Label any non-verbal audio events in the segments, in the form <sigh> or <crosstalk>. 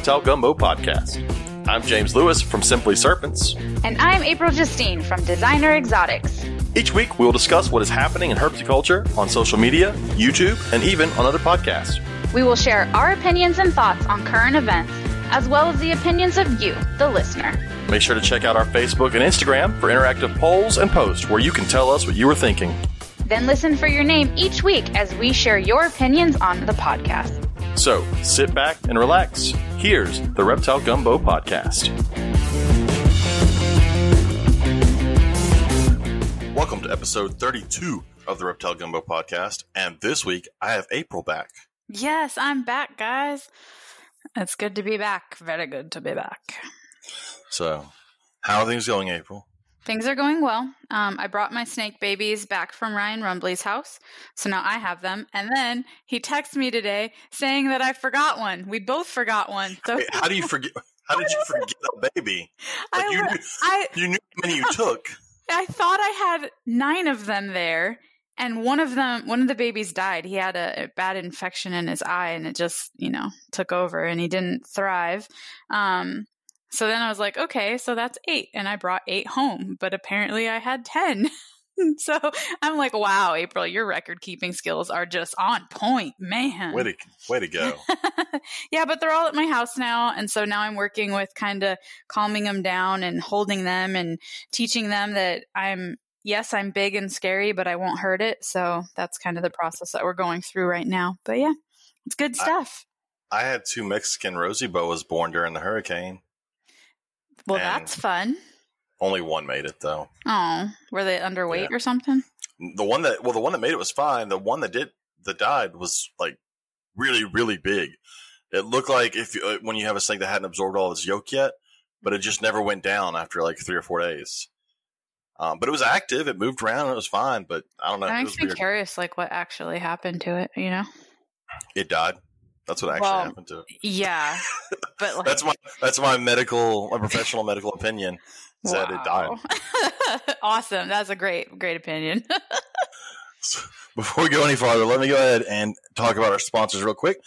Reptile Gumbo podcast. I'm James Lewis from Simply Serpents. And I'm April Justine from Designer Exotics. Each week, we will discuss what is happening in herpetoculture on social media, YouTube, and even on other podcasts. We will share our opinions and thoughts on current events, as well as the opinions of you, the listener. Make sure to check out our Facebook and Instagram for interactive polls and posts where you can tell us what you were thinking. Then listen for your name each week as we share your opinions on the podcast. So sit back and relax. Here's the Reptile Gumbo Podcast. Welcome to episode 32 of the Reptile Gumbo Podcast. And this week I have April back. Yes, I'm back, guys. It's good to be back. Very good to be back. So, how are things going, April? Things are going well. Um, I brought my snake babies back from Ryan Rumbley's house, so now I have them. And then he texted me today saying that I forgot one. We both forgot one. So Wait, how do you forget? How did you forget a baby? <laughs> Like I, you, knew, I, you knew how many you took. <laughs> I thought I had nine of them there, and one of them, one of the babies died. He had a, a bad infection in his eye, and it just, you know, took over, and he didn't thrive. Um, so then I was like, okay, so that's eight. And I brought eight home, but apparently I had 10. <laughs> so I'm like, wow, April, your record keeping skills are just on point, man. Way to, way to go. <laughs> yeah, but they're all at my house now. And so now I'm working with kind of calming them down and holding them and teaching them that I'm, yes, I'm big and scary, but I won't hurt it. So that's kind of the process that we're going through right now. But yeah, it's good stuff. I, I had two Mexican rosy boas born during the hurricane. Well, And- that's fun. Only one made it though. Oh, were they underweight Yeah. or something? The one that well, the one that made it was fine. The one that did that died was like really, really big. It looked like if you, uh, when you have a snake that hadn't absorbed all its yolk yet, but it just never went down after like three or four days. Um, but it was active. It moved around. and It was fine. But I don't know. That It makes was me weird. curious, like what actually happened to it. You know? It died. That's what actually Well, happened to it. Yeah, but <laughs> like, That's my that's my medical, my professional medical opinion. Is that it died. Wow. <laughs> awesome. That's a great, great opinion. <laughs> Before we go any farther, let me go ahead and talk about our sponsors real quick,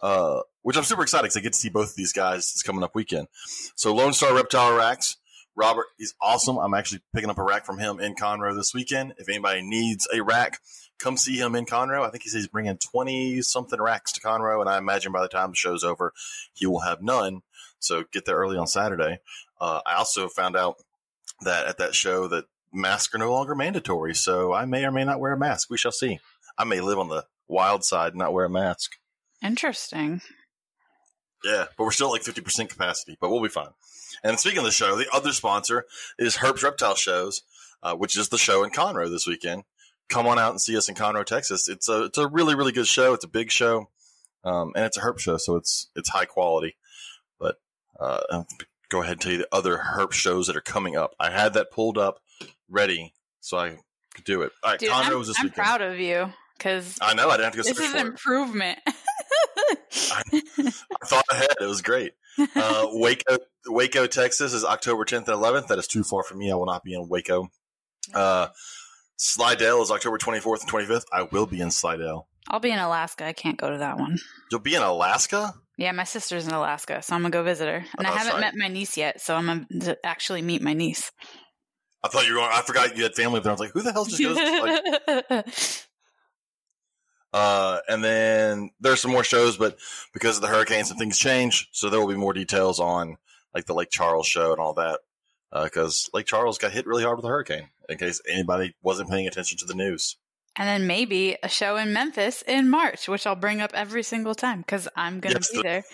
uh, which I'm super excited because I get to see both of these guys this coming up weekend. So Lone Star Reptile Racks, Robert, he's awesome. I'm actually picking up a rack from him in Conroe this weekend. If anybody needs a rack, come see him in Conroe. I think he says he's bringing 20 something racks to Conroe, and I imagine by the time the show's over, he will have none. So get there early on Saturday. Uh, I also found out that at that show that masks are no longer mandatory, so I may or may not wear a mask. We shall see. I may live on the wild side and not wear a mask. Interesting. Yeah, but we're still at like 50% capacity, but we'll be fine. And speaking of the show, the other sponsor is Herb's Reptile Shows, uh, which is the show in Conroe this weekend. Come on out and see us in Conroe, Texas. It's a it's a really really good show. It's a big show, um, and it's a herp show, so it's it's high quality. But uh, I'll go ahead and tell you the other herp shows that are coming up. I had that pulled up ready, so I could do it. All right, Dude, Conroe I'm, is this I'm weekend. proud of you because I know I didn't have to go this is improvement. <laughs> I thought ahead. It was great. Uh, <laughs> Waco, Waco, Texas is October 10th and 11th. That is too far for me. I will not be in Waco. Uh, Slidell is October 24th and 25th. I will be in Slidell. I'll be in Alaska. I can't go to that one. You'll be in Alaska? Yeah, my sister's in Alaska, so I'm gonna go visit her. And I Oh, haven't sorry. met my niece yet, so I'm gonna to actually meet my niece. I thought you were going, I forgot you had family there. I was like, who the hell just goes? like, <laughs> uh, and then there's some more shows, but because of the hurricanes and things change, so there will be more details on like the Lake Charles show and all that. Because Lake Charles got hit really hard with the hurricane, in case anybody wasn't paying attention to the news. and then maybe a show in Memphis in March, which I'll bring up every single time because I'm gonna Yes, be the- there.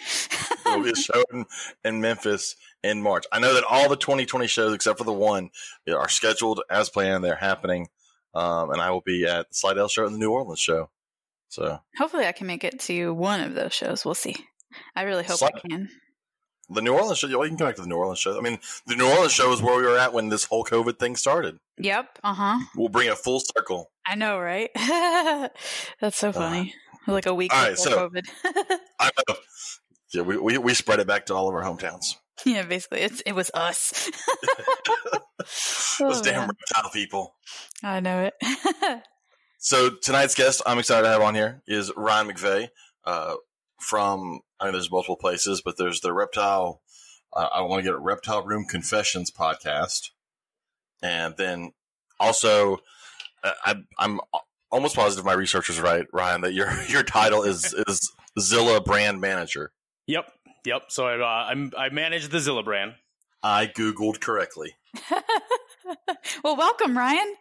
There <laughs> will be a show in, in Memphis in March. I know that all the 2020 shows, except for the one, are scheduled as planned. They're happening. Um, and I will be at the Slidell show and the New Orleans show. So Hopefully, I can make it to one of those shows. We'll see. I really hope Slide- I can. The New Orleans show, you can come back to the New Orleans show. I mean, the New Orleans show is where we were at when this whole COVID thing started. Yep. Uh huh. We'll bring it full circle. I know, right? <laughs> That's so funny. like a week Uh, all right, before so- COVID. I know. Yeah, we, we, we spread it back to all of our hometowns. <laughs> yeah, basically, it's it was us. <laughs> Those Oh, damn man. reptile people. I know it. So tonight's guest I'm excited to have on here is Ryan McVeigh, uh, from I mean, there's multiple places, but there's the reptile. Uh, I want to get a reptile room confessions podcast, and then also uh, I, I'm almost positive my research is right, Ryan, that your <laughs> your title is <laughs> is Zilla brand manager. Yep, yep. So I uh, I'm, I manage the Zilla brand. I googled correctly. <laughs> well, welcome, Ryan.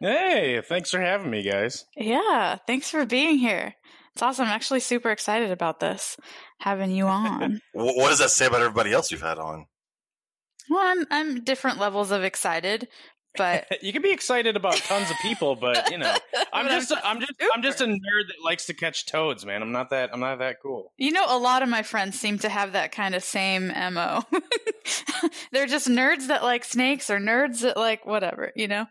hey, thanks for having me, guys. Yeah, thanks for being here. It's awesome. I'm actually super excited about this, having you on. <laughs> what does that say about everybody else you've had on? Well, I'm, I'm different levels of excited, but <laughs> you can be excited about tons of people, but you know, <laughs> I'm just a, I'm just I'm just a nerd that likes to catch toads, man. I'm not that I'm not that cool. You know, a lot of my friends seem to have that kind of same mo. They're just nerds that like snakes or nerds that like whatever, you know.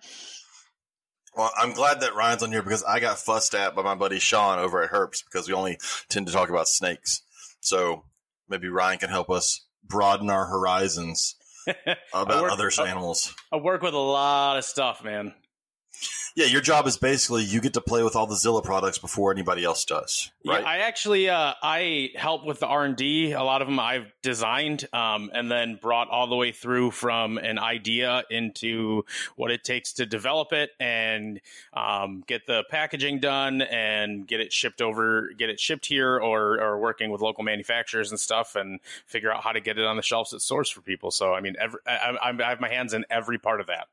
Well, I'm glad that Ryan's on here because I got fussed at by my buddy Sean over at Herps because we only tend to talk about snakes. So maybe Ryan can help us broaden our horizons <laughs> about work, other animals. I work with a lot of stuff, man. Yeah, your job is basically you get to play with all the Zilla products before anybody else does. Right? Yeah, I actually uh, I help with the R and D. A lot of them I've designed um, and then brought all the way through from an idea into what it takes to develop it and um, get the packaging done and get it shipped over, get it shipped here, or or working with local manufacturers and stuff, and figure out how to get it on the shelves at source for people. So I mean, every, I, I have my hands in every part of that.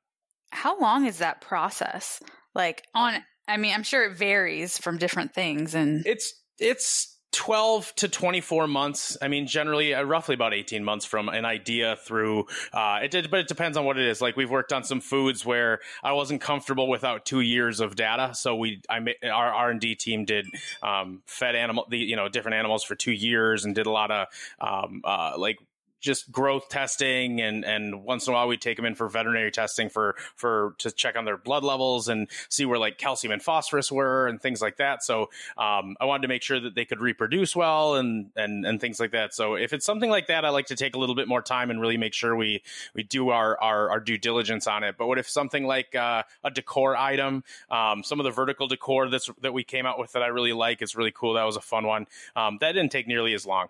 How long is that process? Like on I mean, I'm sure it varies from different things and It's it's 12 to 24 months. I mean, generally, uh, roughly about 18 months from an idea through. Uh, it did, but it depends on what it is. Like we've worked on some foods where I wasn't comfortable without two years of data, so we, I, our R and D team did um, fed animal, the you know different animals for two years and did a lot of um, uh, like just growth testing and and once in a while we take them in for veterinary testing for for to check on their blood levels and see where like calcium and phosphorus were and things like that. So um, i wanted to make sure that they could reproduce well and and and things like that. So if it's something like that i like to take a little bit more time and really make sure we we do our our, our due diligence on it. But what if something like uh, a decor item? Um, some of the vertical decor that's that we came out with that i really like is really cool. That was a fun one. Um, that didn't take nearly as long.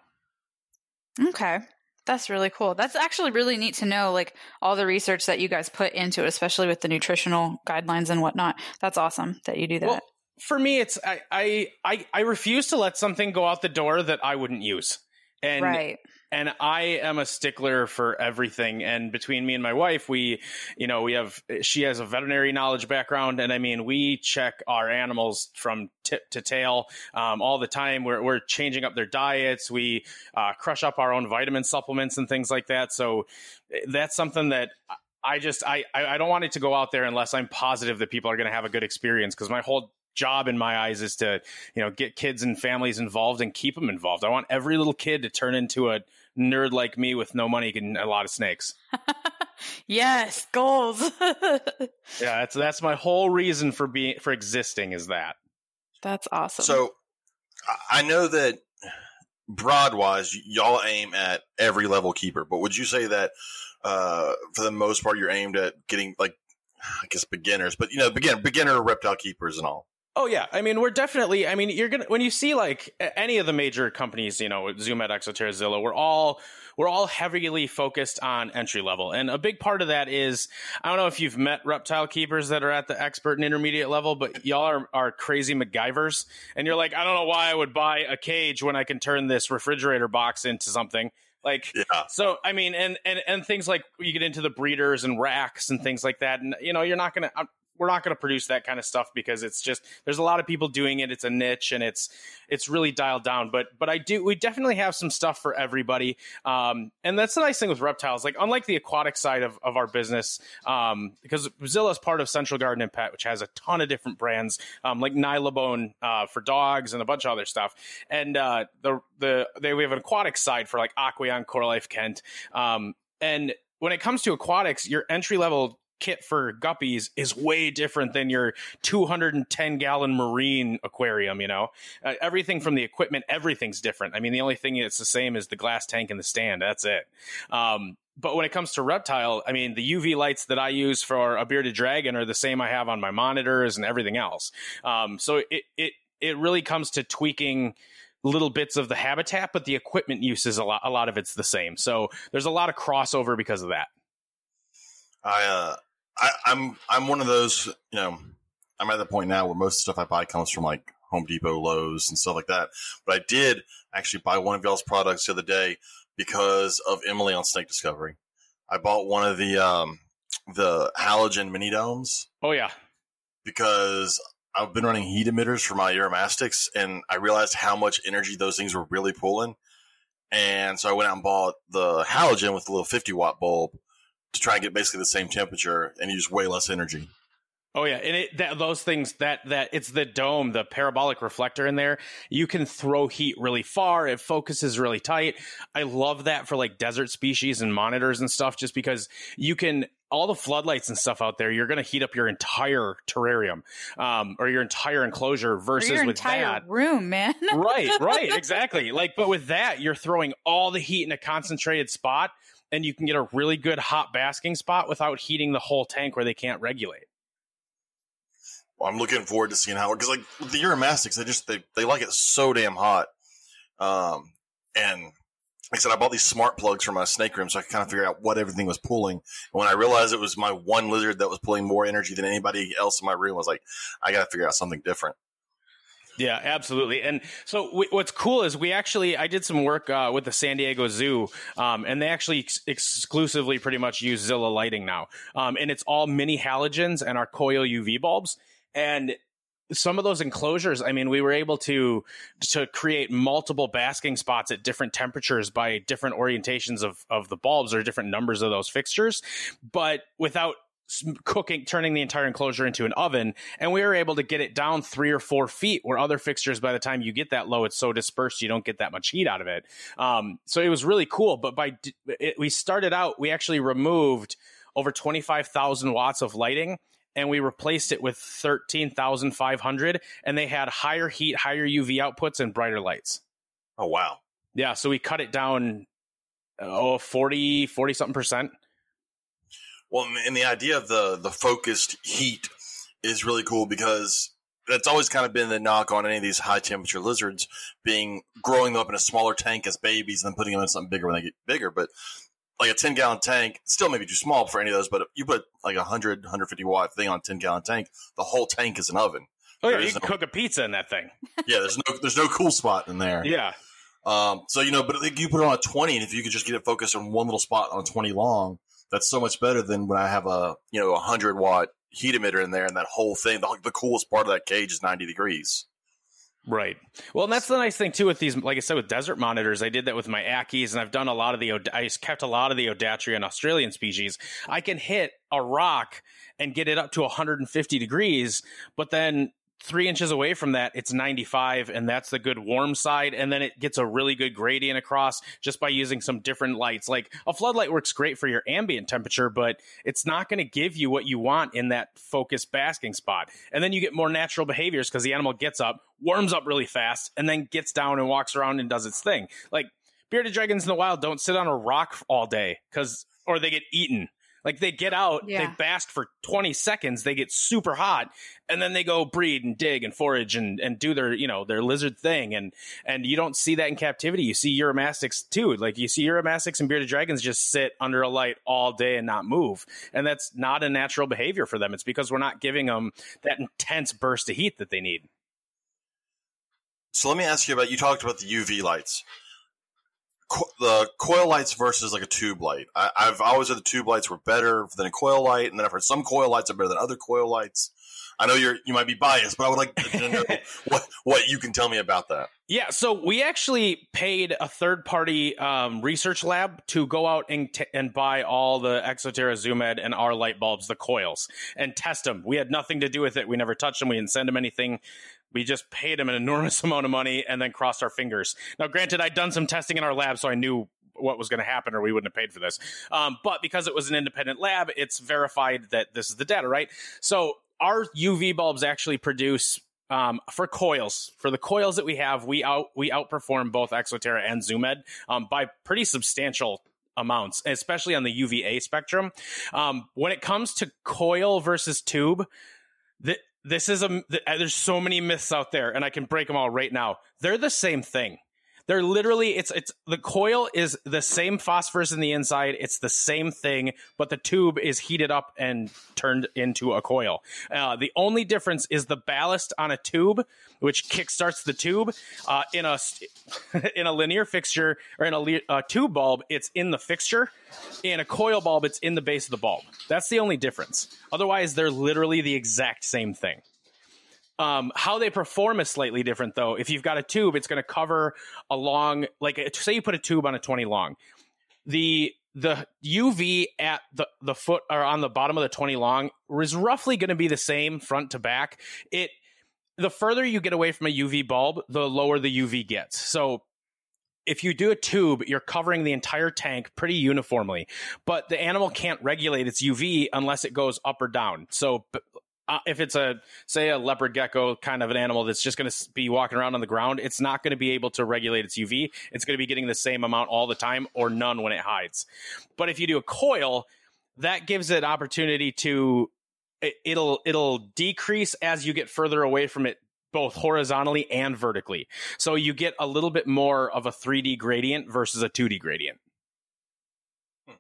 Okay that's really cool. That's actually really neat to know, like all the research that you guys put into it, especially with the nutritional guidelines and whatnot. That's awesome that you do that. Well, for me, it's I, I I I refuse to let something go out the door that I wouldn't use. And right and I am a stickler for everything. And between me and my wife, we, you know, we have, she has a veterinary knowledge background. And I mean, we check our animals from tip to tail um, all the time. We're, we're changing up their diets. We uh, crush up our own vitamin supplements and things like that. So eh, that's something that I just I I don't want it to go out there unless I'm positive that people are going to have a good experience because my whole job in my eyes is to you know get kids and families involved and keep them involved. I want every little kid to turn into a nerd like me with no money and a lot of snakes. <laughs> yes, goals. <laughs> yeah, that's that's my whole reason for being for existing is that. That's awesome. So I know that broadwise y'all aim at every level keeper, but would you say that uh, for the most part you're aimed at getting like I guess beginners, but you know, beginner beginner reptile keepers and all. Oh yeah, I mean we're definitely. I mean you're gonna when you see like any of the major companies, you know, Zoo Med, Exoterra, Zilla, we're all we're all heavily focused on entry level, and a big part of that is I don't know if you've met reptile keepers that are at the expert and intermediate level, but y'all are, are crazy MacGyvers, and you're like, I don't know why I would buy a cage when I can turn this refrigerator box into something. Like, yeah. so I mean, and and and things like you get into the breeders and racks and things like that, and you know, you're not gonna we're not going to produce that kind of stuff because it's just there's a lot of people doing it it's a niche and it's it's really dialed down but but i do we definitely have some stuff for everybody um, and that's the nice thing with reptiles like unlike the aquatic side of, of our business um, because Zilla is part of central garden and pet which has a ton of different brands um, like nylabone uh, for dogs and a bunch of other stuff and uh, the the they we have an aquatic side for like aqueon Coralife kent um, and when it comes to aquatics your entry level kit for guppies is way different than your 210 gallon marine aquarium you know uh, everything from the equipment everything's different i mean the only thing that's the same is the glass tank and the stand that's it um, but when it comes to reptile, I mean, the UV lights that I use for a bearded dragon are the same I have on my monitors and everything else. Um, so it, it, it really comes to tweaking little bits of the habitat, but the equipment use is a lot. A lot of it's the same. So there's a lot of crossover because of that. I, uh, I, I'm, I'm one of those. You know, I'm at the point now where most of the stuff I buy comes from like Home Depot, Lowe's, and stuff like that. But I did actually buy one of y'all's products the other day because of Emily on Snake Discovery. I bought one of the um, the halogen mini domes. Oh yeah, because I've been running heat emitters for my Uromastyx, and I realized how much energy those things were really pulling. And so I went out and bought the halogen with the little 50 watt bulb to try and get basically the same temperature and use way less energy. Oh yeah, and it, that, those things that that it's the dome, the parabolic reflector in there. You can throw heat really far. It focuses really tight. I love that for like desert species and monitors and stuff, just because you can all the floodlights and stuff out there. You're going to heat up your entire terrarium um, or your entire enclosure versus your with entire that. room, man. right, right, <laughs> exactly. Like, but with that, you're throwing all the heat in a concentrated spot, and you can get a really good hot basking spot without heating the whole tank where they can't regulate. Well, I'm looking forward to seeing how because like the Uromastyx, they just they, they like it so damn hot. Um, and like I said, I bought these smart plugs for my snake room so I could kind of figure out what everything was pulling. And when I realized it was my one lizard that was pulling more energy than anybody else in my room, I was like, I got to figure out something different. Yeah, absolutely. And so w- what's cool is we actually I did some work uh, with the San Diego Zoo, um, and they actually ex- exclusively pretty much use Zilla lighting now, um, and it's all mini halogens and our coil UV bulbs. And some of those enclosures, I mean, we were able to to create multiple basking spots at different temperatures by different orientations of of the bulbs or different numbers of those fixtures, but without cooking turning the entire enclosure into an oven and we were able to get it down three or four feet where other fixtures by the time you get that low it's so dispersed you don't get that much heat out of it um, so it was really cool but by it, we started out we actually removed over 25000 watts of lighting and we replaced it with 13,500 and they had higher heat, higher UV outputs and brighter lights. Oh wow. Yeah, so we cut it down oh 40 40 something percent. Well, and the idea of the the focused heat is really cool because that's always kind of been the knock on any of these high temperature lizards being growing them up in a smaller tank as babies and then putting them in something bigger when they get bigger. But like a 10 gallon tank, still maybe too small for any of those, but you put like a 100, 150 watt thing on a 10 gallon tank, the whole tank is an oven. Oh yeah, you can no, cook a pizza in that thing. <laughs> Yeah, there's no there's no cool spot in there. Yeah. Um, so you know, but like you put it on a 20, and if you could just get it focused on one little spot on a 20 long, that's so much better than when I have a you know a 100 watt heat emitter in there, and that whole thing. The, the coolest part of that cage is 90 degrees. Right. Well, and that's the nice thing too with these. Like I said, with desert monitors, I did that with my Ackies, and I've done a lot of the. I kept a lot of the Odatria and Australian species. I can hit a rock and get it up to 150 degrees, but then three inches away from that, it's 95, and that's the good warm side. And then it gets a really good gradient across just by using some different lights. Like a floodlight works great for your ambient temperature, but it's not going to give you what you want in that focused basking spot. And then you get more natural behaviors because the animal gets up, warms up really fast, and then gets down and walks around and does its thing. Like bearded dragons in the wild don't sit on a rock all day because, or they get eaten like they get out, yeah. they bask for 20 seconds, they get super hot, and then they go breed and dig and forage and, and do their, you know, their lizard thing. And and you don't see that in captivity. You see Uromastyx too. Like you see Uromastyx and bearded dragons just sit under a light all day and not move. And that's not a natural behavior for them. It's because we're not giving them that intense burst of heat that they need. So let me ask you about you talked about the UV lights co- the coil lights versus like a tube light. I, have always heard the tube lights were better than a coil light, and then I've heard some coil lights are better than other coil lights. I know you're you might be biased, but I would like to know <laughs> what what you can tell me about that. Yeah, so we actually paid a third party um, research lab to go out and t- and buy all the Exoterra Zoo Med and our light bulbs, the coils, and test them. We had nothing to do with it. We never touched them. We didn't send them anything. We just paid him an enormous <laughs> amount of money and then crossed our fingers. Now, granted, I'd done some testing in our lab, so I knew what was going to happen or we wouldn't have paid for this. Um, but because it was an independent lab, it's verified that this is the data, right? So our UV bulbs actually produce um, for coils. For the coils that we have, we out we outperform both Exoterra and Zoo Med um, by pretty substantial amounts, especially on the UVA spectrum. Um, when it comes to coil versus tube, the this is a th- there's so many myths out there and i can break them all right now. They're the same thing. They're literally it's it's the coil is the same phosphorus in the inside it's the same thing but the tube is heated up and turned into a coil. Uh, the only difference is the ballast on a tube which kickstarts the tube uh, in a <laughs> in a linear fixture or in a uh, tube bulb it's in the fixture in a coil bulb it's in the base of the bulb that's the only difference otherwise they're literally the exact same thing um, how they perform is slightly different, though. If you've got a tube, it's going to cover along, like, say you put a tube on a 20 long. The the UV at the, the foot or on the bottom of the 20 long is roughly going to be the same front to back. It the further you get away from a UV bulb, the lower the UV gets. So if you do a tube, you're covering the entire tank pretty uniformly, but the animal can't regulate its UV unless it goes up or down. So uh, if it's a say a leopard gecko kind of an animal that's just going to be walking around on the ground, it's not going to be able to regulate its UV. It's going to be getting the same amount all the time or none when it hides. But if you do a coil, that gives it opportunity to it'll it'll decrease as you get further away from it both horizontally and vertically. So you get a little bit more of a 3D gradient versus a 2D gradient. Hmm.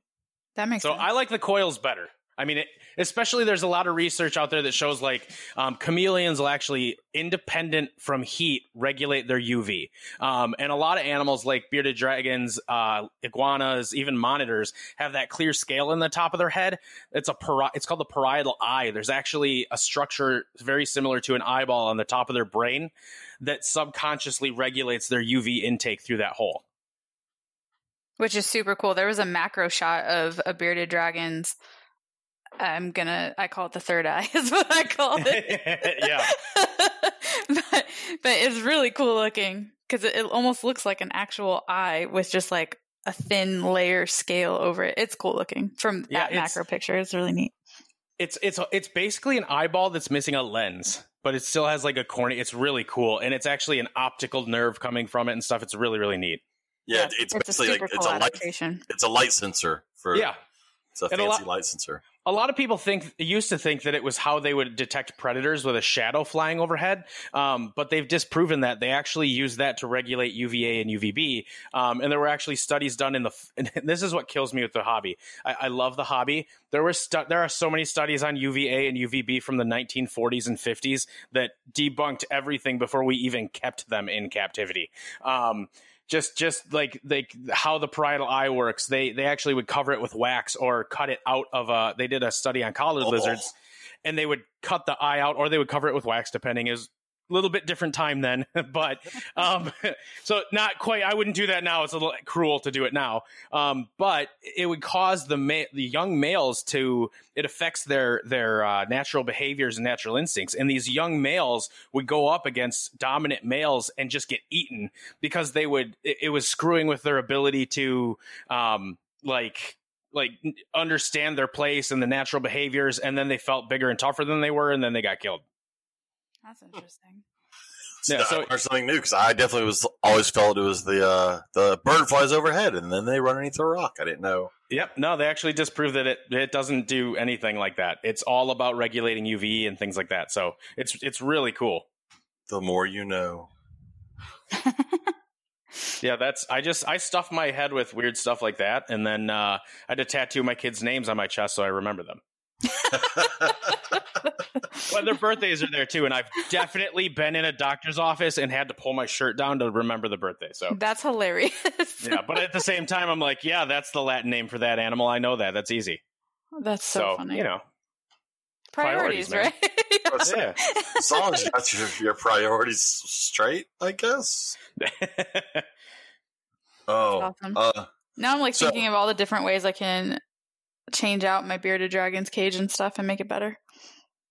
That makes so sense. I like the coils better. I mean, it, especially there's a lot of research out there that shows like um, chameleons will actually independent from heat regulate their UV, um, and a lot of animals like bearded dragons, uh, iguanas, even monitors have that clear scale in the top of their head. It's a pari- it's called the parietal eye. There's actually a structure very similar to an eyeball on the top of their brain that subconsciously regulates their UV intake through that hole. Which is super cool. There was a macro shot of a bearded dragon's I'm gonna I call it the third eye <laughs> is what I call it. <laughs> yeah. <laughs> but but it's really cool looking because it, it, almost looks like an actual eye with just like a thin layer scale over it. It's cool looking from yeah, that macro picture. It's really neat. It's it's it's basically an eyeball that's missing a lens, but it still has like a cornea. It's really cool, and it's actually an optical nerve coming from it and stuff. It's really really neat. Yeah, yeah it's, it's, basically like, cool it's a light. It's a light sensor for yeah. It's a fancy a lot, light sensor a lot of people think used to think that it was how they would detect predators with a shadow flying overhead, um, but they've disproven that they actually use that to regulate UVA and UVB. Um, and there were actually studies done in the. <laughs> this is what kills me with the hobby. I, I love the hobby. There were stu- there are so many studies on UVA and UVB from the 1940s and 50s that debunked everything before we even kept them in captivity. Um, just just like like how the parietal eye works they they actually would cover it with wax or cut it out of a they did a study on collared oh. lizards and they would cut the eye out or they would cover it with wax depending is little bit different time then, <laughs> but um, <laughs> so not quite. I wouldn't do that now. It's a little cruel to do it now. Um, but it would cause the ma- the young males to. It affects their their uh, natural behaviors and natural instincts, and these young males would go up against dominant males and just get eaten because they would. It, it was screwing with their ability to um, like like understand their place and the natural behaviors, and then they felt bigger and tougher than they were, and then they got killed. That's interesting. <laughs> Yeah, so I something new because I definitely was always felt it was the uh, the bird flies overhead and then they run underneath a rock. I didn't know. Yep, no, they actually disproved that it it doesn't do anything like that. It's all about regulating UV and things like that. So it's it's really cool. The more you know. <laughs> yeah, that's I just I stuff my head with weird stuff like that, and then uh, I had to tattoo my kids' names on my chest so I remember them. Well, their birthdays are there too, and I've definitely been in a doctor's office and had to pull my shirt down to remember the birthday. So that's hilarious. yeah, but at the same time, I'm like, yeah, that's the Latin name for that animal. I know that. That's easy. That's so, so funny. You know, priorities, priorities right? yeah. As long as you got your, your priorities straight, I guess. <laughs> oh, awesome. uh, now I'm like so, thinking of all the different ways I can change out my bearded dragon's cage and stuff and make it better.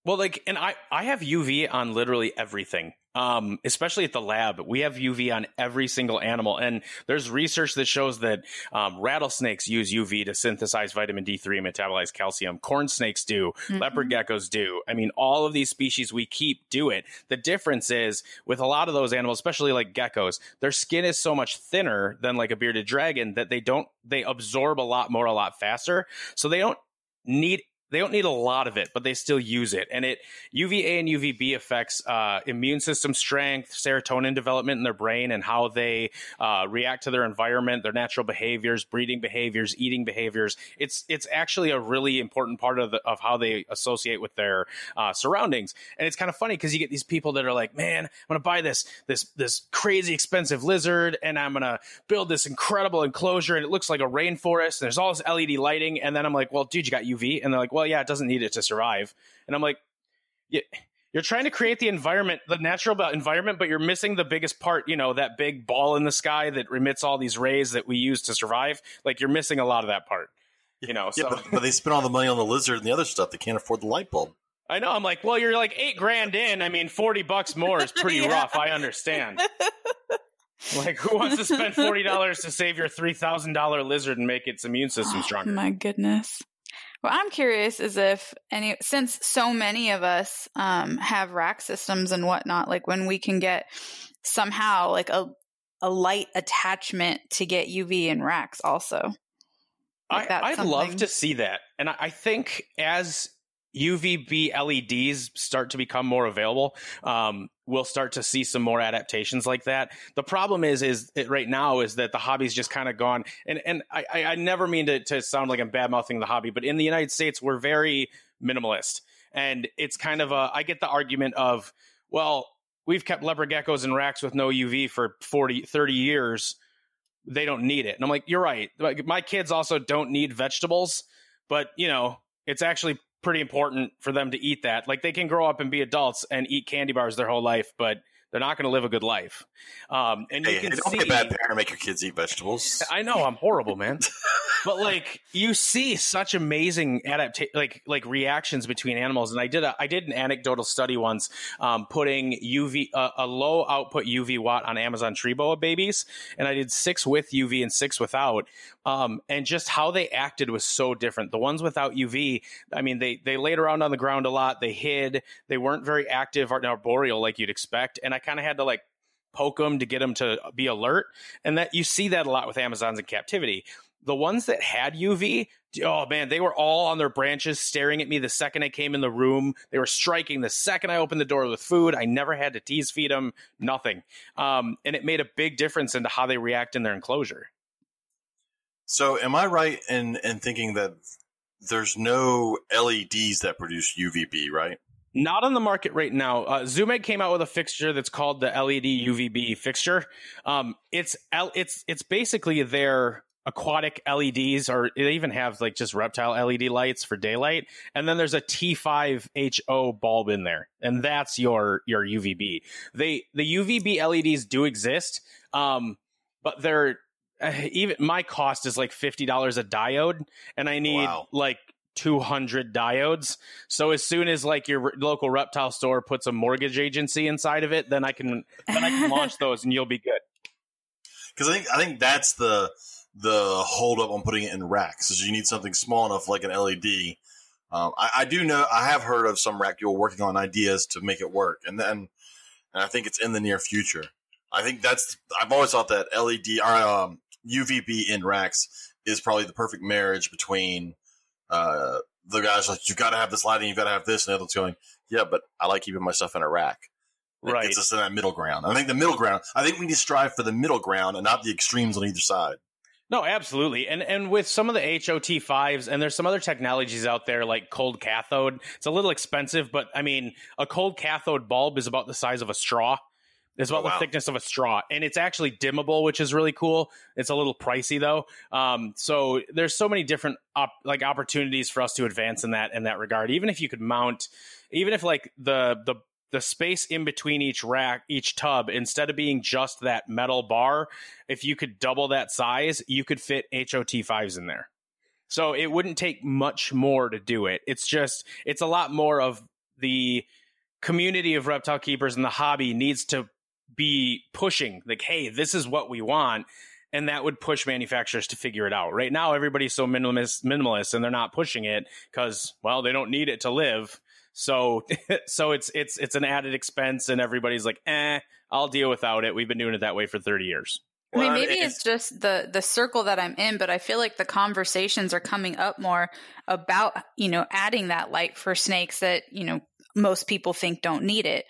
Well, like, and I, I have UV on literally everything. Um, especially at the lab, we have UV on every single animal, and there's research that shows that um, rattlesnakes use UV to synthesize vitamin D3 and metabolize calcium. Corn snakes do, mm-hmm. leopard geckos do. I mean, all of these species we keep do it. The difference is with a lot of those animals, especially like geckos, their skin is so much thinner than like a bearded dragon that they don't they absorb a lot more a lot faster, so they don't need they don't need a lot of it, but they still use it. And it UVA and UVB affects uh, immune system strength, serotonin development in their brain, and how they uh, react to their environment, their natural behaviors, breeding behaviors, eating behaviors. It's it's actually a really important part of the, of how they associate with their uh, surroundings. And it's kind of funny because you get these people that are like, "Man, I'm to buy this this this crazy expensive lizard, and I'm to build this incredible enclosure, and it looks like a rainforest, and there's all this LED lighting." And then I'm like, "Well, dude, you got UV," and they're like, "Well." yeah, it doesn't need it to survive. And I'm like, yeah, you're trying to create the environment, the natural environment, but you're missing the biggest part, you know, that big ball in the sky that emits all these rays that we use to survive. Like you're missing a lot of that part, you know. Yeah, so. but, but they spend all the money on the lizard and the other stuff. They can't afford the light bulb. I know. I'm like, well, you're like eight grand in. I mean, 40 bucks more is pretty <laughs> yeah. rough. I understand. <laughs> like, who wants to spend $40 to save your $3,000 lizard and make its immune system oh stronger? Oh, my goodness. What I'm curious is if any, since so many of us um, have rack systems and whatnot, like when we can get somehow like a a light attachment to get UV in racks also. Like I, I'd something. love to see that, and I, I think as UVB LEDs start to become more available, um, we'll start to see some more adaptations like that. The problem is, is right now is that the hobby's just kind of gone. And and I, I never mean to, to sound like I'm bad mouthing the hobby, but in the United States, we're very minimalist, and it's kind of a. I get the argument of, well, we've kept leopard geckos in racks with no UV for 40, 30 years. They don't need it, and I'm like, you're right. My kids also don't need vegetables, but you know, it's actually pretty important for them to eat that. Like they can grow up and be adults and eat candy bars their whole life, but they're not going to live a good life. Um, and hey, you can don't see, be a bad parent. Make your kids eat vegetables. I know I'm horrible, man. <laughs> but like you see such amazing adaptation, like like reactions between animals. And I did a I did an anecdotal study once, um, putting UV uh, a low output UV watt on Amazon tree boa babies, and I did six with UV and six without. Um, and just how they acted was so different. The ones without UV, I mean, they they laid around on the ground a lot. They hid. They weren't very active or arboreal like you'd expect. And I kind of had to like poke them to get them to be alert. And that you see that a lot with Amazons in captivity. The ones that had UV, oh man, they were all on their branches staring at me the second I came in the room. They were striking the second I opened the door with food. I never had to tease feed them, nothing. Um, and it made a big difference into how they react in their enclosure. So, am I right in, in thinking that there's no LEDs that produce UVB, right? Not on the market right now. Uh, Zoo-Med came out with a fixture that's called the LED UVB fixture. Um, it's it's it's basically their aquatic LEDs, or they even have like just reptile LED lights for daylight. And then there's a T5HO bulb in there, and that's your your UVB. They the UVB LEDs do exist, um, but they're uh, even my cost is like fifty dollars a diode, and I need wow. like 200 diodes. So as soon as like your local reptile store puts a mortgage agency inside of it, then I can then I can launch <laughs> those and you'll be good. Because I think I think that's the the holdup on putting it in racks is you need something small enough like an LED. Um, I, I, do know I have heard of some rack people working on ideas to make it work, and then and I think it's in the near future. I think that's I've always thought that LED or um, UVB in racks is probably the perfect marriage between uh, the guy's like, you've got to have this lighting, you've got to have this, and the other's going, yeah, but I like keeping my stuff in a rack. Right. It's just in that middle ground. I think the middle ground, I think we need to strive for the middle ground and not the extremes on either side. No, absolutely. And and with some of the HOT fives, and there's some other technologies out there like cold cathode. It's a little expensive, but I mean, a cold cathode bulb is about the size of a straw. It's about oh, wow. the thickness of a straw, and it's actually dimmable, which is really cool. It's a little pricey though. Um, so there's so many different op- like opportunities for us to advance in that in that regard. Even if you could mount, even if like the the the space in between each rack, each tub, instead of being just that metal bar, if you could double that size, you could fit HOT fives in there. So it wouldn't take much more to do it. It's just it's a lot more of the community of reptile keepers and the hobby needs to be pushing like, hey, this is what we want. And that would push manufacturers to figure it out. Right now, everybody's so minimalist, minimalist, and they're not pushing it because, well, they don't need it to live. So, <laughs> so it's it's it's an added expense, and everybody's like, eh, I'll deal without it. We've been doing it that way for thirty years. I mean, maybe it's just the the circle that I'm in, but I feel like the conversations are coming up more about you know adding that light for snakes that you know most people think don't need it.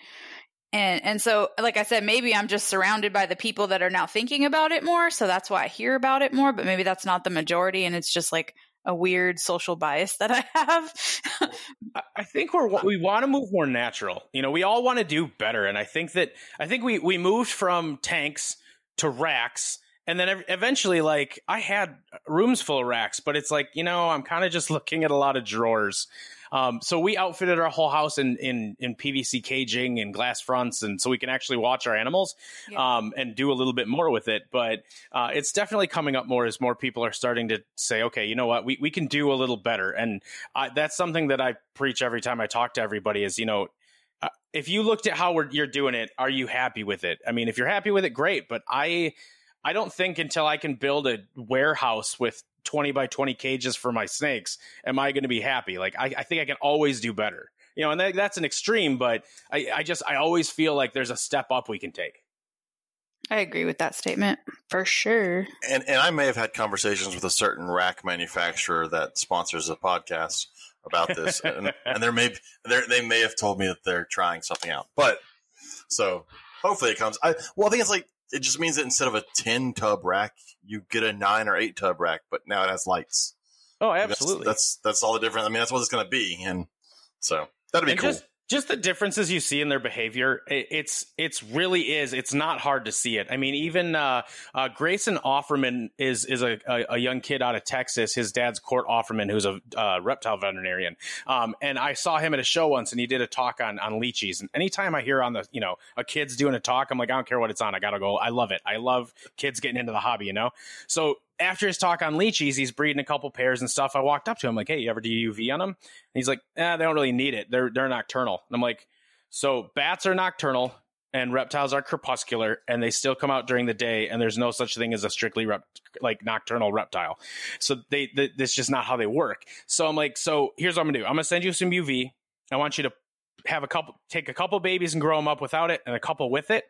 And and so like I said, maybe I'm just surrounded by the people that are now thinking about it more, so that's why I hear about it more, but maybe that's not the majority and it's just like a weird social bias that I have. I- think we're we want to move more natural. You know, we all want to do better, and I think that I think we we moved from tanks to racks, and then eventually, like I had rooms full of racks, but it's like you know I'm kind of just looking at a lot of drawers. Um, so we outfitted our whole house in in in PVC caging and glass fronts, and so we can actually watch our animals Yeah. um, and do a little bit more with it. But uh, it's definitely coming up more as more people are starting to say, okay, you know what, we we can do a little better, and I, that's something that I preach every time I talk to everybody. Is you know. uh, If you looked at how we're, you're doing it, are you happy with it? I mean, if you're happy with it, great. But I, I don't think until I can build a warehouse with 20 by 20 cages for my snakes, am I going to be happy? Like, I, I think I can always do better. You know, and that, that's an extreme, but I, I just, I always feel like there's a step up we can take. I agree with that statement for sure. and and I may have had conversations with a certain rack manufacturer that sponsors the podcast about this, and, <laughs> and there may they they may have told me that they're trying something out. But so hopefully it comes. I well, I think it's like it just means that instead of a ten tub rack, you get a nine or eight tub rack, but now it has lights. Oh, That's- absolutely. That's that's, all the difference. I mean, that's what it's going to be, and so that'd be and cool. just just the differences you see in their behavior it's it's really is it's not hard to see it. I mean even uh, uh, grayson offerman is is a, a, a young kid out of texas. His dad's court offerman who's a uh, reptile veterinarian. Um, and i saw him at a show once and he did a talk on on leachies. And anytime i hear on the you know a kid's doing a talk i'm like i don't care what it's on. I gotta go. I love it. I love kids getting into the hobby you know? So after his talk on leachies, he's breeding a couple pairs and stuff. I walked up to him like, "Hey, you ever do UV on them?" And he's like, "Eh, they don't really need it. They're they're nocturnal." And I'm like, "So bats are nocturnal and reptiles are crepuscular, and they still come out during the day, and there's no such thing as a strictly rep- like nocturnal reptile. So they, they that's just not how they work." So I'm like, "So here's what I'm gonna do. I'm gonna send you some UV. I want you to have a couple, take a couple babies and grow them up without it, and a couple with it,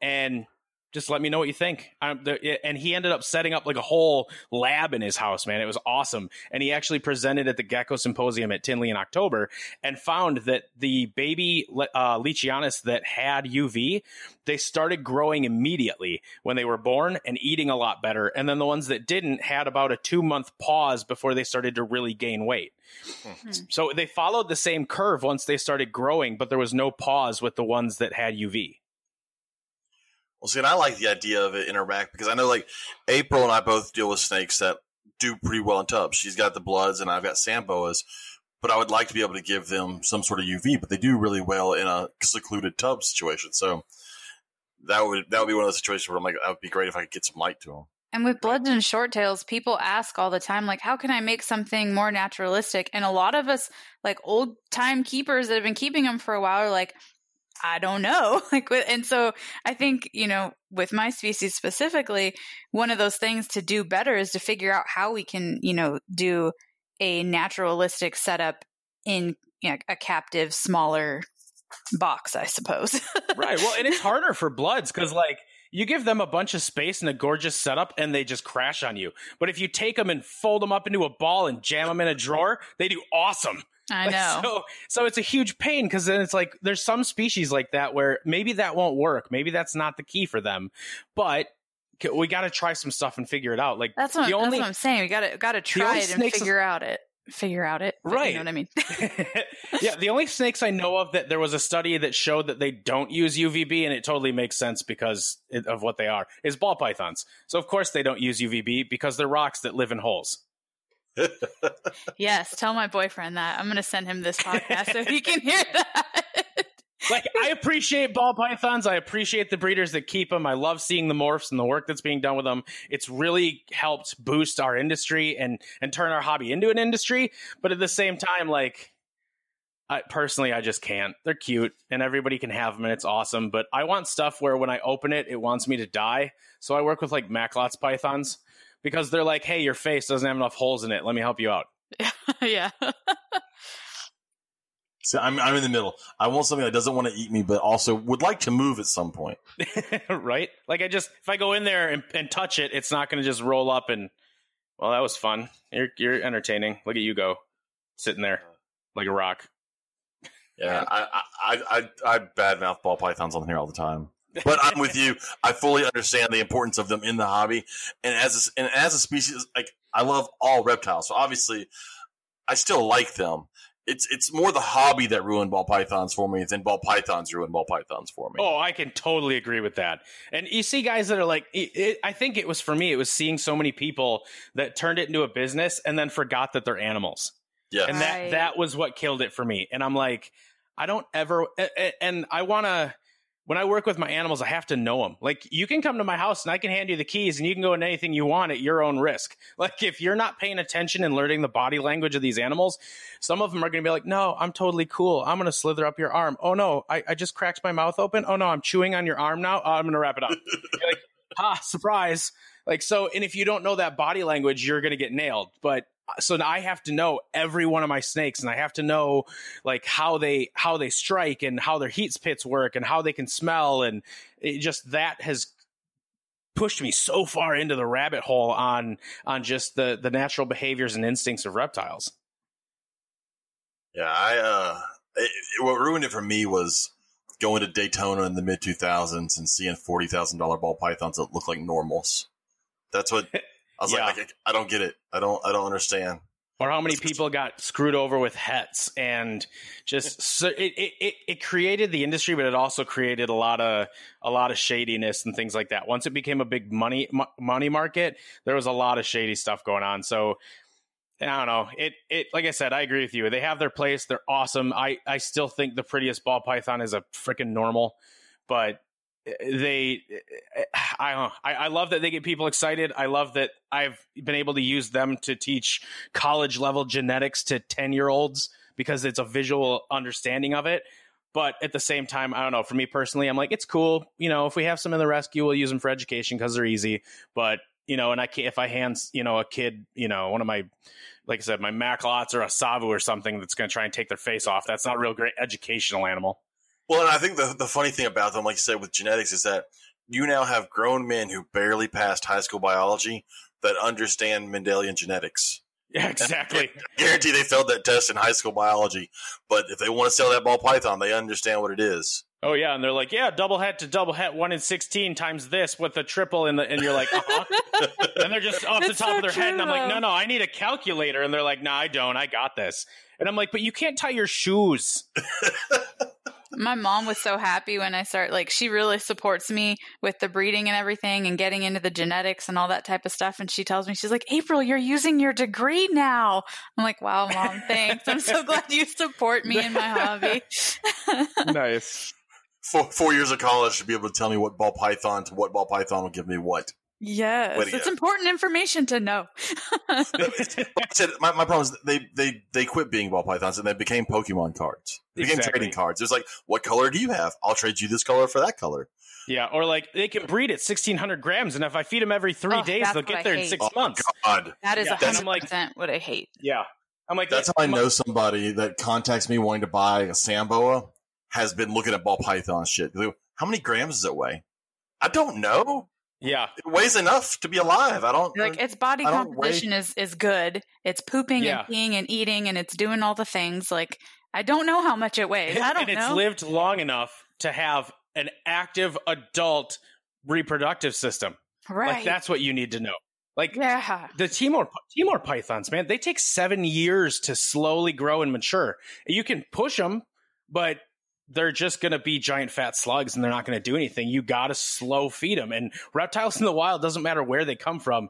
and." Just let me know what you think. The, and he ended up setting up like a whole lab in his house, man. It was awesome. And he actually presented at the Gecko Symposium at Tinley in October and found that the baby uh, Leachianus that had UV, they started growing immediately when they were born and eating a lot better. And then the ones that didn't had about a two month pause before they started to really gain weight. Hmm. So they followed the same curve once they started growing, but there was no pause with the ones that had UV. Well, see, and I like the idea of it in her rack because I know like April and I both deal with snakes that do pretty well in tubs. She's got the bloods and I've got sand boas, but I would like to be able to give them some sort of UV, but they do really well in a secluded tub situation. So that would that would be one of those situations where I'm like, that would be great if I could get some light to them. And with bloods and short tails, people ask all the time, like, how can I make something more naturalistic? And a lot of us, like old time keepers that have been keeping them for a while, are like, I don't know. <laughs> Like, and so I think, you know, with my species specifically, one of those things to do better is to figure out how we can, you know, do a naturalistic setup in you know, a captive, smaller box, I suppose. <laughs> right. Well, and it's harder for bloods because, like, you give them a bunch of space and a gorgeous setup and they just crash on you. But if you take them and fold them up into a ball and jam them in a drawer, they do awesome. I know. So, so it's a huge pain because then it's like there's some species like that where maybe that won't work. Maybe that's not the key for them. But we got to try some stuff and figure it out. Like that's what, the that's only what I'm saying. We gotta gotta try it and figure out it. Figure out it. Right. You know what I mean? <laughs> yeah, the only snakes I know of that there was a study that showed that they don't use UVB, and it totally makes sense because of what they are, is ball pythons. So of course they don't use UVB because they're rocks that live in holes. <laughs> yes. Tell my boyfriend that. I'm gonna send him this <laughs> podcast so he can hear that. Like I appreciate ball pythons. I appreciate the breeders that keep them. I love seeing the morphs and the work that's being done with them. It's really helped boost our industry and and turn our hobby into an industry. But at the same time, like I personally, I just can't. They're cute and everybody can have them and it's awesome. But I want stuff where when I open it, it wants me to die. So I work with like Macklot's pythons because they're like, hey, your face doesn't have enough holes in it. Let me help you out. <laughs> yeah. So I'm I'm in the middle. I want something that doesn't want to eat me, but also would like to move at some point. <laughs> right? Like I just if I go in there and, and touch it, it's not going to just roll up and. Well, that was fun. You're you're entertaining. Look at you go, sitting there like a rock. Yeah, I I I, I badmouth ball pythons on here all the time. But I'm with you. I fully understand the importance of them in the hobby, and as a, and as a species, like I love all reptiles. So obviously, I still like them. It's it's more the hobby that ruined ball pythons for me than ball pythons ruined ball pythons for me. Oh, I can totally agree with that. And you see guys that are like, it, it, I think it was for me. It was seeing so many people that turned it into a business and then forgot that they're animals. Yeah, and that Right. that was what killed it for me. And I'm like, I don't ever, a- a- and I want to. When I work with my animals, I have to know them. Like you can come to my house and I can hand you the keys and you can go in anything you want at your own risk. <laughs> Like if you're not paying attention and learning the body language of these animals, some of them are going to be like, "No, I'm totally cool. I'm going to slither up your arm. Oh no, I, I just cracked my mouth open. Oh no, I'm chewing on your arm now. Oh, I'm going to wrap it up." <laughs> Like, "Ah, surprise!" Like so, and if you don't know that body language, you're going to get nailed. But so now I have to know every one of my snakes, and I have to know like how they how they strike and how their heat pits work and how they can smell, and it just that has pushed me so far into the rabbit hole on on just the the natural behaviors and instincts of reptiles. yeah. I uh, it, it- what ruined it for me was going to Daytona in the mid 2000s and seeing forty thousand dollar ball pythons that look like normals. That's what <laughs> I was Yeah. like, like. I don't get it. I don't. I don't understand. or how many people got screwed over with hets and just <laughs> so it, it, it, it created the industry but it also created a lot of a lot of shadiness and things like that once it became a big money money market there was a lot of shady stuff going on so I don't know. It it like I said, I agree with you. They have their place. They're awesome. I I still think the prettiest ball python is a freaking normal, but they I don't. I, I love that they get people excited. I love that I've been able to use them to teach college level genetics to 10 year olds because it's a visual understanding of it. But at the same time, I don't know. For me personally, I'm like, it's cool. You know, if we have some in the rescue, we'll use them for education because they're easy. But you know, and I can't if I hand you know a kid, you know, one of my like I said, my Maclots or a Savu or something that's going to try and take their face off. That's not real great educational animal. Well, and I think the the funny thing about them, like you said, with genetics, is that you now have grown men who barely passed high school biology that understand Mendelian genetics. <laughs> Yeah, exactly. I <laughs> guarantee they failed that test in high school biology, but if they want to sell that ball python, they understand what it is. Oh yeah, and they're like, yeah, double het to double het, one in sixteen times this with a triple in the, and you're like, uh-huh. <laughs> and they're just off the top so of their head, and I'm true, like, no, no, I need a calculator, and they're like, no, I don't, I got this, and I'm like, but you can't tie your shoes. My mom was so happy when I start like she really supports me with the breeding and everything and getting into the genetics and all that type of stuff and she tells me she's like April you're using your degree now. I'm like wow mom thanks. I'm so <laughs> glad you support me in my hobby. <laughs> nice. Four, four years of college to be able to tell me what ball python to what ball python will give me what. Yes, Way it's go. important information to know. Like <laughs> I said, my, my problem is they, they, they quit being ball pythons and they became Pokemon cards. They became Exactly. trading cards. It's like, what color do you have? I'll trade you this color for that color. Yeah, or like they can breed at 1600 grams, and if I feed them every three Oh, days, they'll get there in hate. six Oh, months. God. that is Yeah, a hundred percent what I hate. Yeah, I'm like, That's how I know somebody that contacts me wanting to buy a sand boa has been looking at ball python shit. How many grams does it weigh? I don't know. Yeah, It weighs enough to be alive. I don't Like its body I don't weigh- composition is is good. It's pooping Yeah. and peeing and eating and it's doing all the things. Like I don't know how much it weighs. <laughs> I don't know. it's lived long enough to have an active adult reproductive system. right. Like that's what you need to know. Like yeah. the Timor Timor pythons, man, they take seven years to slowly grow and mature. You can push them, but they're just going to be giant fat slugs, and they're not going to do anything. You got to slow feed them. And reptiles in the wild doesn't matter where they come from;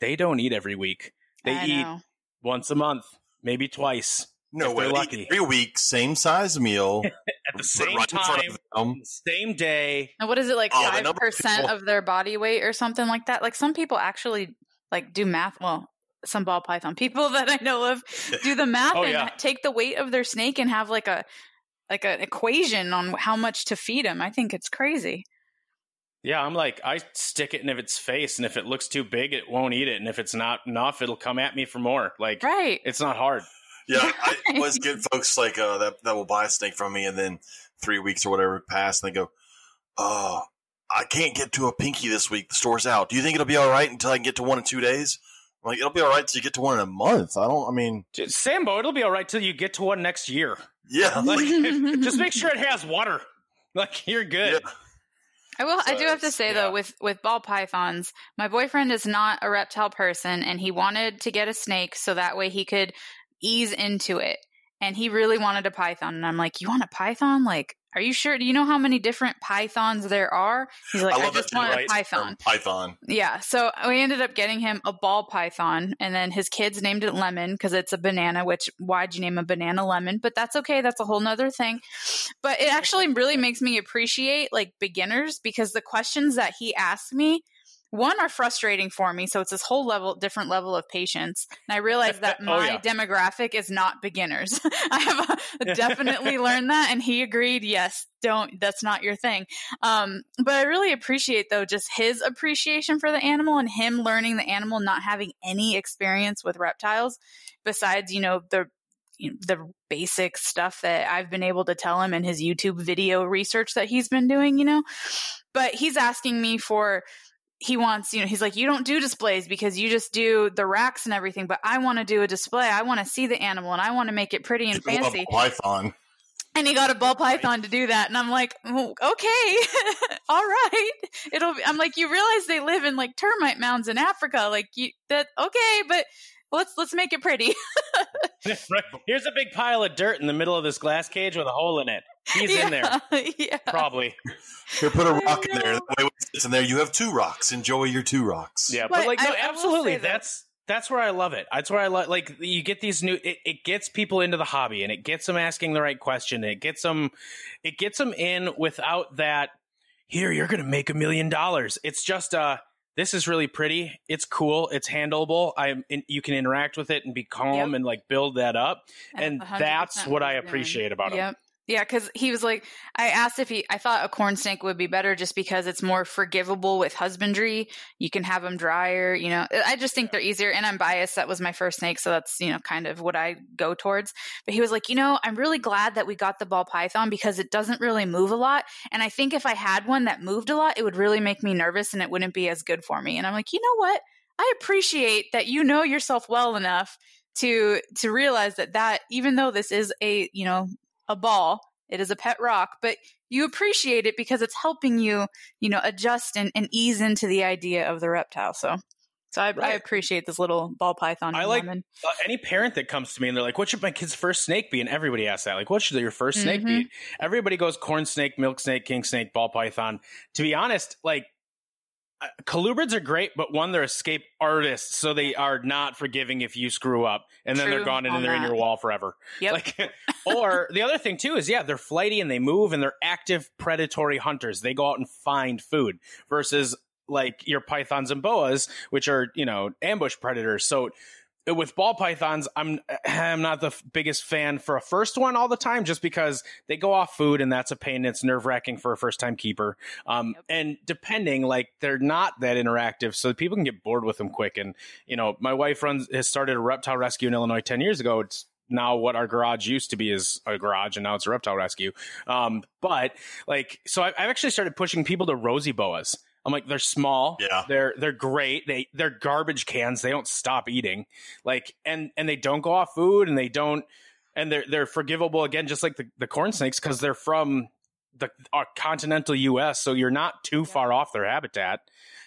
they don't eat every week. They I eat know. once a month, maybe twice no if way. they're lucky. eat Every week, same size meal. <laughs> at the same right time, same day. And what is it like Oh, the five number of percent of their body weight or something like that? Like some people actually like do math. Well, some ball python people <laughs> that I know of do the math Oh, and yeah. take the weight of their snake and have like a like an equation on how much to feed them. I think it's crazy. Yeah, I'm like, I stick it in if its face, and if it looks too big, it won't eat it, and if it's not enough, it'll come at me for more. Like, Right. it's not hard. Yeah, <laughs> I always get folks like uh, that that will buy a snake from me, and then three weeks or whatever pass, and they go, "Oh, I can't get to a pinky this week. The store's out. Do you think it'll be all right until I can get to one in two days?" I'm like, it'll be all right till you get to one in a month. I don't. I mean, sand boa, it'll be all right till you get to one next year. Yeah, Like, <laughs> like, just make sure it <laughs> has water. <laughs> Like you're good. Yeah. I will. I do have to say yeah. though, with with ball pythons, my boyfriend is not a reptile person, and he wanted to get a snake so that way he could ease into it. And he really wanted a python, and I'm like, "You want a python? Like, are you sure? Do you know how many different pythons there are?" He's like, "I, love just want a python." Or Python. Yeah, so we ended up getting him a ball python, and then his kids named it Lemon because it's a banana. Which why'd you name a banana lemon? But that's okay. That's a whole nother thing. But it actually really makes me appreciate like beginners because the questions that he asked me, one are frustrating for me. So it's this whole level, different level of patience. And I realized that <laughs> Oh, my yeah. demographic is not beginners. <laughs> I have uh, <laughs> definitely learned that, and he agreed. Yes, don't. That's not your thing. Um, but I really appreciate though just his appreciation for the animal and him learning the animal, not having any experience with reptiles, besides you know the the basic stuff that I've been able to tell him in his YouTube video research that he's been doing. You know, but he's asking me for. He wants, you know, he's like, you don't do displays because you just do the racks and everything, but I want to do a display. I want to see the animal and I want to make it pretty and fancy. Python. And he got a ball python to do that. And I'm like, "Oh, okay, <laughs> all right. It'll be, I'm like, you realize they live in like termite mounds in Africa. Like you, that, okay, but let's, let's make it pretty. <laughs> <laughs> right. Here's a big pile of dirt in the middle of this glass cage with a hole in it. He's in there, yeah. <laughs> probably. Here, put a rock in there. That way when it sits in there, you have two rocks. Enjoy your two rocks. Yeah, But but like, no, I- I absolutely. say that- That's that's where I love it. That's where I like. Like, you get these new. It, it gets people into the hobby, and it gets them asking the right question. And it gets them, it gets them in without that. Here, you're going to make a million dollars. It's just uh This is really pretty. It's cool. It's handleable. I'm. In, you can interact with it and be calm Yep. and like build that up. And that's 100% that's what I appreciate about. Yep. Yeah, because he was like, I asked if he, I thought a corn snake would be better just because it's more forgivable with husbandry. You can have them drier, you know. I just think they're easier, and I'm biased. That was my first snake, so that's you know kind of what I go towards. But he was like, you know, I'm really glad that we got the ball python because it doesn't really move a lot, and I think if I had one that moved a lot, it would really make me nervous, and it wouldn't be as good for me. And I'm like, you know what? I appreciate that you know yourself well enough to to realize that that even though this is a you know a ball it is a pet rock but you appreciate it because it's helping you you know adjust and, and ease into the idea of the reptile so so I, I appreciate this little ball python I like- lemon. Uh, any parent that comes to me and they're like, "What should my kid's first snake be?" and everybody asks that, like, "What should your 1st snake Mhm. be?" Everybody goes corn snake, milk snake, king snake, ball python. To be honest, like. Colubrids are great, but one, they're escape artists, so they are not forgiving if you screw up, and then they're gone and they're in your wall forever. Yep. Like, <laughs> or the other thing too is, yeah, they're flighty and they move and they're active predatory hunters. They go out and find food versus like your pythons and boas, which are you know ambush predators. So with ball pythons, I'm <clears throat> I'm not the f- biggest fan for a first one all the time, just because they go off food and that's a pain. It's nerve wracking for a first time keeper. Um, Yep. and depending, like they're not that interactive, so people can get bored with them quick. And you know, my wife runs has started a reptile rescue in Illinois ten years ago. It's now what our garage used to be is a garage and now it's a reptile rescue um but like so I- i've actually started pushing people to rosy boas i'm like they're small. Yeah. they're they're great. They they're garbage cans. They don't stop eating. Like and and they don't go off food and they don't and they're they're forgivable again just like the, the corn snakes because they're from the uh, continental us so you're not too far off their habitat.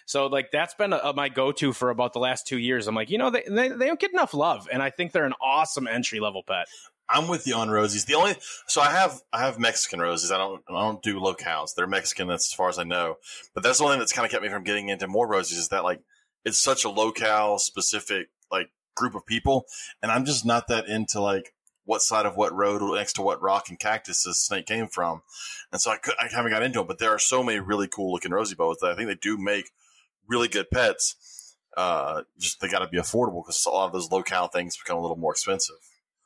So like that's been a, my go-to for about the last two years. I'm like you know they, they, they don't get enough love and i think they're an awesome entry level pet I'm with you on rosies. The only so I have I have Mexican roses. I don't I don't do locales. They're Mexican. That's as far as I know. But that's the only thing that's kind of kept me from getting into more roses. Is that like it's such a locale specific like group of people, and I'm just not that into like what side of what road next to what rock and cactus this snake came from, and so I could I haven't got into it. But there are so many really cool looking rosy boas that I think they do make really good pets. Uh, just they got to be affordable because a lot of those locale things become a little more expensive.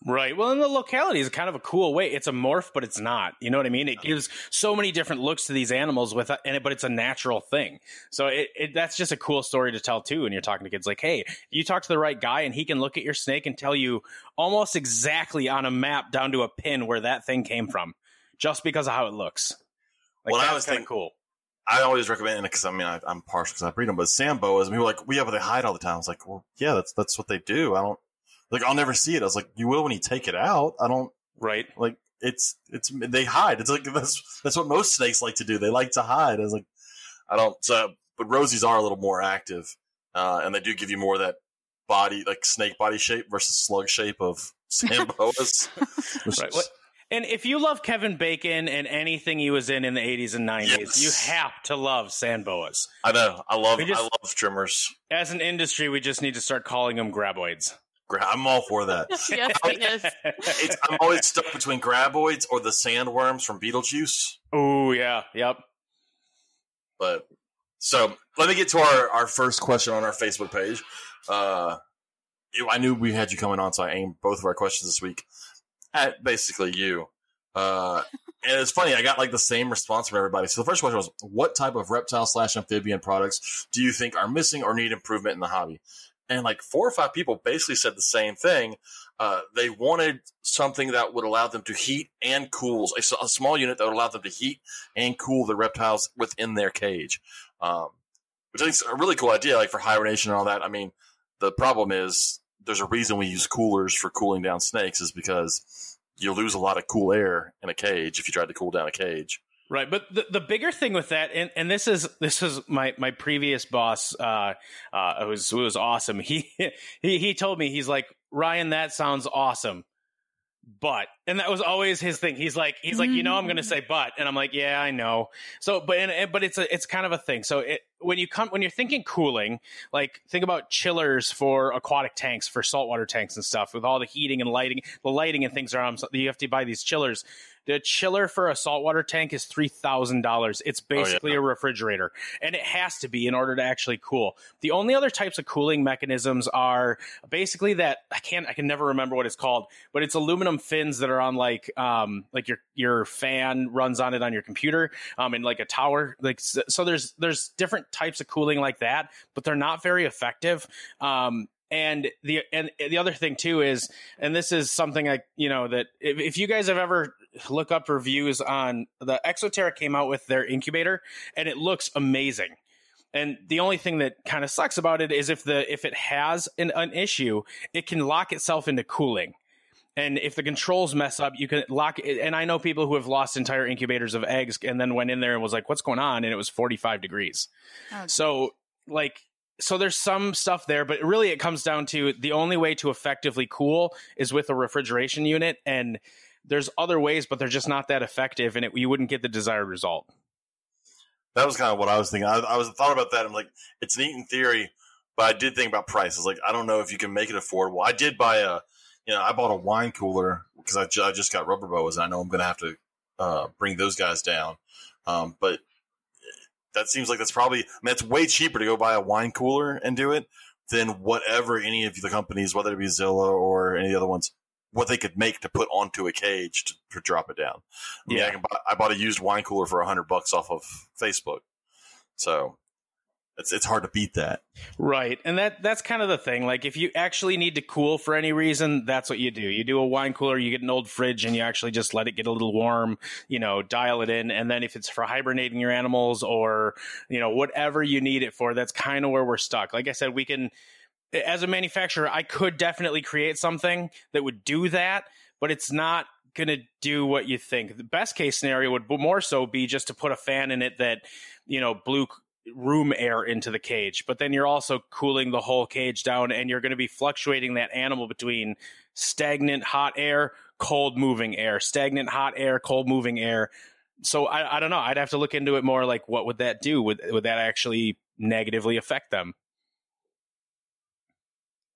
Right. Well, and the locality is kind of a cool way. It's a morph, but it's not. You know what I mean? It gives so many different looks to these animals with, and it, but it's a natural thing. So it, it, that's just a cool story to tell too. And you're talking to kids like, hey, you talk to the right guy, and he can look at your snake and tell you almost exactly on a map down to a pin where that thing came from, just because of how it looks. Like, Well, I was thinking- cool. I always recommend it because I mean I, I'm partial because I breed them, but sand boas. And people are like, "We yeah, but they hide all the time." I was like, "Well, yeah, that's that's what they do." I don't like. I'll never see it. I was like, "You will when you take it out." I don't Right. like. It's it's they hide. It's like that's that's what most snakes like to do. They like to hide. I was like, I don't. So, but Rosies are a little more active, uh, and they do give you more of that body like snake body shape versus slug shape of <laughs> sand boas. <laughs> which Right. is- What- And if you love Kevin Bacon and anything he was in in the 80s and 90s, Yes. you have to love sand boas. I know. I love just- I love Tremors. As an industry, we just need to start calling them graboids. Gra- I'm all for that. <laughs> yes, yes. it's, I'm always stuck between graboids or the sandworms from Beetlejuice. Oh, yeah. Yep. But so let me get to our, our first question on our Facebook page. Uh, I knew we had you coming on, so I aimed both of our questions this week at basically you. Uh, and it's funny, I got like the same response from everybody. So the first question was, what type of reptile slash amphibian products do you think are missing or need improvement in the hobby? And like four or five people basically said the same thing. Uh, they wanted something that would allow them to heat and cool a small unit that would allow them to heat and cool the reptiles within their cage. Um, which I think is a really cool idea, like for hibernation and all that. I mean, the problem is there's a reason we use coolers for cooling down snakes is because you lose a lot of cool air in a cage if you try to cool down a cage. Right, but the, the bigger thing with that, and, and this is this is my, my previous boss, uh, uh, who was who was awesome. He <laughs> he he told me he's like Ryan, that sounds awesome, but and that was always his thing. He's like he's like you know I'm going to say but, and I'm like yeah I know. So but and, and- but it's a it's kind of a thing. So it, when you come when you're thinking cooling, like think about chillers for aquatic tanks for saltwater tanks and stuff with all the heating and lighting, the lighting and things around. You have to buy these chillers. The chiller for a saltwater tank is three thousand dollars. It's basically a refrigerator, and it has to be in order to actually cool. The only other types of cooling mechanisms are basically that I can't I can never remember what it's called, but it's aluminum fins that are on like um like your your fan runs on it on your computer um and like a tower like so there's there's different types of cooling like that, but they're not very effective. Um and the and the other thing too is and this is something I you know that if, if you guys have ever look up reviews on the Exo Terra came out with their incubator and it looks amazing. And the only thing that kind of sucks about it is if the if it has an, an issue, it can lock itself into cooling. And if the controls mess up, you can lock it. And I know people who have lost entire incubators of eggs and then went in there and was like, what's going on? And it was 45 degrees. Oh, So, like, so there's some stuff there, but really it comes down to the only way to effectively cool is with a refrigeration unit. And there's other ways, but they're just not that effective, and it, you wouldn't get the desired result. That was kind of what I was thinking. I, I was thought about that. I'm like, it's neat in theory, but I did think about prices. Like, I don't know if you can make it affordable. I did buy a, you know, I bought a wine cooler because I, I just got rubber boas, and I know I'm going to have to uh, bring those guys down. Um, but that seems like that's probably, I mean, it's way cheaper to go buy a wine cooler and do it than whatever any of the companies, whether it be Zilla or any of the other ones, what they could make to put onto a cage to, to drop it down. I mean, Yeah. I, can buy, I bought a used wine cooler for a hundred bucks off of Facebook. So it's, it's hard to beat that. Right. And that that's kind of the thing. Like if you actually need to cool for any reason, that's what you do. You do a wine cooler, you get an old fridge and you actually just let it get a little warm, you know, dial it in. And then if it's for hibernating your animals or, you know, whatever you need it for, that's kind of where we're stuck. Like I said, we can as a manufacturer, I could definitely create something that would do that, but it's not going to do what you think. The best case scenario would more so be just to put a fan in it that, you know, blew room air into the cage, but then you're also cooling the whole cage down and you're going to be fluctuating that animal between stagnant hot air, cold moving air, stagnant hot air, cold moving air. So I, I don't know. I'd have to look into it more. Like, what would that do? Would would that actually negatively affect them?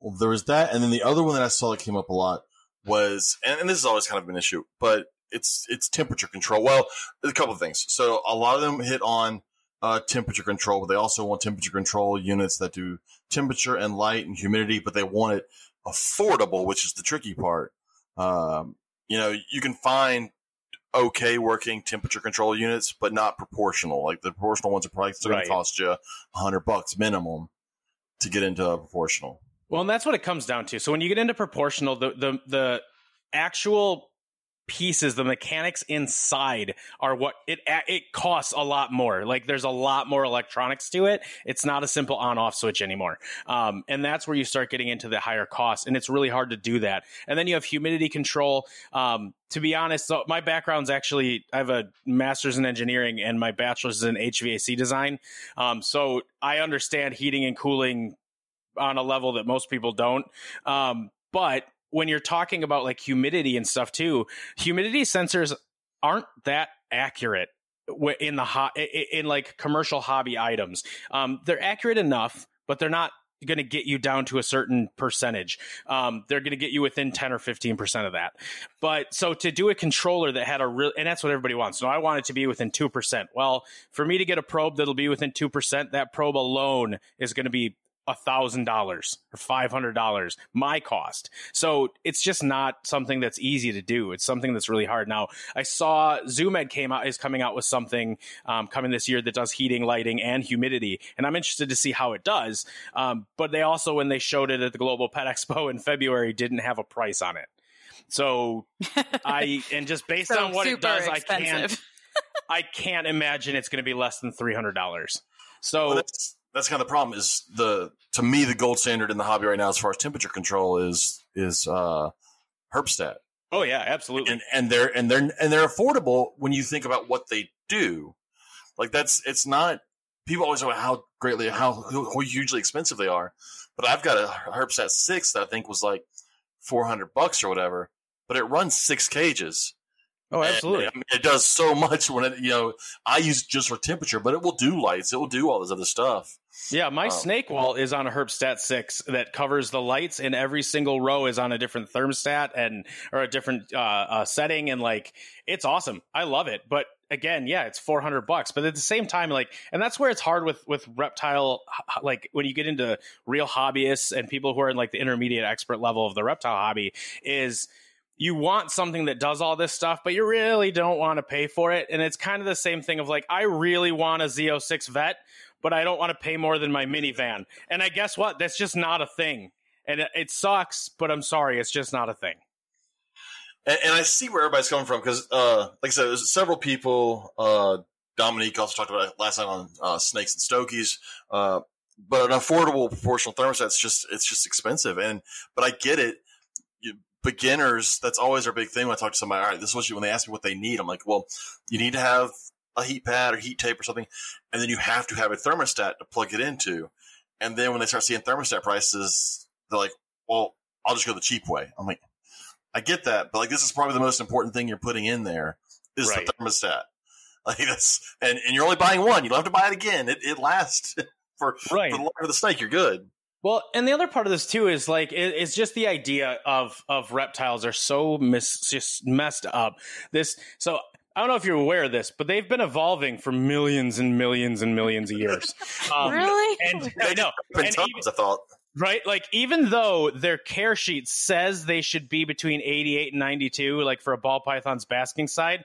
Well, there was that, and then the other one that I saw that came up a lot was, and, and this has always kind of been an issue, but it's it's temperature control. Well, a couple of things. So a lot of them hit on uh, temperature control, but they also want temperature control units that do temperature and light and humidity, but they want it affordable, which is the tricky part. Um, you know, you can find okay working temperature control units, but not proportional. Like the proportional ones are probably still going to cost you a hundred bucks minimum to get into a proportional. Well, and that's what it comes down to. So when you get into proportional, the the the actual pieces, the mechanics inside are what it it costs a lot more. Like there's a lot more electronics to it. It's not a simple on off switch anymore. Um, and that's where you start getting into the higher costs, and it's really hard to do that. And then you have humidity control. Um, to be honest, so my background's actually I have a master's in engineering and my bachelor's in HVAC design. Um, so I understand heating and cooling on a level that most people don't. Um, but when you're talking about like humidity and stuff too, humidity sensors aren't that accurate in the ho- i- i- in like commercial hobby items. Um, they're accurate enough, but they're not going to get you down to a certain percentage. Um, they're going to get you within 10 or 15% of that. But so to do a controller that had a real, and that's what everybody wants. So I want it to be within 2%. Well, for me to get a probe that'll be within 2%, that probe alone is going to be a thousand dollars or five hundred dollars my cost. So it's just not something that's easy to do. It's something that's really hard. Now i saw Zoo Med came out is coming out with something um, coming this year that does heating lighting and humidity. And i'm interested to see how it does. Um, but they also when they showed it at the global pet expo in february didn't have a price on it. So i <laughs> and just based so on what it super does i can't <laughs> i can't imagine it's going to be less than $300 so Well, that's that's kind of the problem. Is the to me the gold standard in the hobby right now as far as temperature control is is uh, Herpstat, oh yeah absolutely and and they're and they're and they're affordable when you think about what they do. Like that's it's not people always know how greatly how, how hugely expensive they are, but I've got a Herpstat six that I think was like four hundred bucks or whatever, but it runs six cages. oh And, absolutely I mean, it does so <laughs> much when it, you know, I use it just for temperature, but it will do lights. It will do all this other stuff. Yeah, my Um, snake wall is on a Herpstat 6 that covers the lights, and every single row is on a different thermostat and or a different uh, uh, setting, and like it's awesome. I love it, but again, yeah, it's four hundred bucks. But at the same time, like, and that's where it's hard with with reptile. Like when you get into real hobbyists and people who are in like the intermediate expert level of the reptile hobby, is you want something that does all this stuff, but you really don't want to pay for it. And it's kind of the same thing of like, I really want a Z06 Vette, but I don't want to pay more than my minivan. And I guess what? That's just not a thing. And it, sucks, but I'm sorry, it's just not a thing. And, and I see where everybody's coming from because, uh, like I said, there's several people. Uh, Dominique also talked about it last night on uh, Snakes and Stogies. Uh, but an affordable proportional thermostat's just it's just expensive. And but I get it. You, beginners, that's always our big thing when I talk to somebody. All right, this you when they ask me what they need. I'm like, well, you need to have a heat pad or heat tape or something, and then you have to have a thermostat to plug it into. And then when they start seeing thermostat prices, they're like, well, I'll just go the cheap way. I'm like, I get that, but like this is probably the most important thing you're putting in there is Right. the thermostat. <laughs> Like that's and, and you're only buying one. You don't have to buy it again. It, it lasts <laughs> for, Right. for the life of the snake. You're good. Well, and the other part of this too is like it, it's just the idea of of reptiles are so mis- just messed up. This so I don't know if you're aware of this, but they've been evolving for millions and millions and millions of years. <laughs> Um, really? And I know, <laughs> Been and tons, even- I thought. right? Like even though their care sheet says they should be between 88 and 92, like for a ball python's basking side,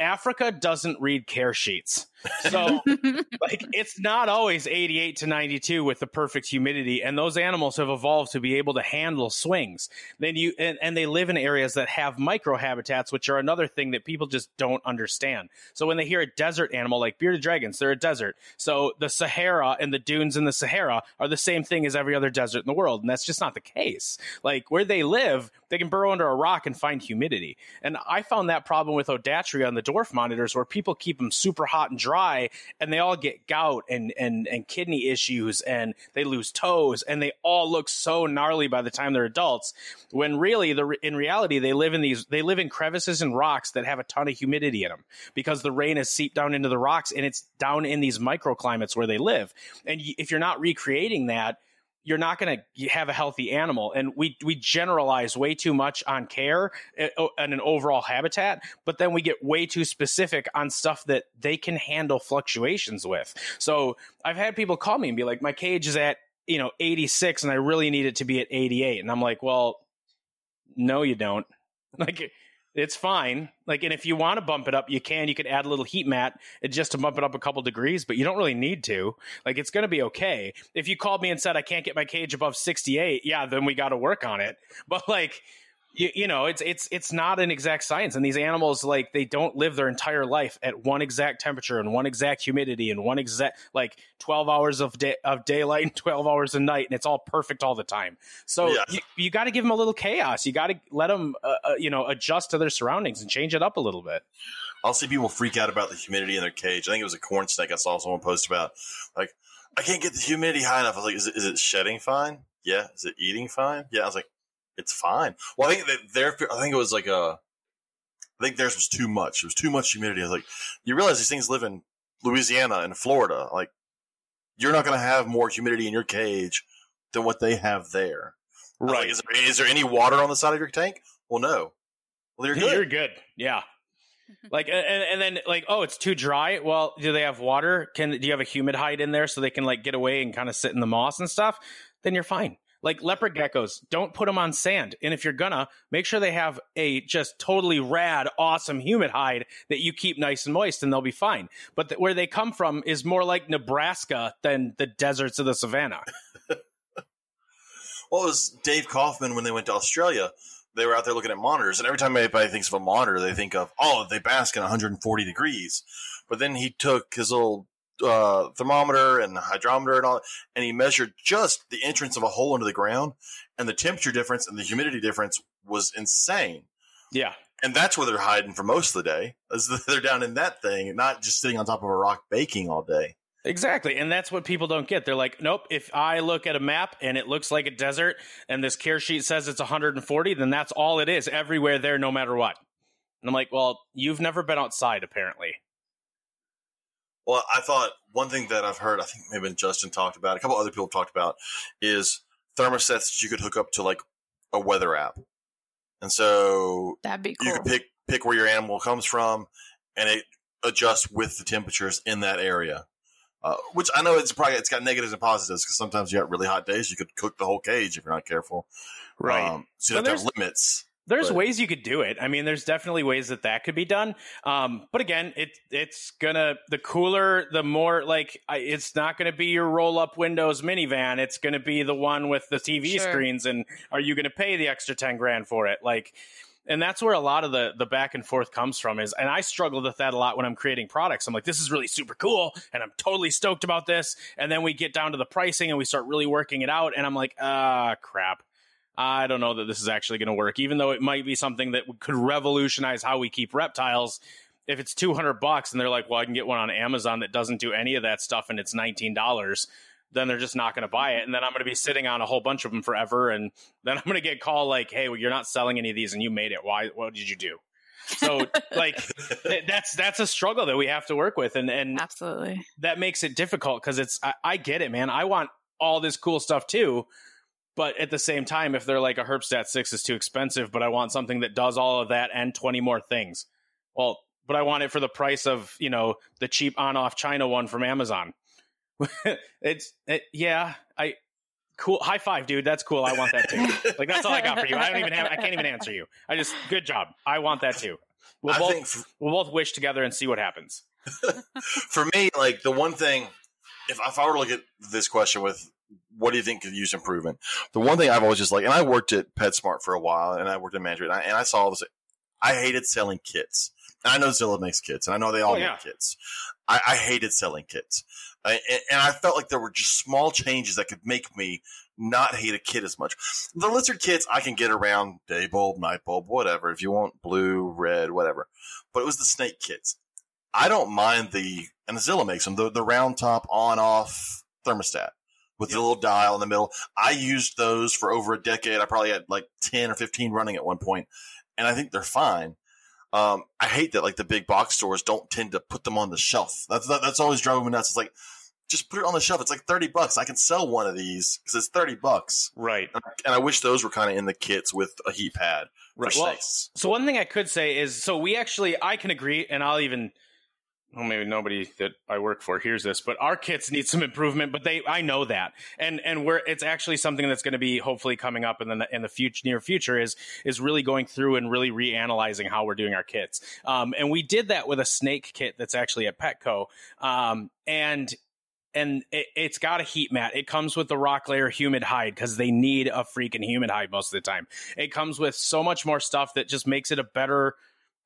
Africa doesn't read care sheets. So <laughs> like it's not always 88 to 92 with the perfect humidity and those animals have evolved to be able to handle swings. Then you and, and they live in areas that have microhabitats which are another thing that people just don't understand. So when they hear a desert animal like bearded dragons they're a desert. So the sahara and the dunes in the sahara are the same thing as every other desert in the world and that's just not the case. Like where they live they can burrow under a rock and find humidity. And i found that problem with odatria on the dwarf monitors where people keep them super hot and dry and they all get gout and and and kidney issues and they lose toes and they all look so gnarly by the time they're adults when really the in reality they live in these they live in crevices and rocks that have a ton of humidity in them because the rain has seeped down into the rocks and it's down in these microclimates where they live. And if you're not recreating that you're not going to have a healthy animal. And we we generalize way too much on care uh, and an overall habitat but then we get way too specific on stuff that they can handle fluctuations with. So i've had people call me and be like my cage is at you know 86 and i really need it to be at 88 and i'm like well no you don't. <laughs> Like it's fine. Like, and if you want to bump it up, you can. You could add a little heat mat just to bump it up a couple degrees, but you don't really need to. Like, it's going to be okay. If you called me and said I can't get my cage above 68, yeah, then we got to work on it. <laughs> But like, you, you know it's it's it's not an exact science and these animals like they don't live their entire life at one exact temperature and one exact humidity and one exact like 12 hours of day of daylight and <laughs> 12 hours of night and it's all perfect all the time so Yeah. you, you got to give them a little chaos you got to let them uh, uh, you know adjust to their surroundings and change it up a little bit I'll see people freak out about the humidity in their cage. I think it was a corn snake I saw someone post about. Like, I can't get the humidity high enough. I was like, is it, is it shedding fine? Yeah. Is it eating fine? Yeah. I was like, it's fine. Well, I think that their, I think it was like a, I think theirs was too much. It was too much humidity. I was like, you realize these things live in Louisiana and Florida. Like, you're not going to have more humidity in your cage than what they have there. Right. like, is, there, is there any water on the side of your tank? Well, no. Well, you're good. You're good. Yeah. Mm-hmm. Like and, and then like oh it's too dry. Well, do they have water? Can do you have a humid hide in there so they can like get away and kind of sit in the moss and stuff? Then you're fine. Like leopard geckos, don't put them on sand. And if you're gonna, make sure they have a just totally rad, awesome humid hide that you keep nice and moist, and they'll be fine. But where they come from is more like Nebraska than the deserts of the savannah. <laughs> Well, it was Dave Kaufman when they went to Australia. They were out there looking at monitors, and every time anybody thinks of a monitor, they think of, oh, they bask in 140 degrees. But then he took his little uh, thermometer and hydrometer and all, and he measured just the entrance of a hole into the ground, and the temperature difference and the humidity difference was insane. Yeah. And that's where they're hiding for most of the day. Is <laughs> they're down in that thing, not just sitting on top of a rock baking all day. Exactly. And that's what people don't get. They're like, nope, if I look at a map and it looks like a desert and this care sheet says it's 140, then that's all it is everywhere there, no matter what. And I'm like, well, you've never been outside, apparently. Well, I thought one thing that I've heard, I think maybe Justin talked about, a couple other people talked about, is thermostats that you could hook up to like a weather app, and so That'd be cool. you could pick pick where your animal comes from, and it adjusts with the temperatures in that area. Uh, which I know it's probably it's got negatives and positives because sometimes you got really hot days, you could cook the whole cage if you're not careful. Um, so you But have to have limits. There's But- ways you could do it. I mean, there's definitely ways that that could be done. Um, but again, it it's gonna the cooler, the more like it's not gonna be your roll up Windows minivan. It's gonna be the one with the TV Sure. screens. And are you gonna pay the extra ten grand for it? Like, and that's where a lot of the the back and forth comes from. Is and I struggle with that a lot when I'm creating products. I'm like, this is really super cool, and I'm totally stoked about this. And then we get down to the pricing and we start really working it out, and I'm like, ah, crap. I don't know that this is actually going to work, even though it might be something that could revolutionize how we keep reptiles. If it's 200 bucks and they're like, well, I can get one on Amazon that doesn't do any of that stuff and it's $19, then they're just not going to buy it. And then I'm going to be sitting on a whole bunch of them forever. And then I'm going to get called like, hey, well, you're not selling any of these and you made it. Why? What did you do? So <laughs> like that's that's a struggle that we have to work with and and Absolutely. that makes it difficult because it's I, I get it, man. I want all this cool stuff too, but at the same time, if they're like a Herpstat six is too expensive, but I want something that does all of that and twenty more things, well, but I want it for the price of you know the cheap on off China one from Amazon. <laughs> it's it, yeah, I cool high five, dude. That's cool. I want that too. like that's all I got for you. I don't even have. I can't even answer you. I just good job. I want that too. We'll I both think we'll both wish together and see what happens. <laughs> for me, like the one thing, if, if I were to look at this question with what do you think could use improvement, the one thing I've always just like, and I worked at PetSmart for a while, and I worked in management, and I, and I saw all this. I hated selling kits. And I know Zilla makes kits, and I know they all Oh, yeah. make kits. I, I hated selling kits, I, and, and I felt like there were just small changes that could make me not hate a kit as much. The lizard kits I can get around day bulb, night bulb, whatever. If you want blue, red, whatever. But it was the snake kits. I don't mind the and Zilla makes them the the round top on off thermostat with the little dial in the middle. I used those for over a decade. I probably had like ten or fifteen running at one point, and I think they're fine. Um, I hate that like the big box stores don't tend to put them on the shelf. That's that, that's always driving me nuts. It's like just put it on the shelf. It's like thirty bucks. I can sell one of these because it's thirty bucks. Right. And I wish those were kind of in the kits with a heat pad Right. Well. So one thing I could say is, so we actually, I can agree, and I'll even well, maybe nobody that I work for hears this, but our kits need some improvement. But they, I know that, and and we're it's actually something that's going to be hopefully coming up in the in the future near future is is really going through and really reanalyzing how we're doing our kits. Um, and we did that with a snake kit that's actually at Petco, um, and and it, has got a heat mat. It comes with the Rock Lair humid hide because they need a freaking humid hide most of the time. It comes with so much more stuff that just makes it a better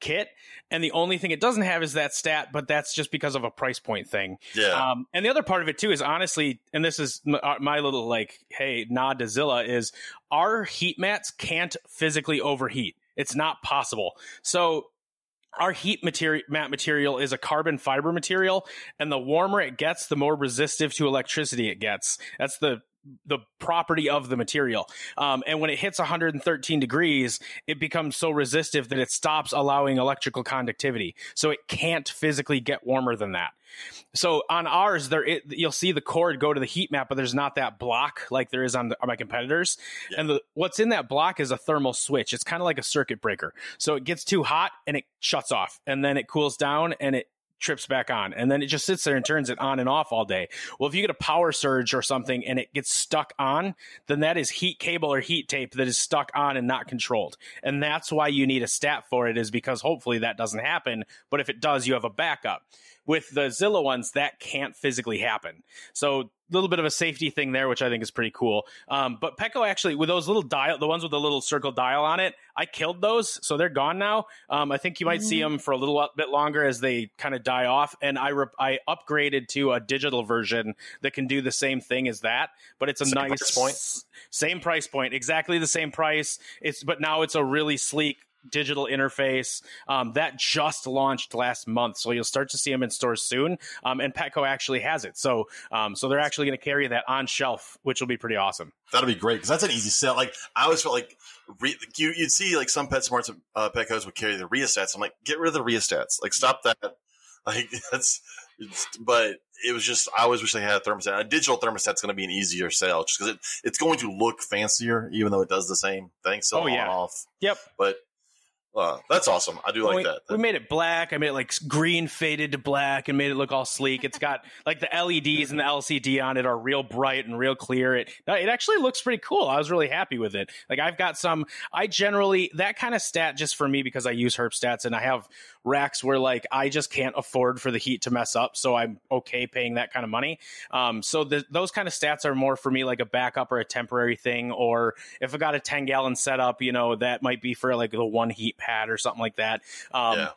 kit. And the only thing it doesn't have is that stat, but that's just because of a price point thing. Yeah. Um, and the other part of it too is honestly, and this is uh, my little like, hey, nod to Zilla is our heat mats can't physically overheat. It's not possible. So our heat material mat material is a carbon fiber material and the warmer it gets the more resistive to electricity it gets that's the the property of the material. Um, and when it hits 113 degrees, it becomes so resistive that it stops allowing electrical conductivity. So it can't physically get warmer than that. So on ours, there it, you'll see the cord go to the heat mat, but there's not that block like there is on, the, on my competitors. Yeah. And the, what's in that block is a thermal switch. It's kind of like a circuit breaker. So it gets too hot and it shuts off, and then it cools down and it trips back on and then it just sits there and turns it on and off all day. Well, if you get a power surge or something and it gets stuck on, then that is heat cable or heat tape that is stuck on and not controlled. And that's why you need a stat for it is because hopefully that doesn't happen. But if it does, you have a backup. With the Zilla ones, that can't physically happen. So a little bit of a safety thing there, which I think is pretty cool. Um, but Petco actually, with those little dial, the ones with the little circle dial on it, I killed those, so they're gone now. Um, I think you might mm-hmm. see them for a little bit longer as they kind of die off. And I re- I upgraded to a digital version that can do the same thing as that, but it's a same nice price point. Same price point, exactly the same price. It's but now it's a really sleek digital interface um, that just launched last month so you'll start to see them in stores soon um, and petco actually has it so um, so they're actually going to carry that on shelf which will be pretty awesome that'll be great because that's an easy sell like i always felt like re- you, would see like some PetSmarts uh, petcos would carry the rheostats i'm like get rid of the rheostats like stop that <laughs> like that's but it was just I always wish they had a thermostat. A digital thermostat's going to be an easier sell just because it, it's going to look fancier, even though it does the same thing. So oh, yeah. off. Yep. But uh, that's awesome. I do like we, that. We made it black. I made it like green faded to black and made it look all sleek. It's got <laughs> like the LEDs and the LCD on it are real bright and real clear. It it actually looks pretty cool. I was really happy with it. Like I've got some. I generally that kind of stat just for me because I use Herp stats and I have racks where like I just can't afford for the heat to mess up, so I'm okay paying that kind of money. Um, so the, those kind of stats are more for me like a backup or a temporary thing, or if I got a 10 gallon setup, you know, that might be for like the one heat pad or something like that. Um, yeah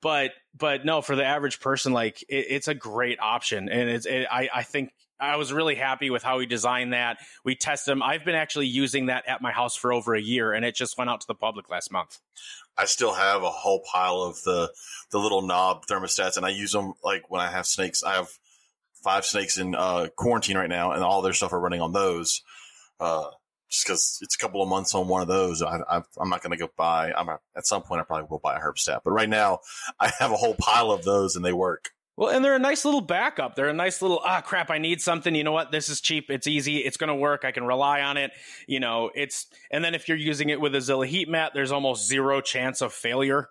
but but no for the average person like it, it's a great option and it's it, I, I think I was really happy with how we designed that. We test them. I've been actually using that at my house for over a year, and it just went out to the public last month. I still have a whole pile of the the little knob thermostats, and I use them like when I have snakes. I have five snakes in uh, quarantine right now, and all their stuff are running on those. Uh, just because it's a couple of months on one of those, I, am not going to go buy. I'm a, at some point I probably will buy a herp stat, but right now I have a whole pile of those, and they work. Well, and they're a nice little backup. They're a nice little ah crap. I need something. You know what? This is cheap. It's easy. It's going to work. I can rely on it. You know, it's and then if you're using it with a Zilla heat mat, there's almost zero chance of failure.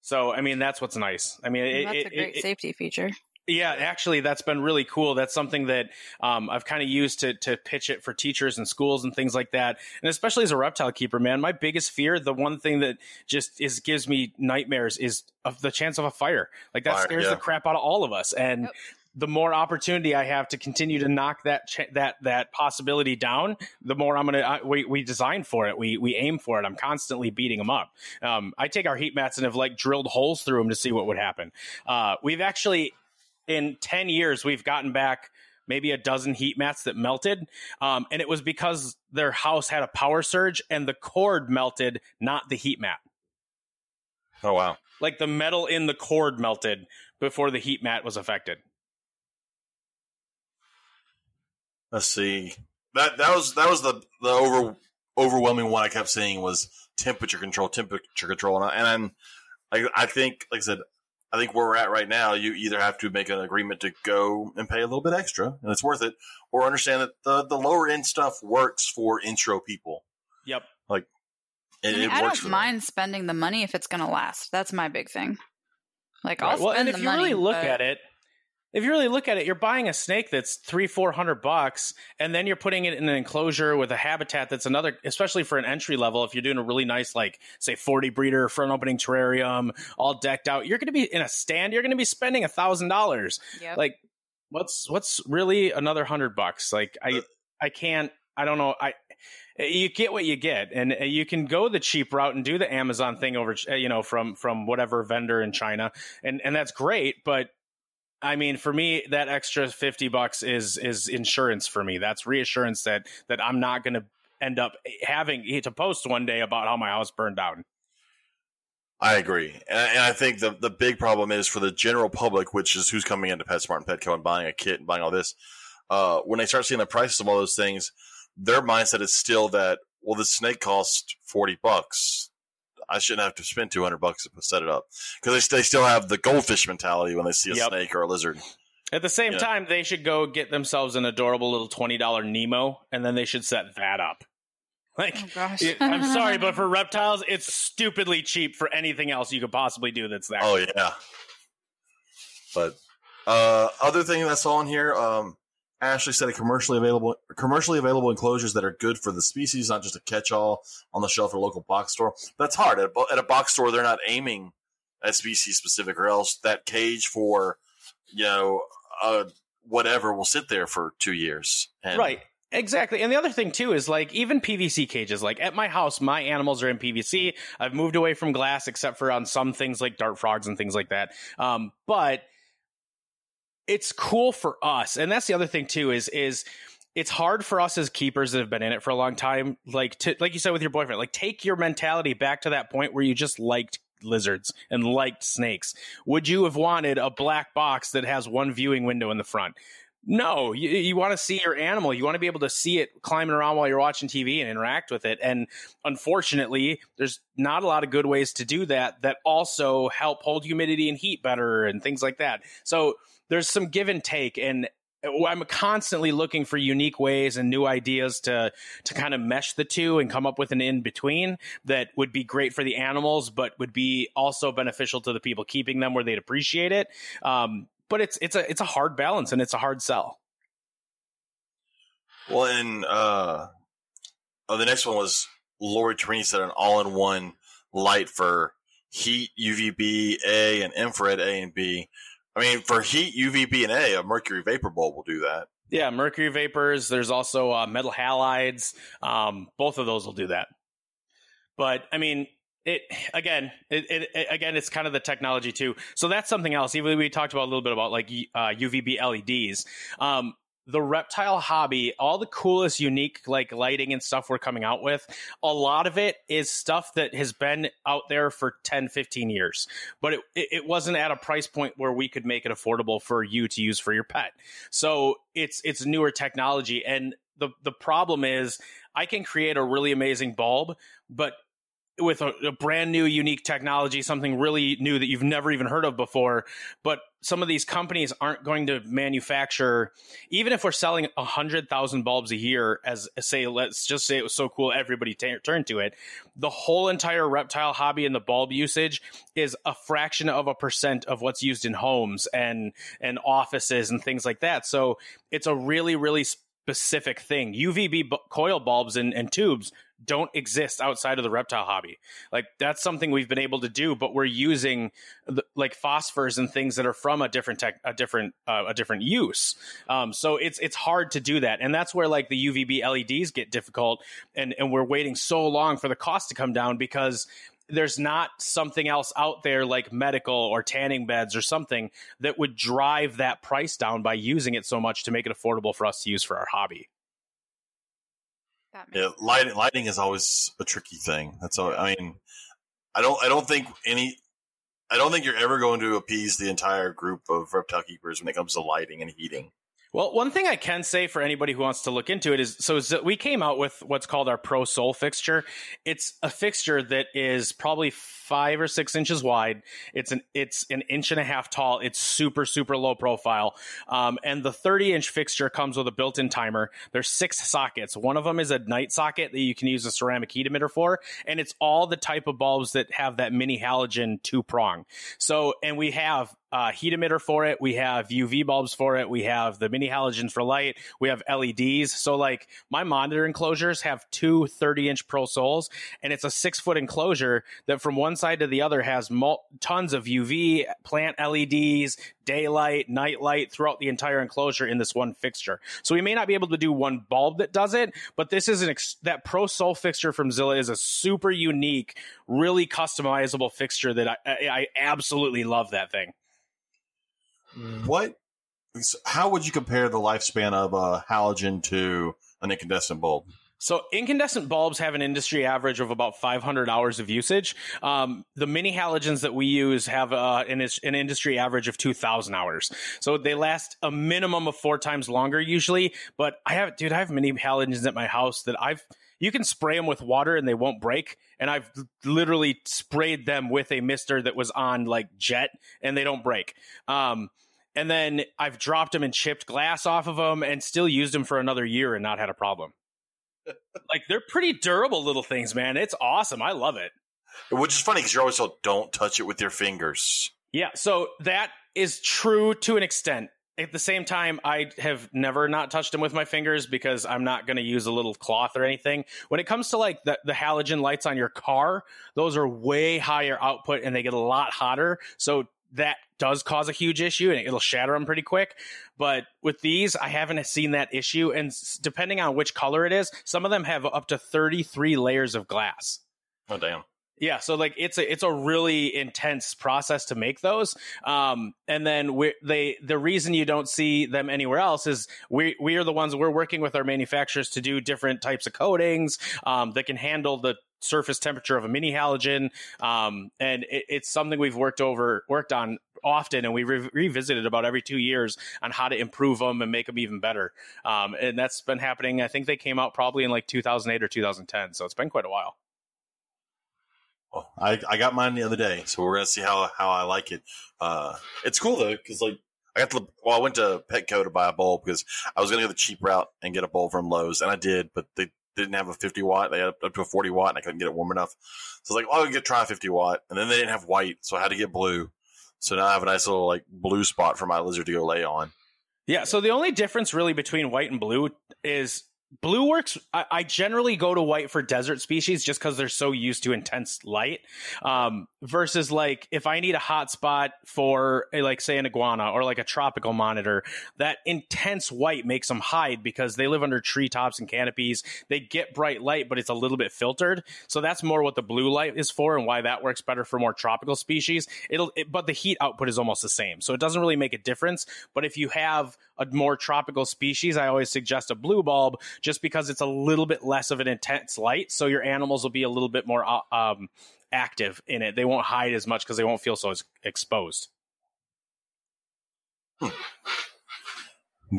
So I mean, that's what's nice. I mean, it, that's a great it, safety feature. Yeah, actually, that's been really cool. That's something that um, I've kind of used to to pitch it for teachers and schools and things like that. And especially as a reptile keeper, man, my biggest fear, the one thing that just is gives me nightmares, is of the chance of a fire. Like that fire, scares yeah. the crap out of all of us. And yep. the more opportunity I have to continue to knock that ch- that that possibility down, the more I'm gonna. I, we we design for it. We we aim for it. I'm constantly beating them up. Um, I take our heat mats and have like drilled holes through them to see what would happen. Uh, we've actually in 10 years, we've gotten back maybe a dozen heat mats that melted. Um, and it was because their house had a power surge and the cord melted, not the heat mat. Oh, wow. Like the metal in the cord melted before the heat mat was affected. Let's see. That that was that was the the over overwhelming one I kept seeing was temperature control, temperature control, and, I, and I, I think, like I said, I think where we're at right now, you either have to make an agreement to go and pay a little bit extra, and it's worth it, or understand that the the lower end stuff works for intro people. Yep. Like it, I, mean, it I don't mind them. spending the money if it's going to last. That's my big thing. Like, I'll well, and spend if the you money, really look but- at it, if you really look at it, you're buying a snake that's three, four hundred bucks, and then you're putting it in an enclosure with a habitat that's another, especially for an entry level. If you're doing a really nice, like say, forty breeder front opening terrarium, all decked out, you're going to be in a stand. You're going to be spending a thousand dollars. Yep. Like, what's what's really another hundred bucks? Like, I I can't. I don't know. I you get what you get, and uh, you can go the cheap route and do the Amazon thing over, uh, you know, from from whatever vendor in China, and and that's great. But I mean, for me, that extra fifty bucks is is insurance for me. That's reassurance that that I'm not going to end up having to post one day about how my house burned down. I agree, and I, think the the big problem is for the general public, which is who's coming into PetSmart and Petco and buying a kit and buying all this. Uh, when they start seeing the prices of all those things, their mindset is still that well, the snake costs forty bucks. I shouldn't have to spend two hundred bucks to set it up because they, they still have the goldfish mentality when they see a Yep. snake or a lizard. At the same Yeah. time, they should go get themselves an adorable little twenty dollar Nemo, and then they should set that up. <laughs> Like, Oh, gosh. it- I'm sorry, but for <laughs> reptiles, it's stupidly cheap for anything else you could possibly do that's there. Oh yeah. But uh, other thing that's on here, um, Ashley said a commercially available commercially available enclosures that are good for the species, not just a catch-all on the shelf or local box store. That's hard at, a at a box store. They're not aiming at species specific, or else that cage for you know uh, whatever will sit there for two years. And Right. Exactly. And the other thing too is like even PVC cages, like at my house, my animals are in PVC. I've moved away from glass except for on some things like dart frogs and things like that. Um, but it's cool for us. And that's the other thing too is is it's hard for us as keepers that have been in it for a long time, like to like you said with your boyfriend, like take your mentality back to that point where you just liked lizards and liked snakes. Would you have wanted a black box that has one viewing window in the front? No, you, you want to see your animal. You want to be able to see it climbing around while you're watching TV and interact with it. And unfortunately, there's not a lot of good ways to do that that also help hold humidity and heat better and things like that. So there's some give and take. And I'm constantly looking for unique ways and new ideas to to kind of mesh the two and come up with an in between that would be great for the animals, but would be also beneficial to the people keeping them where they'd appreciate it. Um, but it's it's a it's a hard balance and it's a hard sell. Well, and uh, oh, the next one was Lori Trini said an all-in-one light for heat, UVB A, and infrared A and B. I mean, for heat, UVB and A, a mercury vapor bulb will do that. Yeah, mercury vapors. There's also uh, metal halides. Um, both of those will do that. But I mean, it again, it, it, it- again, it's kind of the technology too. So that's something else. Even we talked about a little bit about like uh, UVB LEDs. Um, the reptile hobby, all the coolest, unique like lighting and stuff we're coming out with, a lot of it is stuff that has been out there for 10, 15 years. But it, it wasn't at a price point where we could make it affordable for you to use for your pet. So it's it's newer technology. And the the problem is I can create a really amazing bulb, but with a, a brand new unique technology something really new that you've never even heard of before. But some of these companies aren't going to manufacture even if we're selling 100000 bulbs a year as say let's just say it was so cool everybody t- turned to it the whole entire reptile hobby and the bulb usage is a fraction of a percent of what's used in homes and and offices and things like that. So it's a really really specific thing. Uvb coil bulbs and, and tubes don't exist outside of the reptile hobby. Like that's something we've been able to do, but we're using the, like phosphors and things that are from a different tech, a different, uh, a different use. Um, so it's it's hard to do that, and that's where like the UVB LEDs get difficult, and and we're waiting so long for the cost to come down because there's not something else out there like medical or tanning beds or something that would drive that price down by using it so much to make it affordable for us to use for our hobby. Yeah, lighting is always a tricky thing. That's all. I mean, I don't I don't think any. I don't think you're ever going to appease the entire group of reptile keepers when it comes to lighting and heating. Well, one thing I can say for anybody who wants to look into it is so we came out with what's called our Pro Soul fixture. It's a fixture that is probably five or six inches wide. It's an it's an inch and a half tall. It's super super low profile, um, and the 30 inch fixture comes with a built-in timer. There's six sockets. One of them is a night socket that you can use a ceramic heat emitter for, and it's all the type of bulbs that have that mini halogen two prong. So, and we have uh, heat emitter for it. We have UV bulbs for it. We have the mini halogens for light. We have LEDs. So like my monitor enclosures have two 30 inch Pro Souls and it's a six foot enclosure that from one side to the other has mul- tons of UV plant LEDs, daylight, night light throughout the entire enclosure in this one fixture. So we may not be able to do one bulb that does it, but this is an ex- that Pro Soul fixture from Zilla is a super unique, really customizable fixture that I, I, I absolutely love that thing. What? How would you compare the lifespan of a halogen to an incandescent bulb? So incandescent bulbs have an industry average of about 500 hours of usage. Um, the mini halogens that we use have uh, an, an, industry average of 2,000 hours. So they last a minimum of four times longer usually. But I have, dude, I have mini halogens at my house that I've you can spray them with water and they won't break. And I've literally sprayed them with a mister that was on like jet and they don't break. Um, and then I've dropped them and chipped glass off of them and still used them for another year and not had a problem. <laughs> like they're pretty durable little things, man. It's awesome. I love it. Which is funny because you're always told don't touch it with your fingers. Yeah, so that is true to an extent. At the same time, I have never not touched them with my fingers because I'm not going to use a little cloth or anything. When it comes to like the, the halogen lights on your car, those are way higher output and they get a lot hotter. So that does cause a huge issue and it'll shatter them pretty quick. But with these, I haven't seen that issue. And depending on which color it is, some of them have up to 33 layers of glass. Oh, damn. Yeah, so like it's a it's a really intense process to make those, um, and then we they the reason you don't see them anywhere else is we we are the ones we're working with our manufacturers to do different types of coatings um, that can handle the surface temperature of a mini halogen, um, and it, it's something we've worked over worked on often, and we re- revisited about every two years on how to improve them and make them even better. Um, and that's been happening. I think they came out probably in like 2008 or 2010, so it's been quite a while. Well, I, I got mine the other day, so we're gonna see how how I like it. Uh, it's cool though because like I got the well, I went to Petco to buy a bulb because I was gonna go the cheap route and get a bulb from Lowe's, and I did, but they didn't have a 50 watt. They had up to a 40 watt, and I couldn't get it warm enough. So I was like, well, I'll get try 50 watt, and then they didn't have white, so I had to get blue. So now I have a nice little like blue spot for my lizard to go lay on. Yeah. So the only difference really between white and blue is Blue works. I, I, generally go to white for desert species just because they're so used to intense light. Um, versus like if I need a hot spot for a, like say an iguana or like a tropical monitor, that intense white makes them hide because they live under treetops and canopies. They get bright light, but it's a little bit filtered. So that's more what the blue light is for and why that works better for more tropical species. It'll, it, but the heat output is almost the same, so it doesn't really make a difference. But if you have a more tropical species, I always suggest a blue bulb just because it's a little bit less of an intense light. So your animals will be a little bit more uh, um, active in it. They won't hide as much because they won't feel so exposed. Hmm.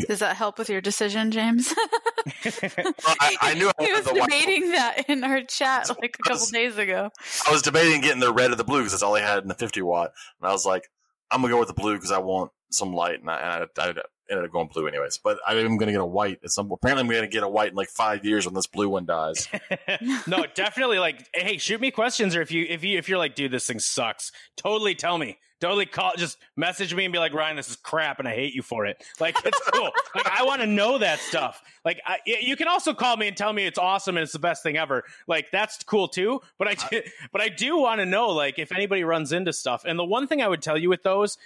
Does that help with your decision, James? <laughs> well, I, I, knew I he was debating that in our chat like a couple days ago. I was debating getting the red or the blue because that's all they had in the 50 watt, and I was like, I'm gonna go with the blue because I want some light, and I, I, I, ended up going blue anyways. But I'm going to get a white at some. Apparently, I'm going to get a white in like five years when this blue one dies. <laughs> no, definitely. Like, hey, shoot me questions, or if you if you if you're like, dude, this thing sucks. Totally tell me. Totally call. Just message me and be like, Ryan, this is crap, and I hate you for it. Like, it's cool. <laughs> like, I want to know that stuff. Like, I, you can also call me and tell me it's awesome and it's the best thing ever. Like, that's cool too. But I, do, <laughs> but I do want to know, like, if anybody runs into stuff. And the one thing I would tell you with those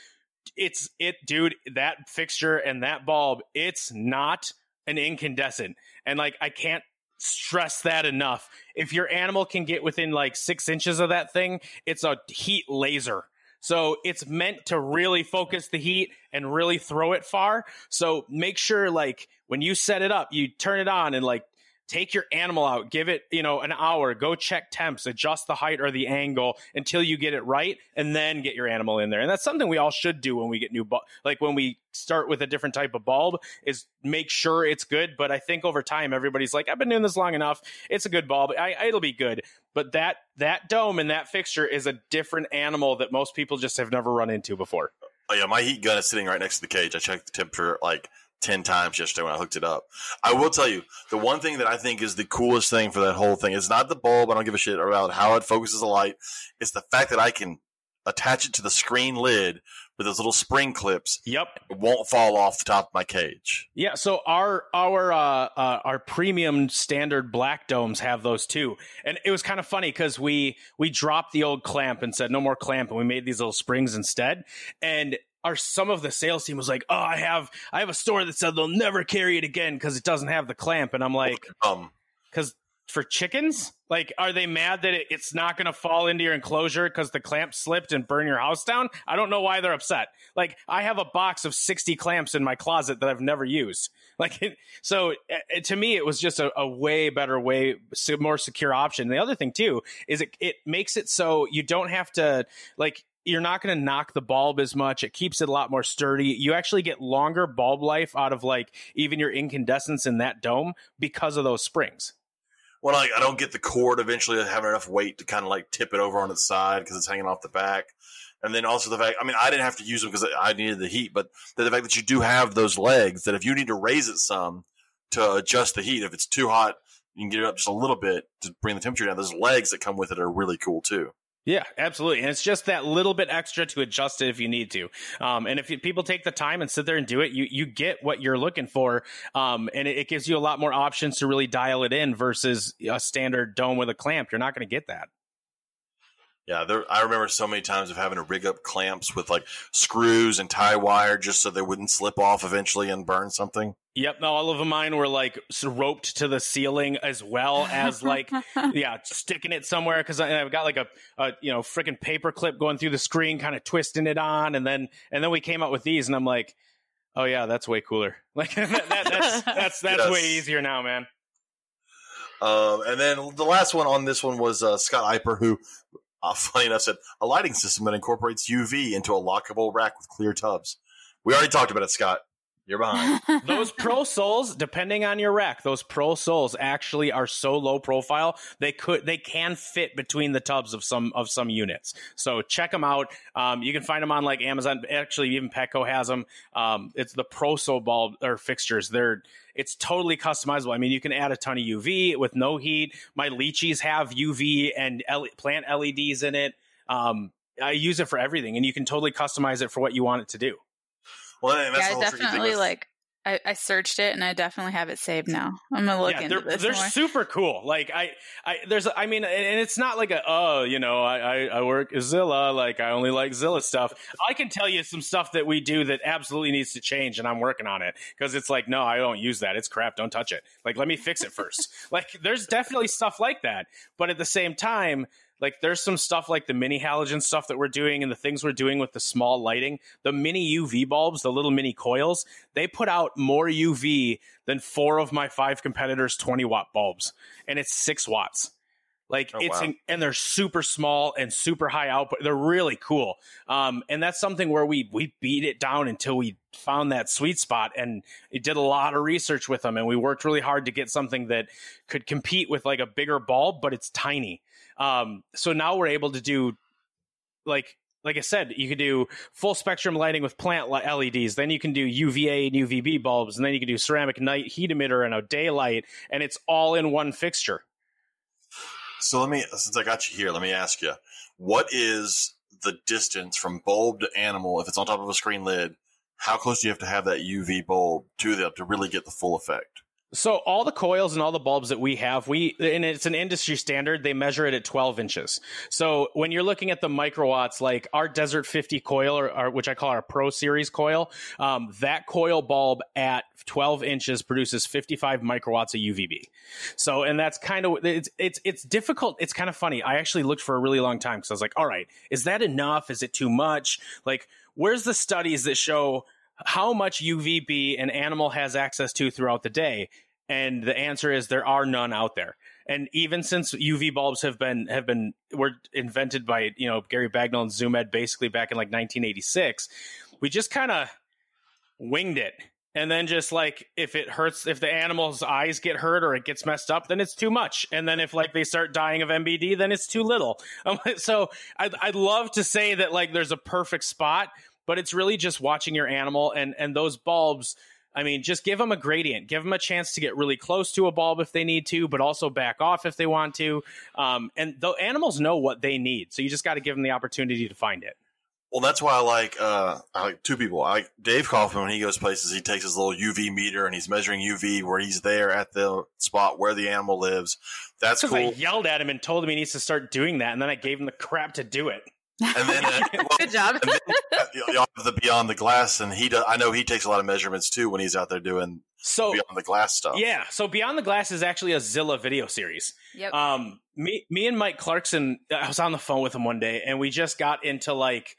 it's it, dude. That fixture and that bulb, it's not an incandescent, and like I can't stress that enough. If your animal can get within like six inches of that thing, it's a heat laser. So it's meant to really focus the heat and really throw it far. So make sure like when you set it up, you turn it on and like take your animal out, give it, you know, an hour, go check temps, adjust the height or the angle until you get it right, and then get your animal in there. And that's something we all should do when we get new, bu- like when we start with a different type of bulb, is make sure it's good. But I think over time, everybody's like, I've been doing this long enough, it's a good bulb, I, it'll be good. But that that dome and that fixture is a different animal that most people just have never run into before. Oh yeah, my heat gun is sitting right next to the cage. I checked the temperature like 10 times yesterday when I hooked it up. I will tell you, the one thing that I think is the coolest thing for that whole thing is not the bulb. I don't give a shit about how it focuses the light. It's the fact that I can attach it to the screen lid with those little spring clips. Yep. It won't fall off the top of my cage. Yeah, so our our uh, uh, our premium standard black domes have those too, and it was kind of funny because we we dropped the old clamp and said no more clamp, and we made these little springs instead, and our some of the sales team was like, "Oh, I have I have a store that said they'll never carry it again because it doesn't have the clamp," and I'm like, Um, "Because for chickens, like, are they mad that it, it's not going to fall into your enclosure because the clamp slipped and burn your house down? I don't know why they're upset. Like, I have a box of 60 clamps in my closet that I've never used. <laughs> Like, it, so it, to me, it was just a, a way better way, more secure option. The other thing too is it it makes it so you don't have to like you're not going to knock the bulb as much. It keeps it a lot more sturdy. You actually get longer bulb life out of like even your incandescence in that dome because of those springs. well, like, I don't get the cord eventually having enough weight to kind of like tip it over on its side because it's hanging off the back. And then also the fact, I mean, I didn't have to use them because I needed the heat, but the fact that you do have those legs that if you need to raise it some to adjust the heat, if it's too hot, you can get it up just a little bit to bring the temperature down. Those legs that come with it are really cool too. Yeah, absolutely. And it's just that little bit extra to adjust it if you need to. Um, and if you, people take the time and sit there and do it, you, you get what you're looking for. Um, and it, it gives you a lot more options to really dial it in versus a standard dome with a clamp. You're not going to get that. Yeah, there, I remember so many times of having to rig up clamps with like screws and tie wire just so they wouldn't slip off eventually and burn something. Yep. No, all of mine were like roped to the ceiling as well as like, <laughs> yeah, sticking it somewhere because I've got like a, a you know, freaking paper clip going through the screen, kind of twisting it on. And then, and then we came out with these and I'm like, oh yeah, that's way cooler. <laughs> Like that, that, that's, that's, that's Yes. way easier now, man. Um, and then the last one on this one was uh, Scott Eiper, who, uh, <laughs> funny enough, said a lighting system that incorporates UV into a lockable rack with clear tubs. We already talked about it, Scott. You're behind. <laughs> those pro souls depending on your rack those pro souls actually are so low profile they could they can fit between the tubs of some of some units. So check them out. Um, you can find them on like amazon. Actually even petco has them um, it's the pro soul bulb or fixtures. They're it's totally customizable. I mean you can add a ton of uv with no heat. My leachies have uv and L- plant leds in it. Um, i use it for everything and you can totally customize it for what you want it to do Well, that's yeah, the whole definitely with- like. I, I searched it and I definitely have it saved now. I'm gonna look yeah, into they're, this they're more. super cool. Like I, I there's, I mean, and it's not like a, oh, you know, I, I, work at Zilla, like I only like Zilla stuff. I can tell you some stuff that we do that absolutely needs to change, and I'm working on it because it's like, no, I don't use that. It's crap. Don't touch it. Like, let me fix it first. <laughs> like, there's definitely stuff like that, but at the same time. Like there's some stuff like the mini halogen stuff that we're doing and the things we're doing with the small lighting, the mini UV bulbs, the little mini coils, they put out more UV than four of my five competitors 20 watt bulbs and it's 6 watts. Like Oh, it's wow. and they're super small and super high output. They're really cool. Um, and that's something where we we beat it down until we found that sweet spot and it did a lot of research with them and we worked really hard to get something that could compete with like a bigger bulb, but it's tiny. Um, so now we're able to do like like I said, you could do full spectrum lighting with plant LEDs. Then you can do UVA and UVB bulbs, and then you can do ceramic night heat emitter and a daylight, and it's all in one fixture. So let me, since I got you here, let me ask you, what is the distance from bulb to animal if it's on top of a screen lid? How close do you have to have that UV bulb to them to really get the full effect? So all the coils and all the bulbs that we have, we and it's an industry standard. They measure it at 12 inches. So when you're looking at the microwatts, like our Desert 50 coil, or, or which I call our Pro Series coil, um, that coil bulb at 12 inches produces 55 microwatts of UVB. So and that's kind of it's it's it's difficult. It's kind of funny. I actually looked for a really long time because I was like, all right, is that enough? Is it too much? Like, where's the studies that show? How much UVB an animal has access to throughout the day. And the answer is there are none out there. And even since UV bulbs have been have been were invented by you know Gary Bagnall and Zoo Med basically back in like 1986, we just kind of winged it. And then just like if it hurts, if the animal's eyes get hurt or it gets messed up, then it's too much. And then if like they start dying of MBD, then it's too little. Um, <laughs> so I'd, I'd love to say that like there's a perfect spot, but it's really just watching your animal and and those bulbs I mean, just give them a gradient, give them a chance to get really close to a bulb if they need to, but also back off if they want to. Um, and the animals know what they need, so you just got to give them the opportunity to find it. Well, that's why I like uh, I like two people. I like Dave Kaufeld when he goes places. He takes his little UV meter and he's measuring UV where he's there at the spot where the animal lives. That's cool. I yelled at him and told him he needs to start doing that, and then I gave him the crap to do it. And then, uh, <laughs> well, Good job. and then you have the beyond the glass, and he does. I know he takes a lot of measurements too when he's out there doing So beyond the glass stuff. yeah, so Beyond the Glass is actually a Zilla video series. Yep. Um, me, me and Mike Clarkson, I was on the phone with him one day, and we just got into like,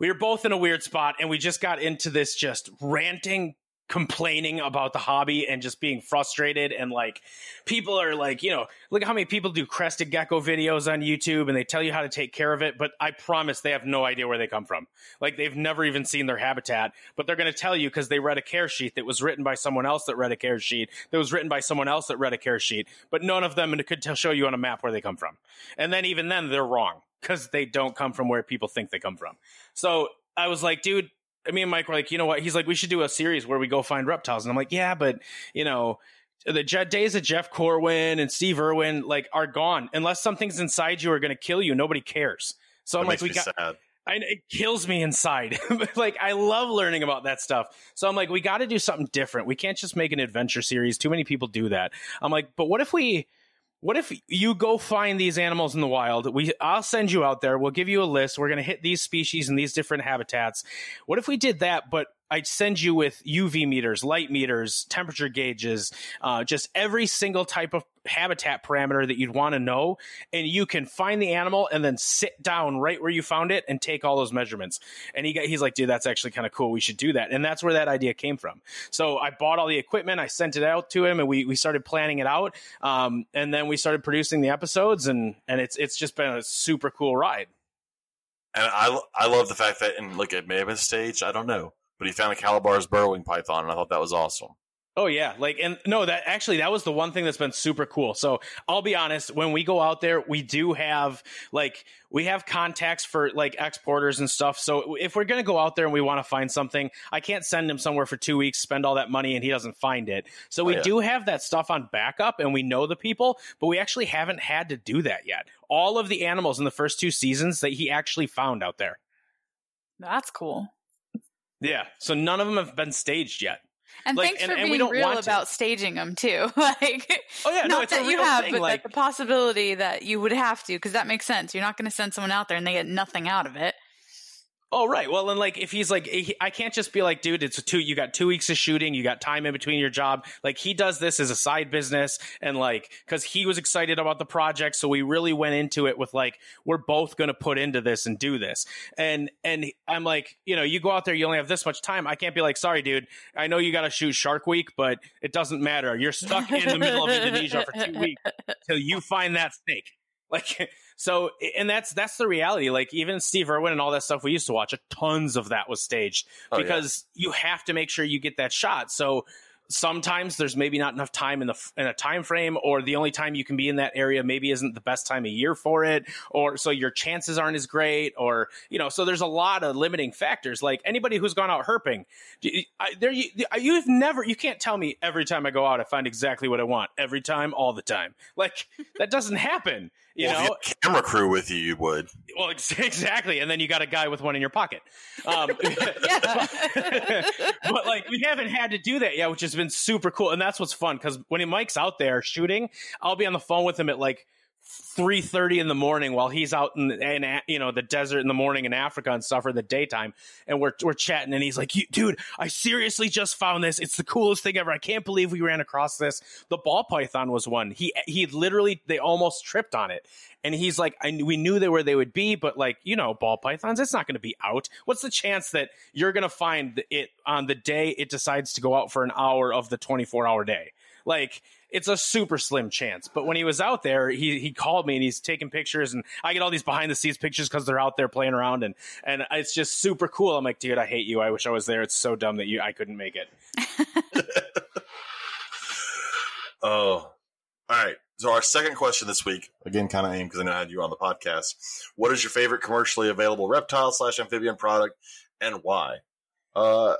we were both in a weird spot, and we just got into this just ranting, complaining about the hobby, and just being frustrated. And like, people are like, you know, look at how many people do crested gecko videos on YouTube, and they tell you how to take care of it, but I promise they have no idea where they come from. Like, they've never even seen their habitat, but they're going to tell you because they read a care sheet that was written by someone else that read a care sheet that was written by someone else that read a care sheet, but none of them could show you on a map where they come from. And then even then, they're wrong because they don't come from where people think they come from. So I was like, dude, me and Mike were like, you know what? He's like, we should do a series where we go find reptiles. And I'm like, yeah, but you know, the days of Jeff Corwin and Steve Irwin like are gone unless something's inside you are going to kill you. Nobody cares. So I'm like, we got. sad. I, it kills me inside. <laughs> like I love learning about that stuff. So I'm like, we got to do something different. We can't just make an adventure series. Too many people do that. I'm like, but what if we? What if you go find these animals in the wild? We, I'll send you out there. We'll give you a list. We're going to hit these species in these different habitats. What if we did that, but I'd send you with UV meters, light meters, temperature gauges, uh, just every single type of habitat parameter that you'd want to know, and you can find the animal and then sit down right where you found it and take all those measurements. And he got, he's like, dude, that's actually kind of cool. We should do that. And that's where that idea came from. So I bought all the equipment, I sent it out to him, and we we started planning it out. Um, and then we started producing the episodes, and and it's it's just been a super cool ride. And I I love the fact that and look, it may have been staged. I don't know, but he found a Calabar's burrowing python, and I thought that was awesome. Oh yeah, like and no, that actually that was the one thing that's been super cool. So I'll be honest, when we go out there, we do have like we have contacts for like exporters and stuff. So if we're gonna go out there and we want to find something, I can't send him somewhere for two weeks, spend all that money, and he doesn't find it. So we Oh, yeah. do have that stuff on backup, and we know the people, but we actually haven't had to do that yet. All of the animals in the first two seasons that he actually found out there. That's cool. Yeah, so none of them have been staged yet. And Like, thanks and- for and we being don't real want to. about staging them too. <laughs> like, Oh yeah, no, not that you have, thing. but like that the possibility that you would have to, because that makes sense. You're not going to send someone out there and they get nothing out of it. Oh right. Well, and like if he's like, he- I can't just be like, dude, it's two. You got two weeks of shooting. You got time in between your job. Like he does this as a side business, and like because he was excited about the project, so we really went into it with like, we're both going to put into this and do this. And and I'm like, you know, you go out there, you only have this much time. I can't be like, sorry, dude. I know you got to shoot Shark Week, but it doesn't matter. You're stuck in the middle of <laughs> Indonesia for two weeks till you find that snake. <laughs> Like so, and that's that's the reality. Like even Steve Irwin and all that stuff we used to watch, tons of that was staged Oh, yeah. because you have to make sure you get that shot. So sometimes there's maybe not enough time in the in a time frame, or the only time you can be in that area maybe isn't the best time of year for it, or so your chances aren't as great, or you know. So there's a lot of limiting factors. Like anybody who's gone out herping, you- I, there you you've never you can't tell me every time I go out I find exactly what I want every time all the time. Like <laughs> that doesn't happen. You well, know, if you had a camera crew with you, you would. well, ex- <laughs> exactly. And then you got a guy with one in your pocket. Um, <laughs> but like we haven't had to do that yet, which has been super cool. And that's what's fun because when Mike's out there shooting, I'll be on the phone with him at like three thirty in the morning while he's out in, in you know the desert in the morning in Africa and stuff or the daytime, and we're we're chatting, and he's like, "You- "Dude, I seriously just found this. It's the coolest thing ever. I can't believe we ran across this. The ball python was one. He he literally they almost tripped on it." And he's like, I we knew they where they would be, but like, you know, ball pythons, it's not going to be out. What's the chance that you're going to find it on the day it decides to go out for an hour of the 24 hour day? like it's a super slim chance. But when he was out there, he he called me and he's taking pictures, and I get all these behind the scenes pictures because they're out there playing around, and and it's just super cool. I'm like, dude, I hate you. I wish I was there. It's so dumb that you I couldn't make it. <laughs> <laughs> Oh, all right. So our second question this week, again, kind of aimed because I know I had you on the podcast. What is your favorite commercially available reptile slash amphibian product, and why? Uh,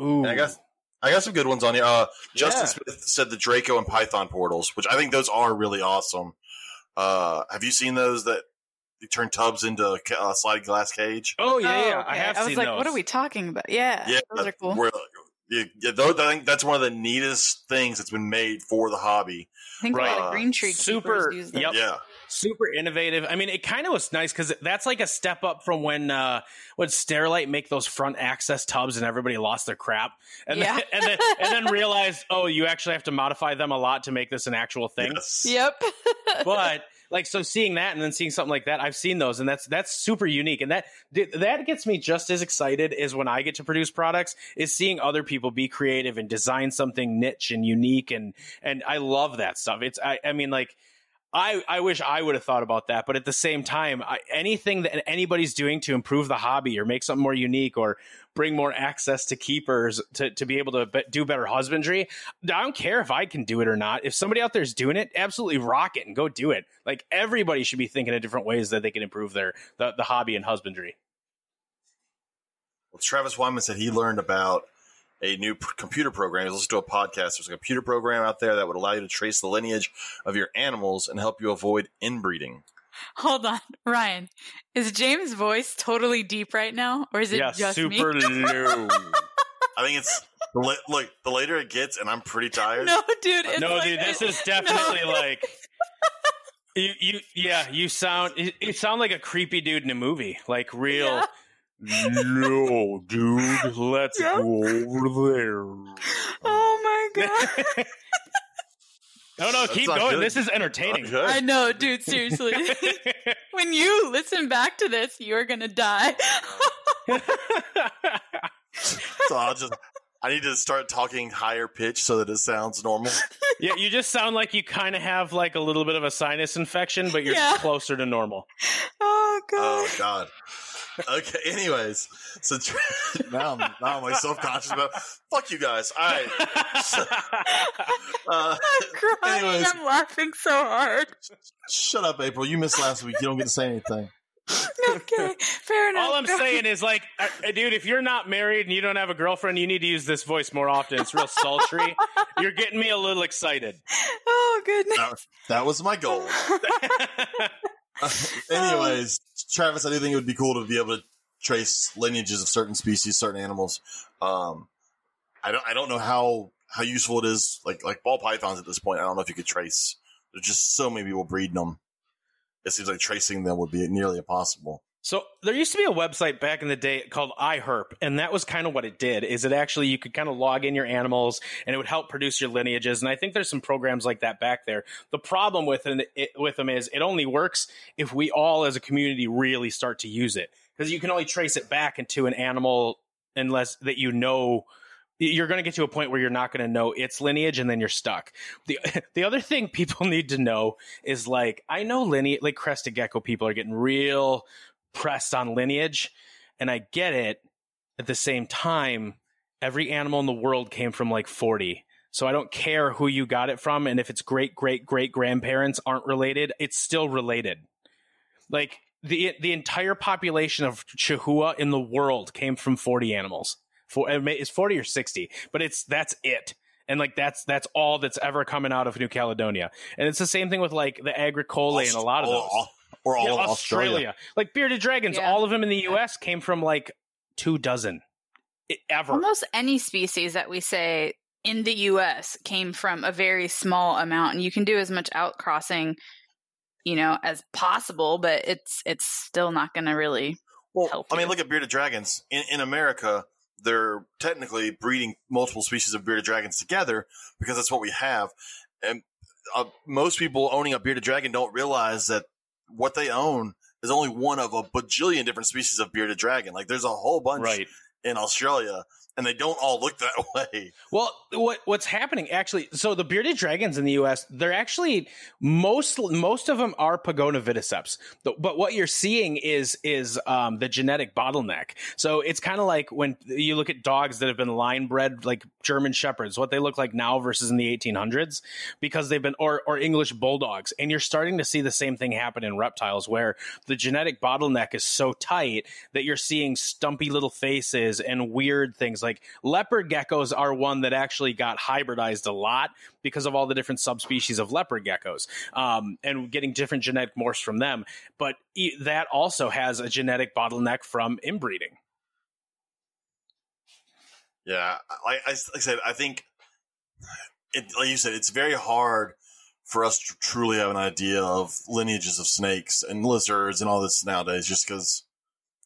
Ooh, and I guess I got some good ones on here. Uh, Justin Yeah. Smith said the Draco and Python portals, which I think those are really awesome. Uh, have you seen those that you turn tubs into ca- uh, sliding glass cage? Oh yeah, yeah. Oh, I have I was like, those. what are we talking about? Yeah, Yeah, those are cool. Where, yeah, yeah, those, I think that's one of the neatest things that's been made for the hobby. I think a lot of green tree Super- keepers use them. yep. Yeah, super innovative. I mean, it kind of was nice because that's like a step up from when uh when Sterilite make those front access tubs and everybody lost their crap, and Yeah. then, and then <laughs> and then realized, oh, you actually have to modify them a lot to make this an actual thing. yes. Yep. <laughs> But like, so seeing that and then seeing something like that, I've seen those, and that's that's super unique, and that that gets me just as excited as when I get to produce products is seeing other people be creative and design something niche and unique, and and I love that stuff. It's I I mean like. I, I wish I would have thought about that, but at the same time, I, anything that anybody's doing to improve the hobby or make something more unique or bring more access to keepers to, to be able to be, do better husbandry, I don't care if I can do it or not. If somebody out there is doing it, absolutely rock it and go do it. Like everybody should be thinking of different ways that they can improve their the, the hobby and husbandry. Well, Travis Wyman said he learned about a new p- computer program. He listened to a podcast. There's a computer program out there that would allow you to trace the lineage of your animals and help you avoid inbreeding. Hold on, <laughs> Ryan. Is James' voice totally deep right now, or is it yeah, just super <laughs> me? low. I think it's the la- look. The later it gets, and I'm pretty tired. No, dude. It's no, like, dude, this is <laughs> definitely like you. You, yeah, you sound. You you sound like a creepy dude in a movie, like real. No, dude, let's <laughs> Yeah. go over there. Oh my <laughs> god. No, no, That's keep going. good. This is entertaining. Not. I know, dude. Seriously. <laughs> when you listen back to this, you're gonna die. So I'll just. I need to start talking higher pitch so that it sounds normal. <laughs> yeah, you just sound like you kind of have like a little bit of a sinus infection, but you're Yeah. closer to normal. oh god. Oh God. Okay. Anyways, so <laughs> now I'm now I'm like self conscious about. Fuck you guys. All right. <laughs> Uh, I'm crying. anyways. I'm laughing so hard. shut up, April. You missed last week. You don't get to say anything. <laughs> Okay, fair <laughs> enough. All I'm saying is, like, uh, uh, dude, if you're not married and you don't have a girlfriend, you need to use this voice more often. It's real sultry. <laughs> you're getting me a little excited. Oh goodness. That, that was my goal. Anyways, Travis, I do think it would be cool to be able to trace lineages of certain species, certain animals. Um, I don't, I don't know how how useful it is. Like like ball pythons at this point, I don't know if you could trace. There's just so many people breeding them. It seems like tracing them would be nearly impossible. So there used to be a website back in the day called iHerp, and that was kind of what it did. Is it actually you could kind of log in your animals, and it would help produce your lineages. And I think there's some programs like that back there. The problem with it, it with them is it only works if we all as a community really start to use it, because you can only trace it back into an animal unless that you know you're going to get to a point where you're not going to know its lineage and then you're stuck. The <laughs> the other thing people <laughs> need to know is like I know lineage like crested gecko people are getting real pressed on lineage and I get it. At the same time, every animal in the world came from like 40. So I don't care who you got it from and if its great great great grandparents aren't related, it's still related. Like the the entire population of Chihuahua in the world came from 40 animals. For it's 40 or 60, but it's that's it. And like that's that's all that's ever coming out of New Caledonia. And it's the same thing with like the Agricola and a lot of Or- those. or all Yeah, of Australia. Like bearded dragons, Yeah. all of them in the US came from like two dozen. Ever. Almost any species that we say in the U.S. came from a very small amount, and you can do as much outcrossing, you know, as possible, but it's it's still not going to really. Well, help I mean, you. look at bearded dragons in in America. They're technically breeding multiple species of bearded dragons together because that's what we have. And uh, most people owning a bearded dragon don't realize that what they own is only one of a bajillion different species of bearded dragon. Like there's a whole bunch Right. in Australia, and they don't all look that <laughs> way. Well, what what's happening actually? So the bearded dragons in the U.S. they're actually most most of them are Pogona vitticeps, but what you're seeing is is um, the genetic bottleneck. So it's kind of like when you look at dogs that have been line bred, like German shepherds, what they look like now versus in the 1800s, because they've been or or English bulldogs, and you're starting to see the same thing happen in reptiles, where the genetic bottleneck is so tight that you're seeing stumpy little faces and weird things like leopard geckos are one that actually got hybridized a lot because of all the different subspecies of leopard geckos um, and getting different genetic morphs from them. But that also has a genetic bottleneck from inbreeding. Yeah, like I, like I said, I think, it, like you said, it's very hard for us to truly have an idea of lineages of snakes and lizards and all this nowadays, just because,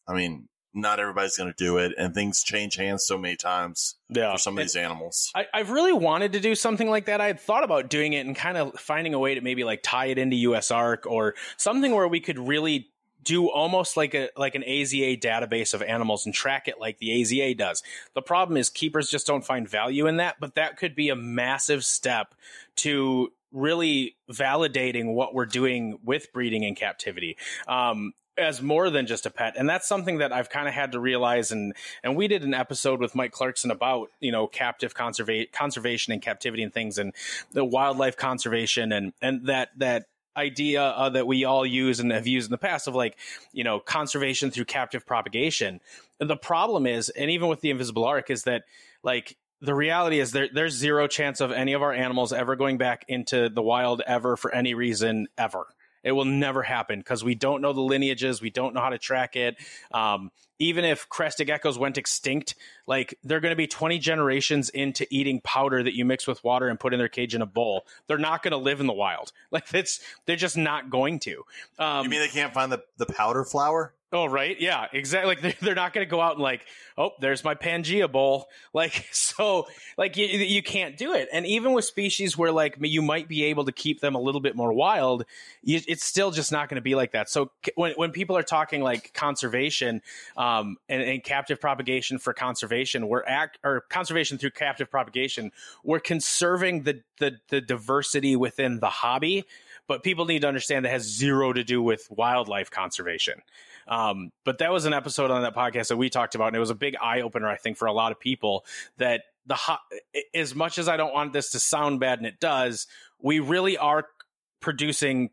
I mean, not everybody's going to do it, and things change hands so many times yeah. for some of these animals. I, have really wanted to do something like that. I had thought about doing it and kind of finding a way to maybe like tie it into USARK or something where we could really do almost like a like an AZA database of animals and track it like the AZA does. The problem is keepers just don't find value in that, but that could be a massive step to really validating what we're doing with breeding in captivity. Um, as more than just a pet. And that's something that i've kind of had to realize and and we did an episode with mike clarkson about you know captive conserva- conservation and captivity and things and the wildlife conservation and and that that idea uh, that we all use and have used in the past of like you know conservation through captive propagation. The problem is and even with the invisible ark is that like the reality is there, there's zero chance of any of our animals ever going back into the wild ever for any reason ever it will never happen because we don't know the lineages. We don't know how to track it. Um, even if crested geckos went extinct, like they're going to be 20 generations into eating powder that you mix with water and put in their cage in a bowl. They're not going to live in the wild. <laughs> Like it's, they're just not going to. Um, you mean they can't find the, the powder flower? Oh, right. Yeah, exactly. Like <laughs> they're, they're not going to go out and like, oh, there's my Pangea bowl. <laughs> Like, so like you, you can't do it. And even with species where like you might be able to keep them a little bit more wild, you, it's still just not going to be like that. So when, when people are talking like conservation, um, and, and captive propagation for conservation, we're act or conservation through captive propagation, we're conserving the, the, the diversity within the hobby. But people need to understand that has zero to do with wildlife conservation. Um, but that was an episode on that podcast that we talked about, and it was a big eye opener, I think, for a lot of people that the ho- as much as I don't want this to sound bad, and it does, we really are producing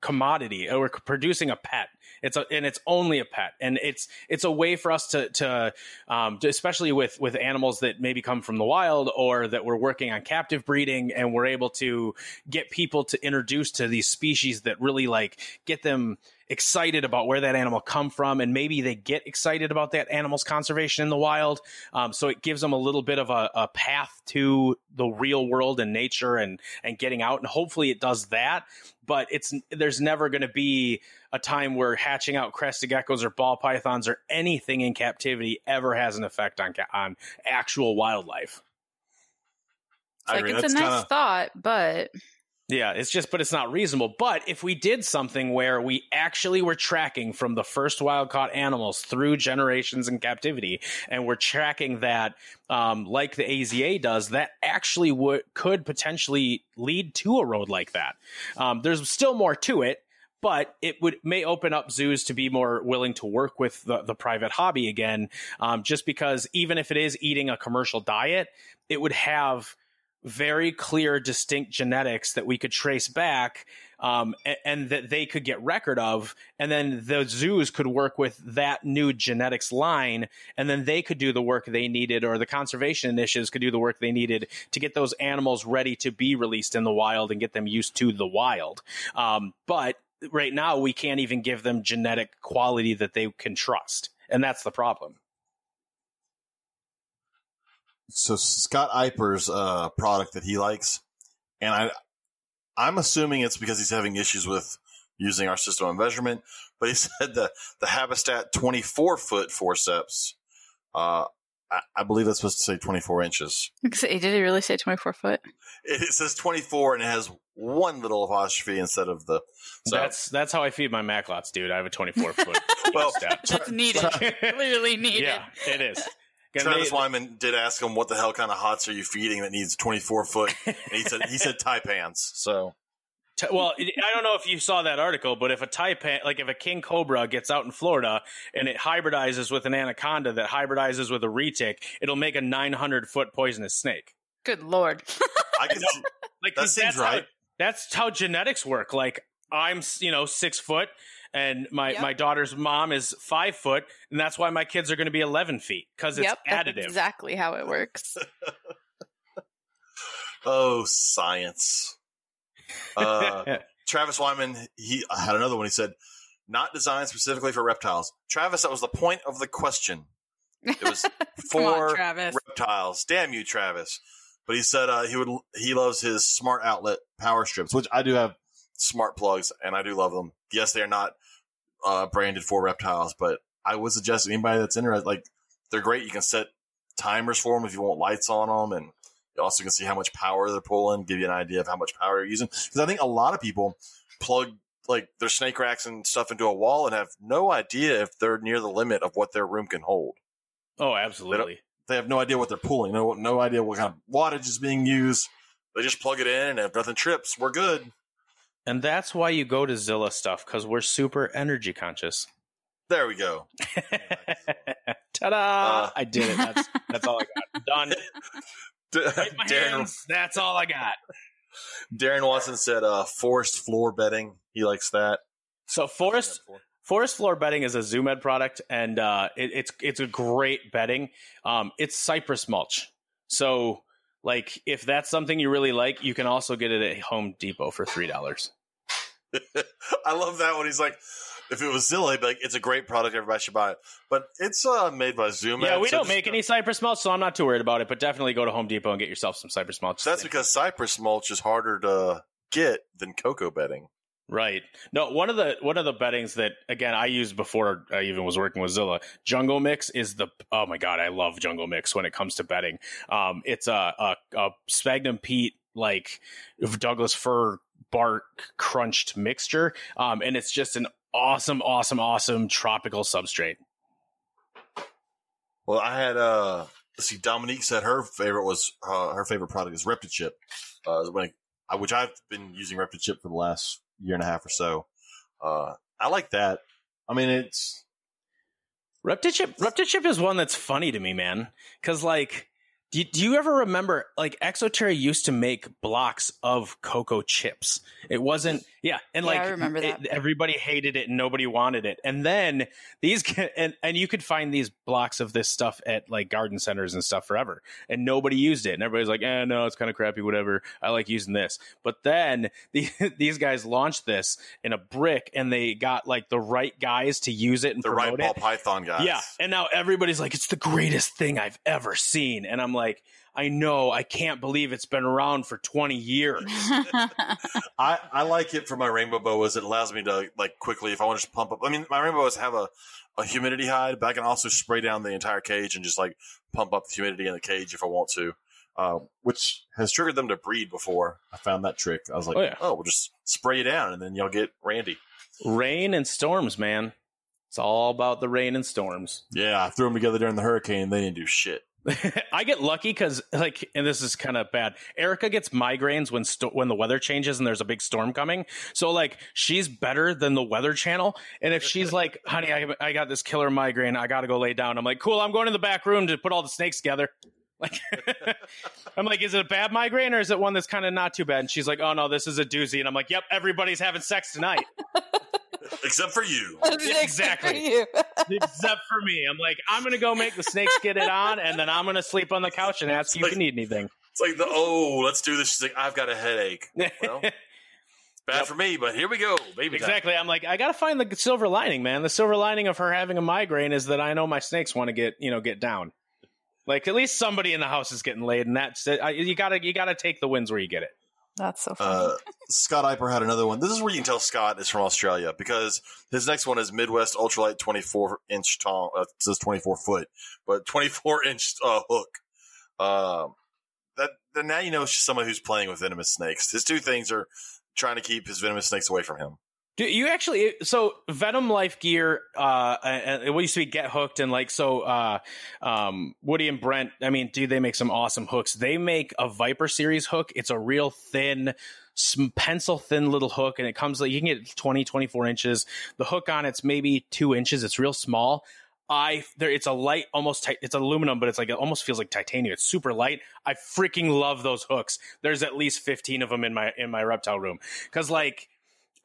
commodity or producing a pet. It's a, and it's only a pet, and it's it's a way for us to to, um, to especially with with animals that maybe come from the wild or that we're working on captive breeding, and we're able to get people to introduce to these species that really like get them excited about where that animal come from and maybe they get excited about that animal's conservation in the wild. Um, so it gives them a little bit of a, a, path to the real world and nature and and getting out and hopefully it does that. But it's there's never going to be a time where hatching out crested geckos or ball pythons or anything in captivity ever has an effect on on actual wildlife. It's like it's That's a nice kinda... thought but yeah, it's just, but it's not reasonable. But if we did something where we actually were tracking from the first wild caught animals through generations in captivity, and we're tracking that um, like the AZA does, that actually would could potentially lead to a road like that. Um, there's still more to it, but it would may open up zoos to be more willing to work with the, the private hobby again. Um, just because even if it is eating a commercial diet, it would have very clear, distinct genetics that we could trace back um, and, and, that they could get record of. And then the zoos could work with that new genetics line, and then they could do the work they needed, or the conservation initiatives could do the work they needed to get those animals ready to be released in the wild and get them used to the wild. Um, but right now, we can't even give them genetic quality that they can trust. And that's the problem so Scott Iper's uh, product that he likes, and I, I'm assuming it's because he's having issues with using our system of measurement. But he <laughs> said the the Habistat 24 foot forceps. Uh, I, I believe that's supposed to say 24 inches. Did he really say 24 foot? It, it says 24, and it has one little apostrophe instead of the. So. That's that's how I feed my Macklots, dude. I have a 24 foot. <laughs> well, that's needed. <laughs> Clearly needed. Yeah, it is. And Travis they- Wyman did ask him, "What the hell kind of hots are you feeding that needs 24 foot?" And he said, "He said taipans." So T- Well, I don't know if you saw that article, but if a taipan, like if a king cobra gets out in Florida and it hybridizes with an anaconda that hybridizes with a retic, it'll make a 900 foot poisonous snake. Good lord. I can Like That 'cause seems that's right. How, that's how genetics work. Like I'm, you know, six foot, and my Yep. my daughter's mom is five foot, and that's why my kids are going to be 11 feet because it's yep, that's additive. exactly how it works. <laughs> oh science. Uh, <laughs> Travis Wyman, he I had another one. He said, "Not designed specifically for reptiles." Travis, that was the point of the question. It was <laughs> for on, Travis. reptiles. Damn you, Travis. But he said uh, he would he loves his smart outlet power strips, which I do have smart plugs and I do love them. Yes, they are not uh, branded for reptiles, but I would suggest anybody that's interested, like they're great. You can set timers for them if you want lights on them, and you also can see how much power they're pulling, give you an idea of how much power you're using. Because I think a lot of people plug like their snake racks and stuff into a wall and have no idea if they're near the limit of what their room can hold Oh, absolutely. they have no idea what they're pulling, no no idea what kind of wattage is being used. They just plug it in, and if nothing trips, we're good. And that's why you go to Zilla stuff because we're super energy conscious. There we go. <laughs> Ta-da! Uh, I did it. That's that's all I got. Done. <laughs> Wipe Darren hands. That's all I got. Darren Watson said, uh, "Forest floor bedding. He likes that." So forest forest floor bedding is a Zoo Med product, and uh, it, it's it's a great bedding. Um, it's cypress mulch. So like if that's something you really like, you can also get it at Home Depot for three dollars. <laughs> I love that one. He's like, if it was Zilla, like, it's a great product. Everybody should buy it. But it's uh, made by Zoo Med. Yeah, we so don't make any cypress mulch, so I'm not too worried about it. But definitely go to Home Depot and get yourself some cypress mulch. That's because cypress mulch is harder to get than cocoa bedding. Right. No, one of the one of the beddings that again I used before I even was working with Zilla, Jungle Mix is the oh my god, I love Jungle Mix when it comes to bedding. Um, it's a a, a sphagnum peat like Douglas fir bark crunched mixture, um, and it's just an awesome, awesome, awesome tropical substrate. Well, I had uh see, Dominique said her favorite was uh, her favorite product is ReptiChip, uh, when I, which I've been using ReptiChip for the last year and a half or so. Uh, I like that. I mean, it's Reptichip, Reptichip is one that's funny to me, man. Because like, do you, do you ever remember like Exo Terra used to make blocks of cocoa chips? It wasn't, yeah, and Yeah, like I remember it- everybody hated it and nobody wanted it. And then these and and you could find these blocks of this stuff at like garden centers and stuff forever, and nobody used it. And everybody's like, eh, no, it's kind of crappy, whatever. I like using this. But then <laughs> the, these guys launched this in a brick, and they got like the right guys to use it and the right promote ball it. python guys. Yeah, and now everybody's like, it's the greatest thing I've ever seen, and I'm like, I know, I can't believe it's been around for 20 years. <laughs> I, I like it for my rainbow boas. It allows me to like quickly if I want to just pump up. I mean, my rainbow boas have a, a humidity hide, but I can also spray down the entire cage and just like pump up the humidity in the cage if I want to, uh, which has triggered them to breed before. I found that trick. I was like, Oh, yeah. oh, we'll just spray it down and then you'll get Randy. rain and storms, man. It's all about the rain and storms. Yeah, I threw them together during the hurricane. They didn't do shit. <laughs> I get lucky because, like, and this is kind of bad. Erica gets migraines when sto- when the weather changes and there's a big storm coming. So, like, she's better than the Weather Channel. And if she's like, <laughs> "Honey, I, I got this killer migraine. I got to go lay down," I'm like, "Cool. I'm going to the back room to put all the snakes together." <laughs> Like, I'm like, "Is it a bad migraine or is it one that's kind of not too bad?" And she's like, "Oh no, this is a doozy." And I'm like, "Yep, everybody's having sex tonight." Except for you. <laughs> Exactly. except for me. I'm like, I'm gonna go make the snakes get it on, and then I'm gonna sleep on the couch and ask you if you need anything. It's like the, oh, let's do this. She's like, I've got a headache. <laughs> Well, bad Yep. for me, but here we go. Baby time. exactly. I'm like, I gotta find the silver lining, man. The silver lining of her having a migraine is that I know my snakes want to get, you know, get down. Like at least somebody in the house is getting laid, and that's it. I, you gotta, you gotta take the wins where you get it. That's so funny. Uh, Scott Iper had another one. This is where you can tell Scott is from Australia because his next one is Midwest Ultralight 24 inch tall. Uh, it says 24 foot, but 24 inch uh, hook. Um, that then now you know it's just someone who's playing with venomous snakes. His two things are trying to keep his venomous snakes away from him. Do you actually? So Venom Life Gear, uh, it used to be Get Hooked, and like so, uh, um, Woody and Brent. I mean, dude, they make some awesome hooks. They make a Viper series hook. It's a real thin, pencil thin little hook, and it comes like you can get 20, 24 inches. The hook on it's maybe two inches. It's real small. I there it's a light almost it's aluminum but it's like it almost feels like titanium it's super light I freaking love those hooks there's at least 15 of them in my in my reptile room cuz like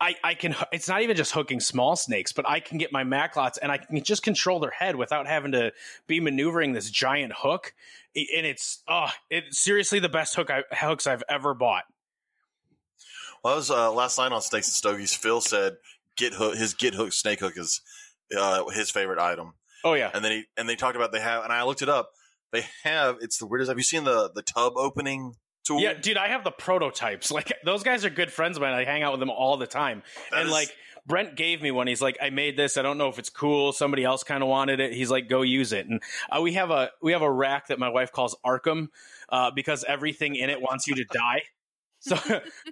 I, I can it's not even just hooking small snakes but I can get my Macklots and I can just control their head without having to be maneuvering this giant hook and it's oh it's seriously the best hook I, hooks I've ever bought well, that was uh, last night on Snakes and Stogies. Phil said get hook his get hook snake hook is uh, his favorite item. Oh yeah, and then he and they talked about they have, and I looked it up. They have it's the weirdest. Have you seen the the tub opening tool? Yeah, dude, I have the prototypes. <laughs> Like those guys are good friends of mine. I hang out with them all the time, that and is, like. Brent gave me one. He's like, I made this. I don't know if it's cool. Somebody else kind of wanted it. He's like, go use it. And uh, we have a we have a rack that my wife calls Arkham uh, because everything in it wants you to die. <laughs> So,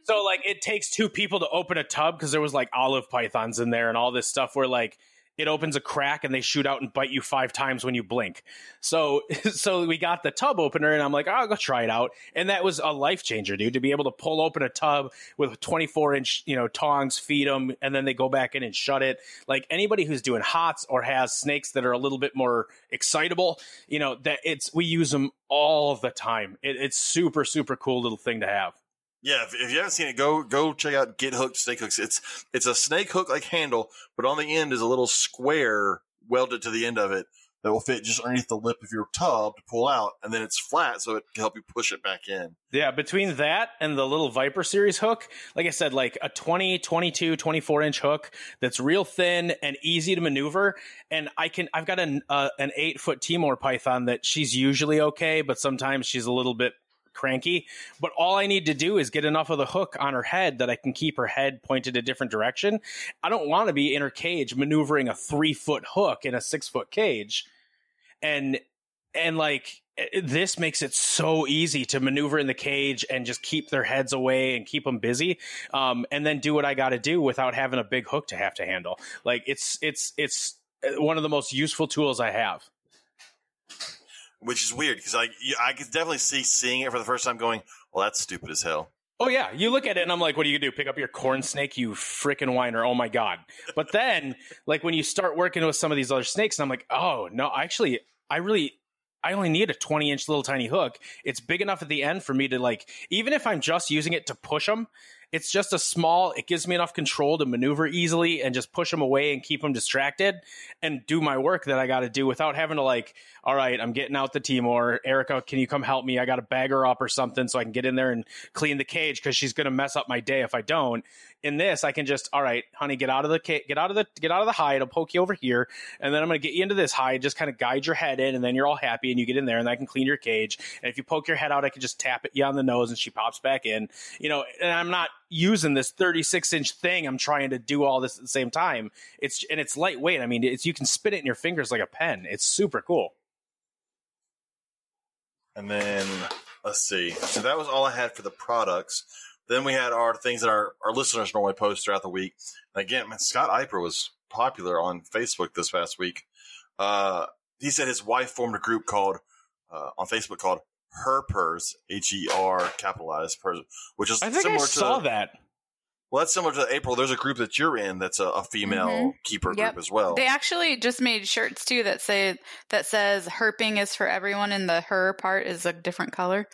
so like it takes two people to open a tub because there was like olive pythons in there and all this stuff where like it opens a crack and they shoot out and bite you five times when you blink. So, <laughs> so we got the tub opener and I'm like, I'll go try it out. And that was a life changer, dude, to be able to pull open a tub with 24 inch, you know, tongs, feed them, and then they go back in and shut it. Like anybody who's doing hots or has snakes that are a little bit more excitable, you know, that it's, we use them all the time. It, it's super, super cool little thing to have. Yeah, if, if, you haven't seen it, go go check out Get Hooked Snake Hooks. It's it's a snake hook like handle, but on the end is a little square welded to the end of it that will fit just underneath the lip of your tub to pull out, and then it's flat so it can help you push it back in. Yeah, between that and the little Viper series hook, like I said, like a 20, 22, 24 inch hook that's real thin and easy to maneuver. And I can, I've got an, uh, an eight foot Timor python that she's usually okay, but sometimes she's a little bit cranky. But all I need to do is get enough of the hook on her head that I can keep her head pointed a different direction. I don't want to be in her cage maneuvering a three foot hook in a six foot cage. And, and like, this makes it so easy to maneuver in the cage and just keep their heads away and keep them busy um, and then do what i got to do without having a big hook to have to handle like it's it's it's uh, one of the most useful tools i have which is weird because I I could definitely see seeing it for the first time, going, "Well, that's stupid as hell." Oh yeah, you look at it and I'm like, "What do you do? Pick up your corn snake, you freaking whiner!" Oh my god! But then, like when you start working with some of these other snakes, and I'm like, "Oh no, actually, I really." I only need a 20 inch little tiny hook. It's big enough at the end for me to like, even if I'm just using it to push them, it's just a small, it gives me enough control to maneuver easily and just push them away and keep them distracted and do my work that I got to do without having to like, all right, I'm getting out the Timor. Erica, can you come help me? I got to bag her up or something so I can get in there and clean the cage because she's going to mess up my day if I don't. In this, I can just, all right, honey, get out of the get out of the get out of the hide. I'll poke you over here, and then I'm going to get you into this hide. Just kind of guide your head in, and then you're all happy, and you get in there, and I can clean your cage. And if you poke your head out, I can just tap it you on the nose, and she pops back in. You know, and I'm not using this 36 inch thing. I'm trying to do all this at the same time. It's and it's lightweight. I mean, it's you can spin it in your fingers like a pen. It's super cool. And then let's see. So that was all I had for the products. Then we had our things that our, our listeners normally post throughout the week. And again, man, Scott Eiper was popular on Facebook this past week. Uh, he said his wife formed a group called uh, on Facebook called Herpers, H E R capitalized pers, which is I think similar I saw to that. Well, that's similar to April. There's a group that you're in that's a, a female mm-hmm. keeper yep. group as well. They actually just made shirts too that say that says herping is for everyone, and the her part is a different color.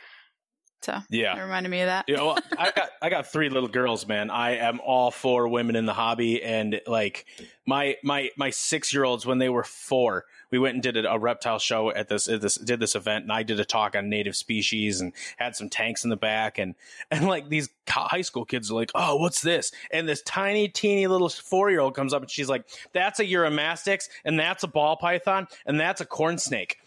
So yeah, it reminded me of that. Yeah, well, I <laughs> got I got three little girls, man. I am all for women in the hobby, and like my my my six year olds when they were four, we went and did a, a reptile show at this, at this did this event, and I did a talk on native species and had some tanks in the back, and and like these high school kids are like, oh, what's this? And this tiny, teeny little four year old comes up and she's like, that's a Uromastyx, and that's a ball python, and that's a corn snake.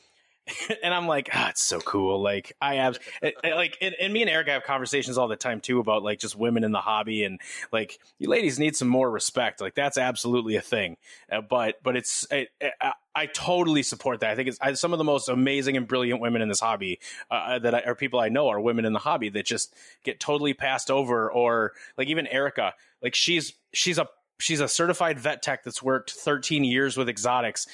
<laughs> and I'm like, ah, it's so cool. Like I have, like, and, and, me and Eric have conversations all the time too about like just women in the hobby and like you ladies need some more respect. Like that's absolutely a thing. Uh, but but it's it, it, I, I, totally support that. I think it's I, some of the most amazing and brilliant women in this hobby uh, uh that I, are people I know are women in the hobby that just get totally passed over or like even Erica, like she's she's a she's a certified vet tech that's worked 13 years with exotics.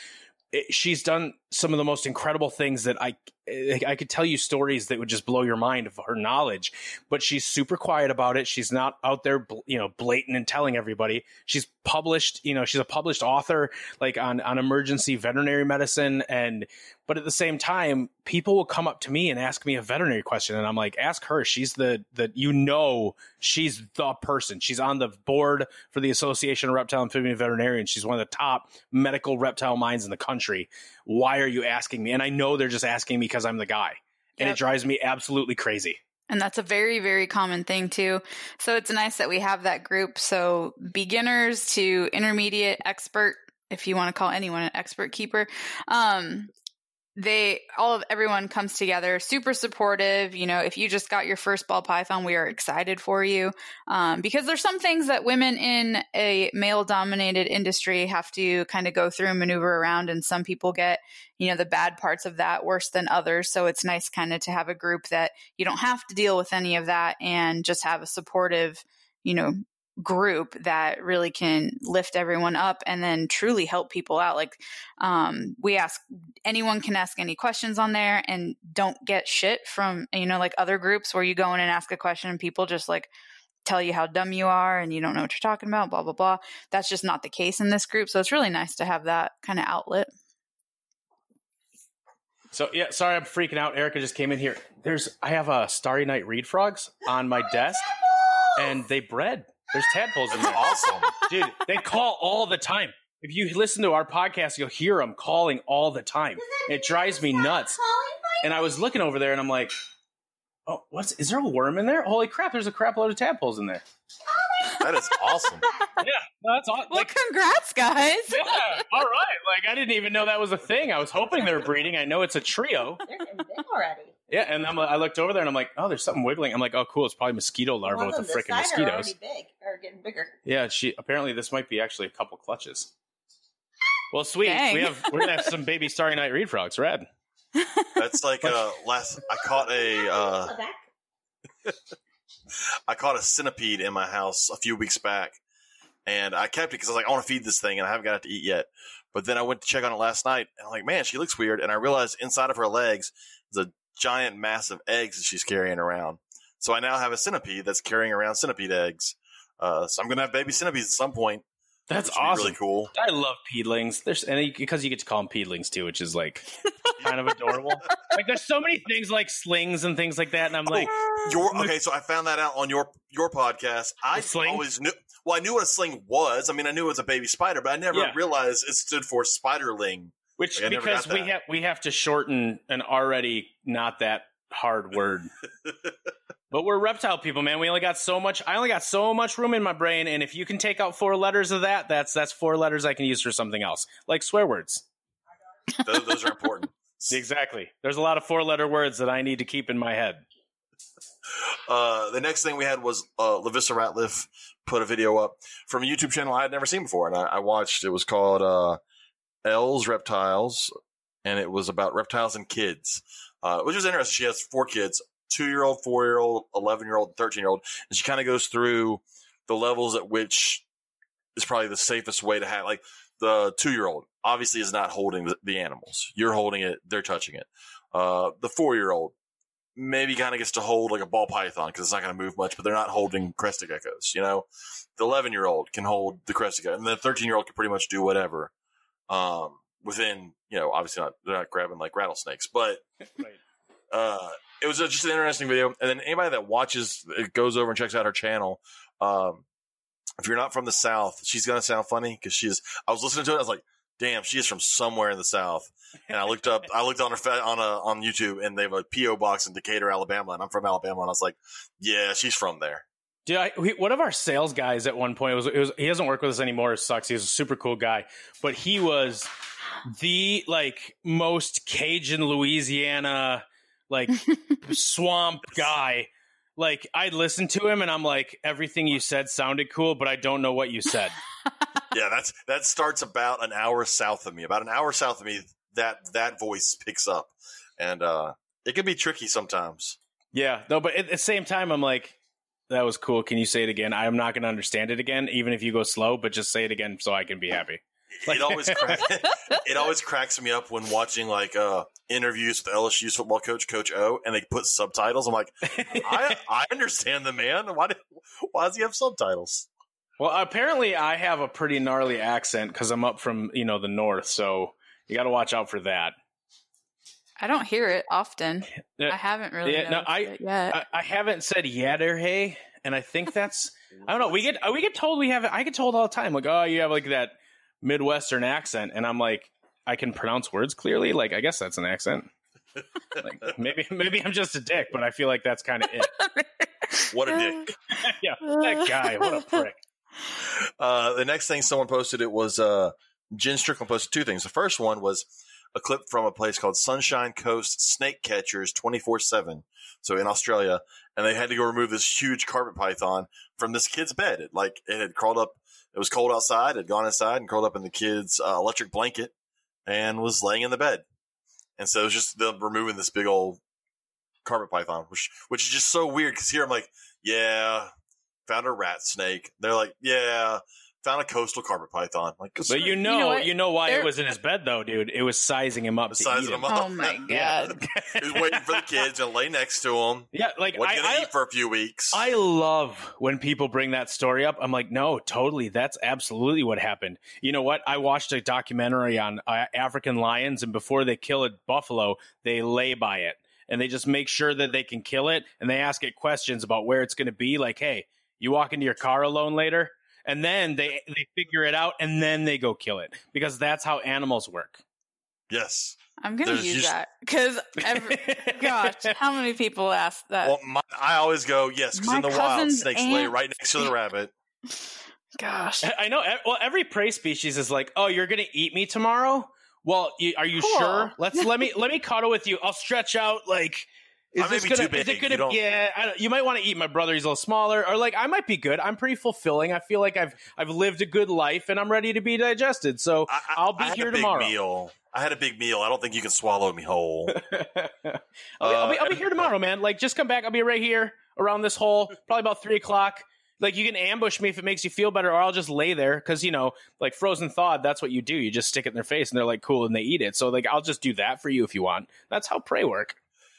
She's done some of the most incredible things that I I could tell you stories that would just blow your mind of her knowledge, but she's super quiet about it. She's not out there, you know, blatant and telling everybody. She's published, you know, she's a published author like on on emergency veterinary medicine and but at the same time, people will come up to me and ask me a veterinary question and I'm like, ask her. She's the the you know, she's the person. She's on the board for the Association of Reptile Amphibian Veterinarians. She's one of the top medical reptile minds in the country. Why are you asking me? And I know they're just asking me because I'm the guy. And Yep. it drives me absolutely crazy. And that's a very, very common thing too. So it's nice that we have that group. So beginners to intermediate expert, if you want to call anyone an expert keeper, um, they all of everyone comes together, super supportive. You know, if you just got your first ball python, we are excited for you um, because there's some things that women in a male dominated industry have to kind of go through and maneuver around, and some people get you know the bad parts of that worse than others. So it's nice kind of to have a group that you don't have to deal with any of that and just have a supportive, you know, group that really can lift everyone up and then truly help people out. Like, um, we ask anyone can ask any questions on there and don't get shit from, you know, like other groups where you go in and ask a question and people just like, tell you how dumb you are and you don't know what you're talking about, blah, blah, blah. That's just not the case in this group. So it's really nice to have that kind of outlet. So yeah, sorry I'm freaking out. Erica just came in here. There's I have a Starry Night reed frogs on my desk and they bred. There's tadpoles in there. awesome. Dude, they call all the time. If you listen to our podcast, you'll hear them calling all the time. It drives me nuts. And I was looking over there and I'm like, oh, what's, is there a worm in there? Holy crap, there's a crap load of tadpoles in there. That is awesome. Yeah, that's awesome. Well, Like, congrats, guys. yeah, all right. Like, I didn't even know that was a thing. I was hoping they were breeding. I know it's a trio. They're getting big already. Yeah, and I'm, I looked over there and I'm like, oh, there's something wiggling. I'm like, oh, cool. It's probably mosquito larvae Well, with the the freaking side are mosquitoes. big or getting bigger. Yeah, she apparently this might be actually a couple clutches. Well, sweet. Dang. We have we're gonna have some baby Starry Night reed frogs. Rad. <laughs> <laughs> That's like uh, last. I caught a. Uh, that- <laughs> I caught a centipede in my house a few weeks back, and I kept it because I was like, I want to feed this thing, and I haven't got it to eat yet. But then I went to check on it last night, and I'm like, man, she looks weird. And I realized inside of her legs is a giant mass of eggs that she's carrying around. So I now have a centipede that's carrying around centipede eggs. Uh, so I'm gonna have baby centipedes at some point. That's which would be awesome. Really cool. I love peedlings. There's and because you get to call them peedlings too, which is like <laughs> kind of adorable. like there's so many things like slings and things like that, and I'm oh, like, Your okay, so I found that out on your your podcast. I always knew. Well, I knew what a sling was. I mean, I knew it was a baby spider, but I never Yeah. realized it stood for spiderling. which Like, because we have we have to shorten an already not that hard word. <laughs> but we're reptile people, man. We only got so much. I only got so much room in my brain, and if you can take out four letters of that, that's that's four letters I can use for something else, like swear words. those, those are important. Exactly. There's a lot of four letter words that I need to keep in my head. Uh, the next thing we had was uh, Lavissa Ratliff put a video up from a YouTube channel I had never seen before, and I, I watched. It was called uh, L's Reptiles, and it was about reptiles and kids, uh, which is interesting. She has four kids: two year old, four year old, eleven year old, thirteen year old, and she kind of goes through the levels at which is probably the safest way to have like the two year old obviously is not holding the, the animals you're holding it they're touching it uh, the four year old maybe kind of gets to hold like a ball python because it's not going to move much but they're not holding crested geckos you know the 11 year old can hold the crested gecko and the 13 year old can pretty much do whatever um, within you know obviously not they're not grabbing like rattlesnakes but <laughs> Right. uh, it was just an interesting video. And then anybody that watches it goes over and checks out her channel. Um, if you're not from the South, she's gonna sound funny because she is. I was listening to it. I was like, "Damn, she is from somewhere in the South." And I looked up. I looked on her on a on YouTube, and they have a PO box in Decatur, Alabama, and I'm from Alabama, and I was like, "Yeah, she's from there." Dude, I, we, one of our sales guys at one point was, it was he doesn't work with us anymore. It sucks. He's a super cool guy, but he was the like most Cajun Louisiana like <laughs> swamp guy. Like I listened to him and I'm like, everything you said sounded cool, but I don't know what you said. <laughs> Yeah, that's that starts about an hour south of me. About an hour south of me, that that voice picks up, and uh, it can be tricky sometimes. yeah, no, but at the same time, I'm like, That was cool. Can you say it again? I am not going to understand it again, even if you go slow. But just say it again so I can be happy. It always <laughs> crack, it always cracks me up when watching like uh interviews with LSU's football coach, Coach O, and they put subtitles. I'm like, I I understand the man. Why did, why does he have subtitles? Well, apparently I have a pretty gnarly accent because I'm up from you know the north, so you got to watch out for that. I don't hear it often. Yeah, I haven't really yeah, no, I- it yet. I, I haven't said yatter hey, and I think that's I don't know. We get we get told we have I get told all the time like oh you have like that midwestern accent, and I'm like I can pronounce words clearly. Like I guess that's an accent. Like <laughs> maybe maybe I'm just a dick, but I feel like that's kind of it. <laughs> What a dick. <laughs> yeah, that guy, what a prick. Uh, the next thing someone posted it was uh, Jen Strickland posted two things. The first one was a clip from a place called Sunshine Coast Snake Catchers 24 7. So in Australia, and they had to go remove this huge carpet python from this kid's bed. It, like it had crawled up. It was cold outside. Had gone inside and curled up in the kid's uh, electric blanket and was laying in the bed. And so it was just them removing this big old carpet python, which which is just so weird because here I'm like, yeah, found a rat snake. They're like, yeah, found a coastal carpet python. I'm like, But you know, know you know, what? why There- it was in his bed though, dude. It was sizing him up to Sizing eat him. him up. oh my <laughs> god. <laughs> he was waiting for the kids to lay next to him. Yeah, like What I, you gonna I, eat for a few weeks? I love when people bring that story up. I'm like, no, totally. That's absolutely what happened. You know what? I watched a documentary on uh, African lions, and before they kill a buffalo, they lay by it and they just make sure that they can kill it. And they ask it questions about where it's going to be. Like, hey, you walk into your car alone later, and then they they figure it out, and then they go kill it because that's how animals work. yes. I'm gonna There's use just- that because <laughs> gosh, how many people ask that? Well, my, I always go yes because in the wild, cousin's snakes lay right next to the <laughs> rabbit. gosh, <laughs> I know. Well, every prey species is like, "Oh, you're going to eat me tomorrow." Well, are you Cool. sure? Let's let me let me cuddle with you. I'll stretch out. Like, is I this gonna? too Is it gonna? don't- Yeah, I don't, you might want to eat my brother. He's a little smaller, or like I might be good. I'm pretty fulfilling. I feel like I've I've lived a good life, and I'm ready to be digested. So I, I, I'll be here tomorrow. Meal. I had a big meal. I don't think you can swallow me whole. <laughs> I'll, be, I'll, be, I'll be here uh, tomorrow, man. Like, just come back. I'll be right here around this hole, probably about three o'clock. Like, you can ambush me if it makes you feel better, or I'll just lay there because you know, like frozen thawed. That's what you do. You just stick it in their face, and they're like, "Cool," and they eat it. So, like, I'll just do that for you if you want. That's how prey work.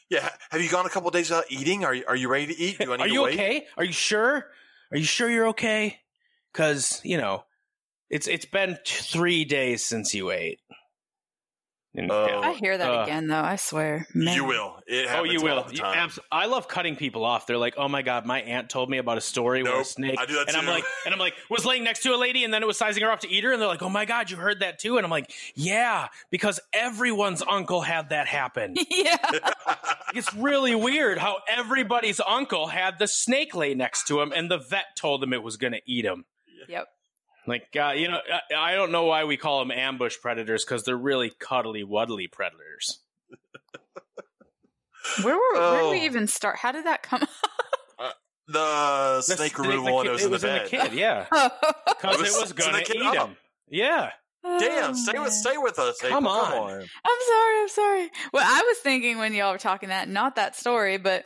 Yeah. Have you gone a couple days without eating? Are you, are you ready to eat? Do I <laughs> need Are to you wait? okay? Are you sure? Are you sure you're okay? Because you know, it's it's been t- three days since you ate. And, Oh. yeah. I hear that Uh, again though. I swear. Man. You will. It Oh, happens you all will. the You abs- I love cutting people off. They're like, "Oh my god, my aunt told me about a story where a snake." I do that and I'm like, and I'm like, was laying next to a lady, and then it was sizing her up to eat her, and they're like, "Oh my god, you heard that too?" And I'm like, "Yeah, because everyone's uncle had that happen. <laughs> yeah. <laughs> it's really weird how everybody's uncle had the snake lay next to him, and the vet told him it was going to eat him." Yep. Like, uh, you know, I, I don't know why we call them ambush predators because they're really cuddly, wuddly predators. Where were where did Oh. we even start? How did that come? <laughs> the The snake snake- removal the and it kid- was in the bed. kid, yeah, <laughs> because It was- it was so going they to kid eat up. him. Yeah. Damn, Oh, stay man. with stay with us. Come April. on. I'm sorry. I'm sorry. Well, I was thinking when y'all were talking that, not that story, but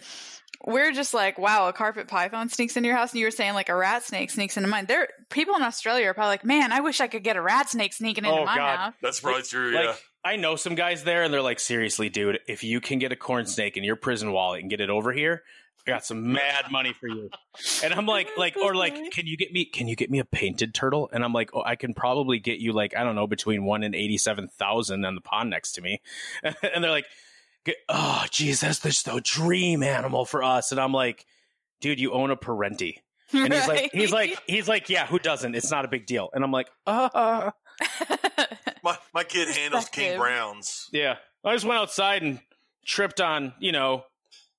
we're just like, wow, a carpet python sneaks into your house, and you were saying like a rat snake sneaks into mine. There, people in Australia are probably like, man, I wish I could get a rat snake sneaking into Oh, my God. house. That's probably true. Like yeah. I know some guys there, and they're like, seriously, dude, if you can get a corn snake in your prison wallet and get it over here, I got some mad money for you. And I'm like, like, or like, <laughs> can you get me? Can you get me a painted turtle? And I'm like, oh, I can probably get you like I don't know between one and eighty seven thousand on the pond next to me. <laughs> And they're like, get- oh, geez, that's just the dream animal for us. And I'm like, dude, you own a perentie. And he's like, he's like, he's like, yeah, who doesn't? It's not a big deal. And I'm like, uh, <laughs> My my kid handles King Browns. Yeah, I just went outside and tripped on, you know,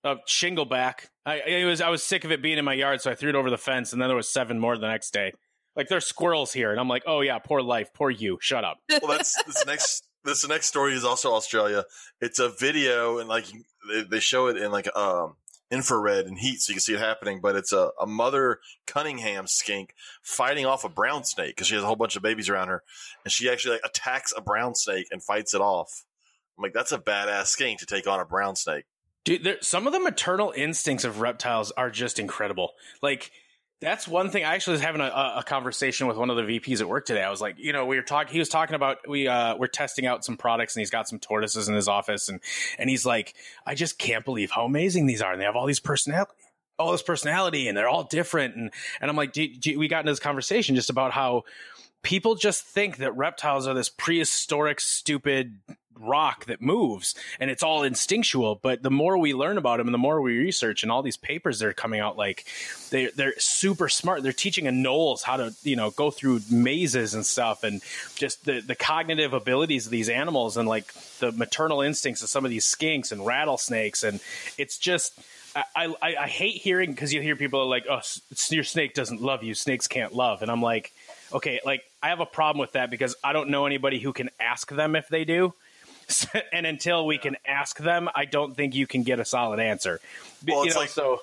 a shingle back. I it was I was sick of it being in my yard, so I threw it over the fence, and then there was seven more the next day. Like there's squirrels here, and I'm like, oh yeah, poor life, poor you. Shut up. Well, that's this next. This next story is also Australia. It's a video, and like they, show it in like um infrared and heat, so you can see it happening. But it's a, a mother Cunningham skink fighting off a brown snake because she has a whole bunch of babies around her, and she actually like attacks a brown snake and fights it off. I'm like, that's a badass skink to take on a brown snake. Dude, there, some of the maternal instincts of reptiles are just incredible. Like, that's one thing. I actually was having a, a conversation with one of the VPs at work today. I was like, you know, we were talking. He was talking about we uh, we're testing out some products, and he's got some tortoises in his office, and and he's like, I just can't believe how amazing these are, and they have all these personality, all this personality, and they're all different, and and I'm like, do, do, we got into this conversation just about how people just think that reptiles are this prehistoric, stupid rock that moves and it's all instinctual but the more we learn about them and the more we research and all these papers that are coming out like they they're super smart they're teaching anoles how to you know go through mazes and stuff and just the the cognitive abilities of these animals and like the maternal instincts of some of these skinks and rattlesnakes and it's just I, I, I hate hearing because you hear people are like, oh, your snake doesn't love you. Snakes can't love. And I'm like, okay, like I have a problem with that because I don't know anybody who can ask them if they do. <laughs> and until we can ask them, I don't think you can get a solid answer. Well, you it's know, like so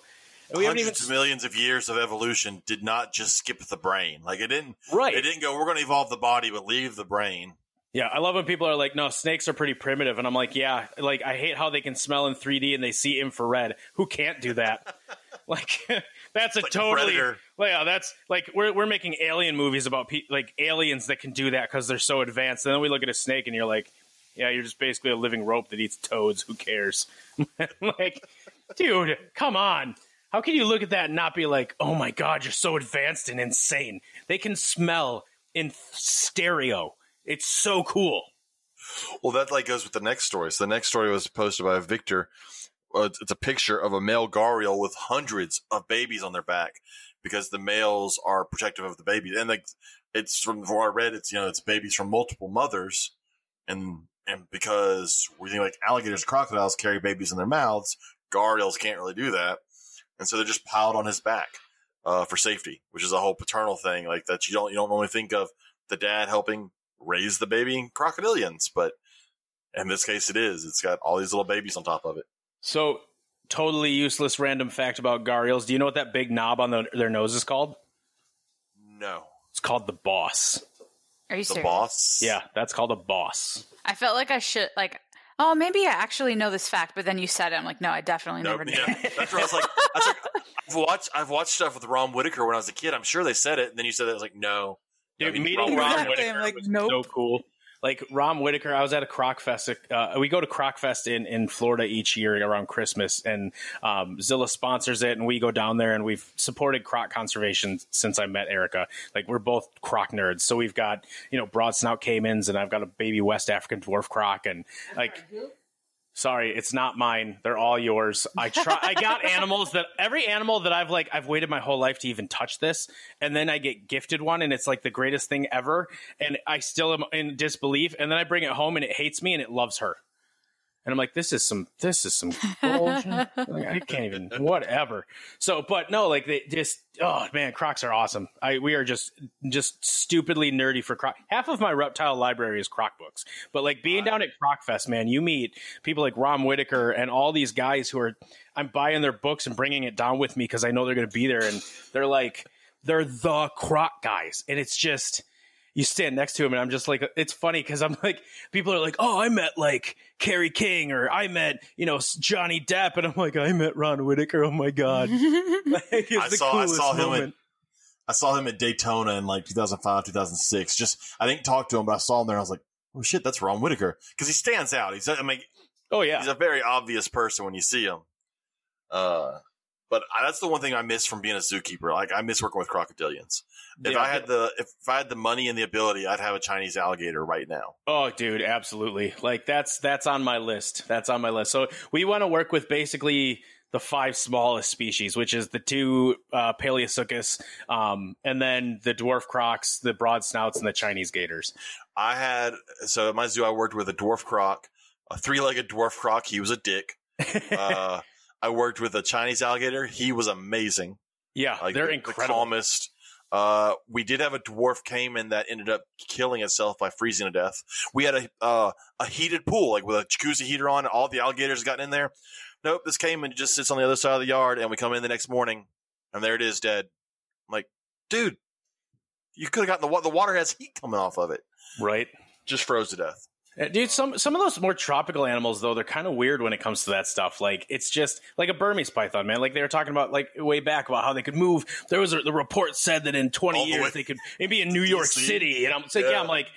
we Hundreds even of millions of years of evolution did not just skip the brain. Like it didn't. right. It didn't go. We're going to evolve the body, but leave the brain. Yeah, I love when people are like, "No, snakes are pretty primitive," and I'm like, "Yeah, like I hate how they can smell in 3D and they see infrared. Who can't do that? <laughs> like, <laughs> that's a Like totally Predator. well, yeah, that's like we're we're making alien movies about pe- like aliens that can do that because they're so advanced. And then we look at a snake and you're like, "Yeah, you're just basically a living rope that eats toads. Who cares?" <laughs> like, dude, come on. How can you look at that and not be like, "Oh my god, you're so advanced and insane"? They can smell in stereo. It's so cool. Well, that like goes with the next story. So the next story was posted by Victor. Uh, it's- a picture of a male gharial with hundreds of babies on their back because the males are protective of the babies, and like it's from what I read, it's you know it's babies from multiple mothers, and and because we think like alligators, and crocodiles carry babies in their mouths, gharials can't really do that, and so they're just piled on his back uh, for safety, which is a whole paternal thing like that. You don't you don't normally think of the dad helping raise the baby crocodilians, but in this case, it is. It's got all these little babies on top of it. So, totally useless random fact about gharials. Do you know what that big knob on the, their nose is called? No, It's called the boss. Are you the serious? boss. Yeah, that's called a boss. I felt like I should like. Oh, maybe I actually know this fact, but then you said it. I'm like, no, I definitely No, never did. yeah. <laughs> That's what I was like. I was like, I've watched. I've watched stuff with Ron Whitaker when I was a kid. I'm sure they said it, and then you said it. I was like, no. Dude, I mean, meeting Ron Ron Whitaker. Whitaker I'm like, was nope. so cool. Like Ron Whitaker, I was at a Croc Fest. Uh, we go to Croc Fest in, in Florida each year around Christmas, and um, Zilla sponsors it, and we go down there, and we've supported croc conservation since I met Erica. Like we're both croc nerds, so we've got you know broad snout caimans, and I've got a baby West African dwarf croc, and like Sorry, it's not mine. They're all yours. I try. I got <laughs> animals that every animal that I've like I've waited my whole life to even touch this, and then I get gifted one, and it's like the greatest thing ever, and I still am in disbelief, and then I bring it home, and it hates me, and it loves her, and I'm like, this is some this is some <laughs> bullshit. Like, I can't even <laughs> whatever. So, but no, like they just oh man, Crocs are awesome. I we are just just stupidly nerdy for Croc. Half of my reptile library is Croc books, but like being down at Croc Fest, man, you meet people like Ron Whitaker and all these guys who are I'm buying their books and bringing it down with me because I know they're going to be there, and they're like they're the Croc guys, and it's just you stand next to him and I'm just like it's funny because I'm like people are like oh I met like Carrie King or I met you know Johnny Depp and I'm like I met Ron Whitaker oh my god <laughs> like, it's I the saw- I coolest saw him moment. in- I saw him at Daytona in like 2005, 2006. Just I didn't talk to him, but I saw him there. and I was like, oh shit, that's Ron Whitaker because he stands out. He's I mean oh yeah he's a very obvious person when you see him. Uh, but I, that's the one thing I miss from being a zookeeper. Like I miss working with crocodilians. If Yeah. I had the if, I had the money and the ability, I'd have a Chinese alligator right now. Oh, dude, absolutely. Like that's that's on my list. That's on my list. So we want to work with basically the five smallest species, which is the two uh, Paleosuchus, um, and then the dwarf crocs, the broad snouts, and the Chinese gators. I had so at my zoo I worked with a dwarf croc, a three legged dwarf croc. He was a dick. <laughs> Uh, I worked with a Chinese alligator. He was amazing. yeah, Like they're the, incredible. The calmest. Uh, we did have a dwarf caiman that ended up killing itself by freezing to death. We had a uh, a heated pool, like with a jacuzzi heater on. All the alligators got in there. Nope, this caiman just sits on the other side of the yard, and we come in the next morning, and there it is, dead. I'm like, dude, you could have gotten the the water has heat coming off of it. right? Just froze to death. Uh, Dude, some some of those more tropical animals though, they're kind of weird when it comes to that stuff. Like it's just like a Burmese python, man. Like they were talking about like way back about how they could move. There was a, the report said that in 20 All years way- they could maybe in New <laughs> York? City. And I'm like, yeah, Yeah. I'm like,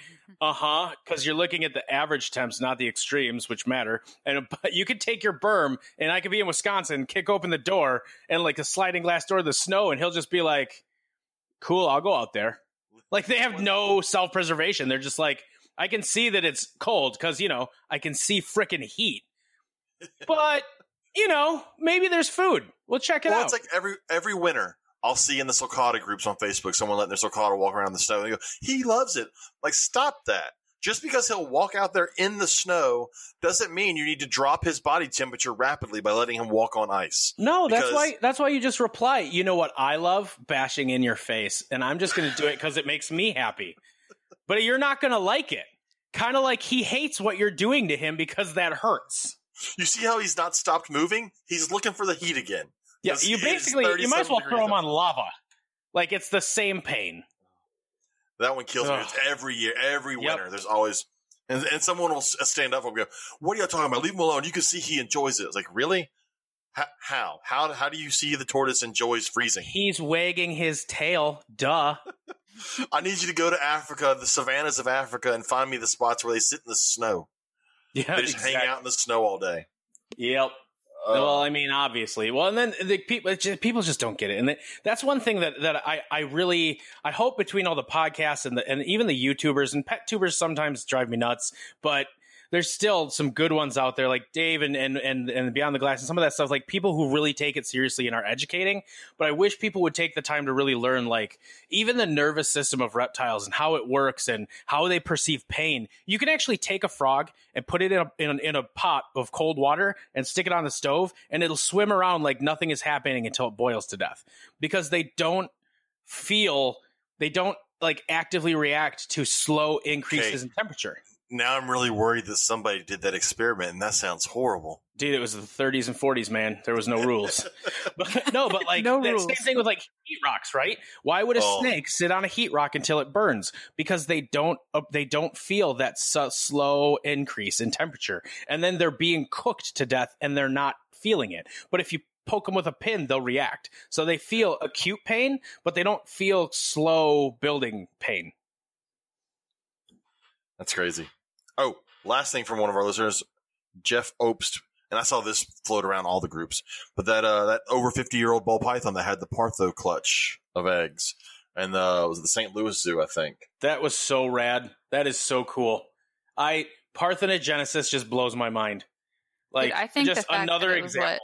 uh huh, because you're looking at the average temps, not the extremes, which matter. And <laughs> but you could take your berm, and I could be in Wisconsin, kick open the door, and like a sliding glass door, of the snow, and he'll just be like, "Cool, I'll go out there." Like they have no self preservation. They're just like, I can see that it's cold because you know I can see frickin' heat, but you know maybe there's food. We'll check it Well, out. it's like every every winter, I'll see in the sulcata groups on Facebook someone letting their sulcata walk around the snow. And they go, he loves it. Like, stop that. Just because he'll walk out there in the snow doesn't mean you need to drop his body temperature rapidly by letting him walk on ice. no, that's because- why. That's why you just reply. You know what I love? Bashing in your face, and I'm just going to do it because it makes me happy. But you're not going to like it. Kind of like he hates what you're doing to him because that hurts. You see how he's not stopped moving? He's looking for the heat again. Yeah, you basically you might as well throw him degrees on lava. Like it's the same pain. That one kills me. It's every year, every Yep. winter. There's always, and, and someone will uh, stand up and go, "What are you talking about? Leave him alone. You can see he enjoys it." It's like, really? How? How, how do you see the tortoise enjoys freezing? He's wagging his tail. Duh. <laughs> <laughs> I need you to go to Africa, the savannas of Africa, and find me the spots where they sit in the snow. Yeah, They just hang out in the snow all day. Yep. Uh, well, I mean, obviously. Well, and then the people, just, people just don't get it, and that- that's one thing that that I I really I hope between all the podcasts and the and even the YouTubers and pet tubers sometimes drive me nuts, but there's still some good ones out there like Dave and and and and Beyond the Glass and some of that stuff like people who really take it seriously and are educating. But I wish people would take the time to really learn like even the nervous system of reptiles and how it works and how they perceive pain. You can actually take a frog and put it in a, in a, in a pot of cold water and stick it on the stove and it'll swim around like nothing is happening until it boils to death because they don't feel they don't like actively react to slow increases Okay. in temperature. Now I'm really worried that somebody did that experiment, and that sounds horrible. Dude, it was the 30s and 40s, man. There was no <laughs> rules. but, no, but like No that rules. same thing with like heat rocks, right? Why would a Oh. snake sit on a heat rock until it burns? Because they don't uh, they don't feel that su- slow increase in temperature, and then they're being cooked to death, and they're not feeling it. But if you poke them with a pin, they'll react. So they feel acute pain, but they don't feel slow building pain. That's crazy. Oh, last thing from one of our listeners, Jeff Obst, and I saw this float around all the groups, but that uh, that over fifty year old ball python that had the Partho clutch of eggs, and uh, it was at the St. Louis Zoo, I think. That was so rad. That is so cool. I parthenogenesis just blows my mind. Like I think just another that it was example. what-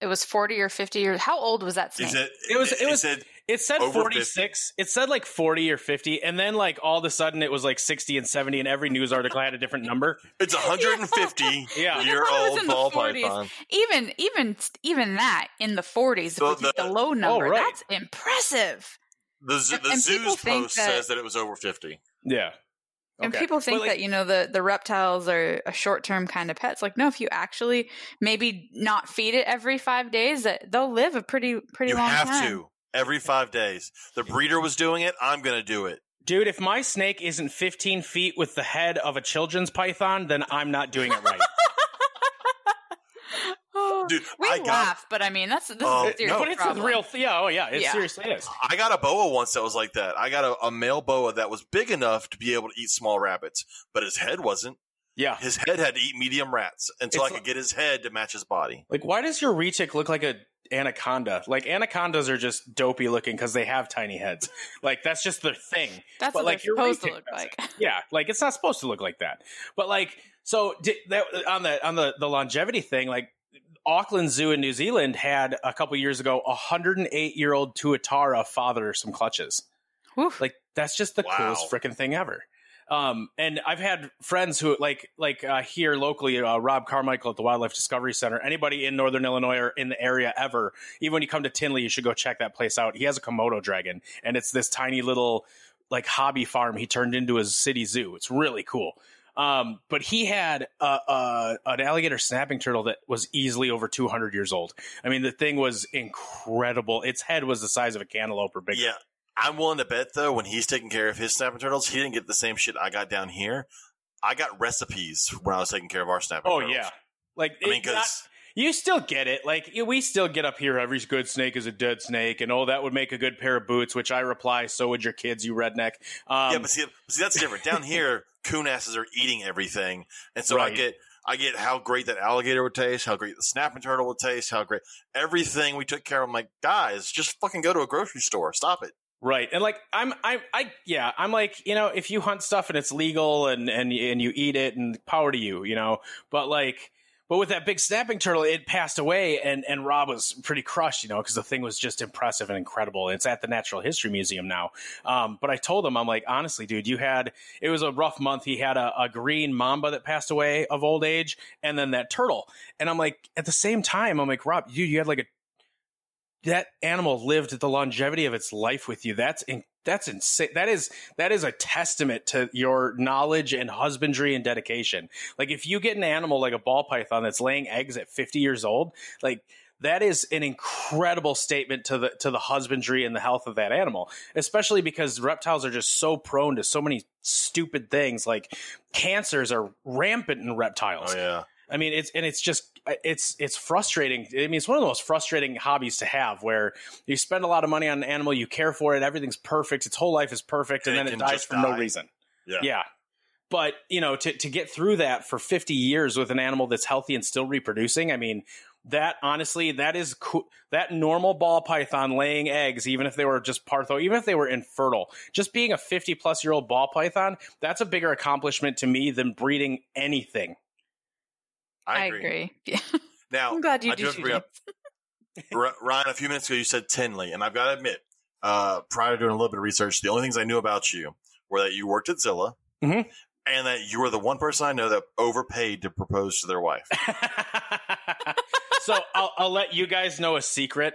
It was 40 or 50 years. How old was that snake? Is it? It was- it was- said It said Over 46. It said like 40 or 50. And then like all of a sudden it was like 60 and 70 and every news article had a different number. it's a hundred and fifty <laughs> Yeah. year I thought it old in the ball 40s. python. even even even that in the 40s, if So the- the low oh, number, right. that's impressive. The, zoo, And- the zoo's post that- says that it was over fifty. Yeah. And people think like, that you know the the reptiles are a short term kind of pets. Like no, if you actually maybe not feed it every five days, that they'll live a pretty pretty You long have time. to every five days. The breeder was doing it. I'm going to do it. Dude, if my snake isn't 15 feet with the head of a children's python, then I'm not doing it right. <laughs> Dude, we I got laugh, but I mean that's this Oh, is a serious no. but it's problem. a real, th- yeah, oh yeah, it Yeah. seriously is. I got a boa once that was like that. I got a, a male boa that was big enough to be able to eat small rabbits, but his head wasn't. Yeah. His head had to eat medium rats until It's I could get his head to match his body. Like, why does your retic look like a anaconda? Like, anacondas are just dopey looking because they have tiny heads. <laughs> Like, that's just their thing. That's but, what like, they're supposed to look doesn't. like. <laughs> yeah, like it's not supposed to look like that. But like, so did, that on the on the the longevity thing, like Auckland Zoo in New Zealand had a couple years ago a 108 year old tuatara father some clutches. Oof. Like that's just the Wow. coolest freaking thing ever. Um, and I've had friends who like like uh, here locally, uh, Rob Carmichael at the Wildlife Discovery Center. Anybody in Northern Illinois or in the area ever, even when you come to Tinley, you should go check that place out. He has a Komodo dragon, and it's this tiny little like hobby farm he turned into his city zoo. It's really cool. Um, but he had a, a, an alligator snapping turtle that was easily over 200 years old. I mean, the thing was incredible. Its head was the size of a cantaloupe or bigger. Yeah. I'm willing to bet though, when he's taking care of his snapping turtles, he didn't get the same shit I got down here. I got recipes when I was taking care of our snapping. Turtles. Oh turtles. yeah, like I mean, because you still get it. Like we still get up here. Every good snake is a dead snake, and oh, that would make a good pair of boots. Which I reply, so would your kids, you redneck. Um, yeah, but see, see, that's different. Down <laughs> here, coon asses are eating everything, and so I get. I get how great that alligator would taste, how great the snapping turtle would taste, how great everything we took care of. I'm like, guys, just fucking go to a grocery store. Stop it. Right. And like I'm I I yeah, I'm like, you know, if you hunt stuff and it's legal and and and you eat it and power to you, you know. But like but with that big snapping turtle, it passed away and and Rob was pretty crushed, you know, because the thing was just impressive and incredible. It's at the Natural History Museum now. Um, but I told him, I'm like, honestly, dude, you had it was a rough month. He had a, a green mamba that passed away of old age, and then that turtle. And I'm like, at the same time, I'm like, Rob, you you had like a that animal lived the longevity of its life with you. That's in, that's insane. That is that is a testament to your knowledge and husbandry and dedication. Like if you get an animal like a ball python that's laying eggs at 50 years old, like that is an incredible statement to the to the husbandry and the health of that animal, especially because reptiles are just so prone to so many stupid things like cancers are rampant in reptiles. Oh yeah. I mean, it's and it's just it's it's frustrating. I mean, it's one of the most frustrating hobbies to have, where you spend a lot of money on an animal, you care for it, everything's perfect, its whole life is perfect, and, And it then it dies for no reason. Yeah. yeah. But you know, to to get through that for fifty years with an animal that's healthy and still reproducing, I mean, that honestly, that is co- that normal ball python laying eggs, even if they were just partho, even if they were infertile, just being a fifty plus year old ball python, that's a bigger accomplishment to me than breeding anything. I agree. <laughs> Yeah. Now, I'm glad you I do do have to too, bring up <laughs> Ryan. A few minutes ago, you said Tinley, and I've got to admit, uh, prior to doing a little bit of research, the only things I knew about you were that you worked at Zilla, Mhm. and that you were the one person I know that overpaid to propose to their wife. <laughs> so I'll, I'll let you guys know a secret.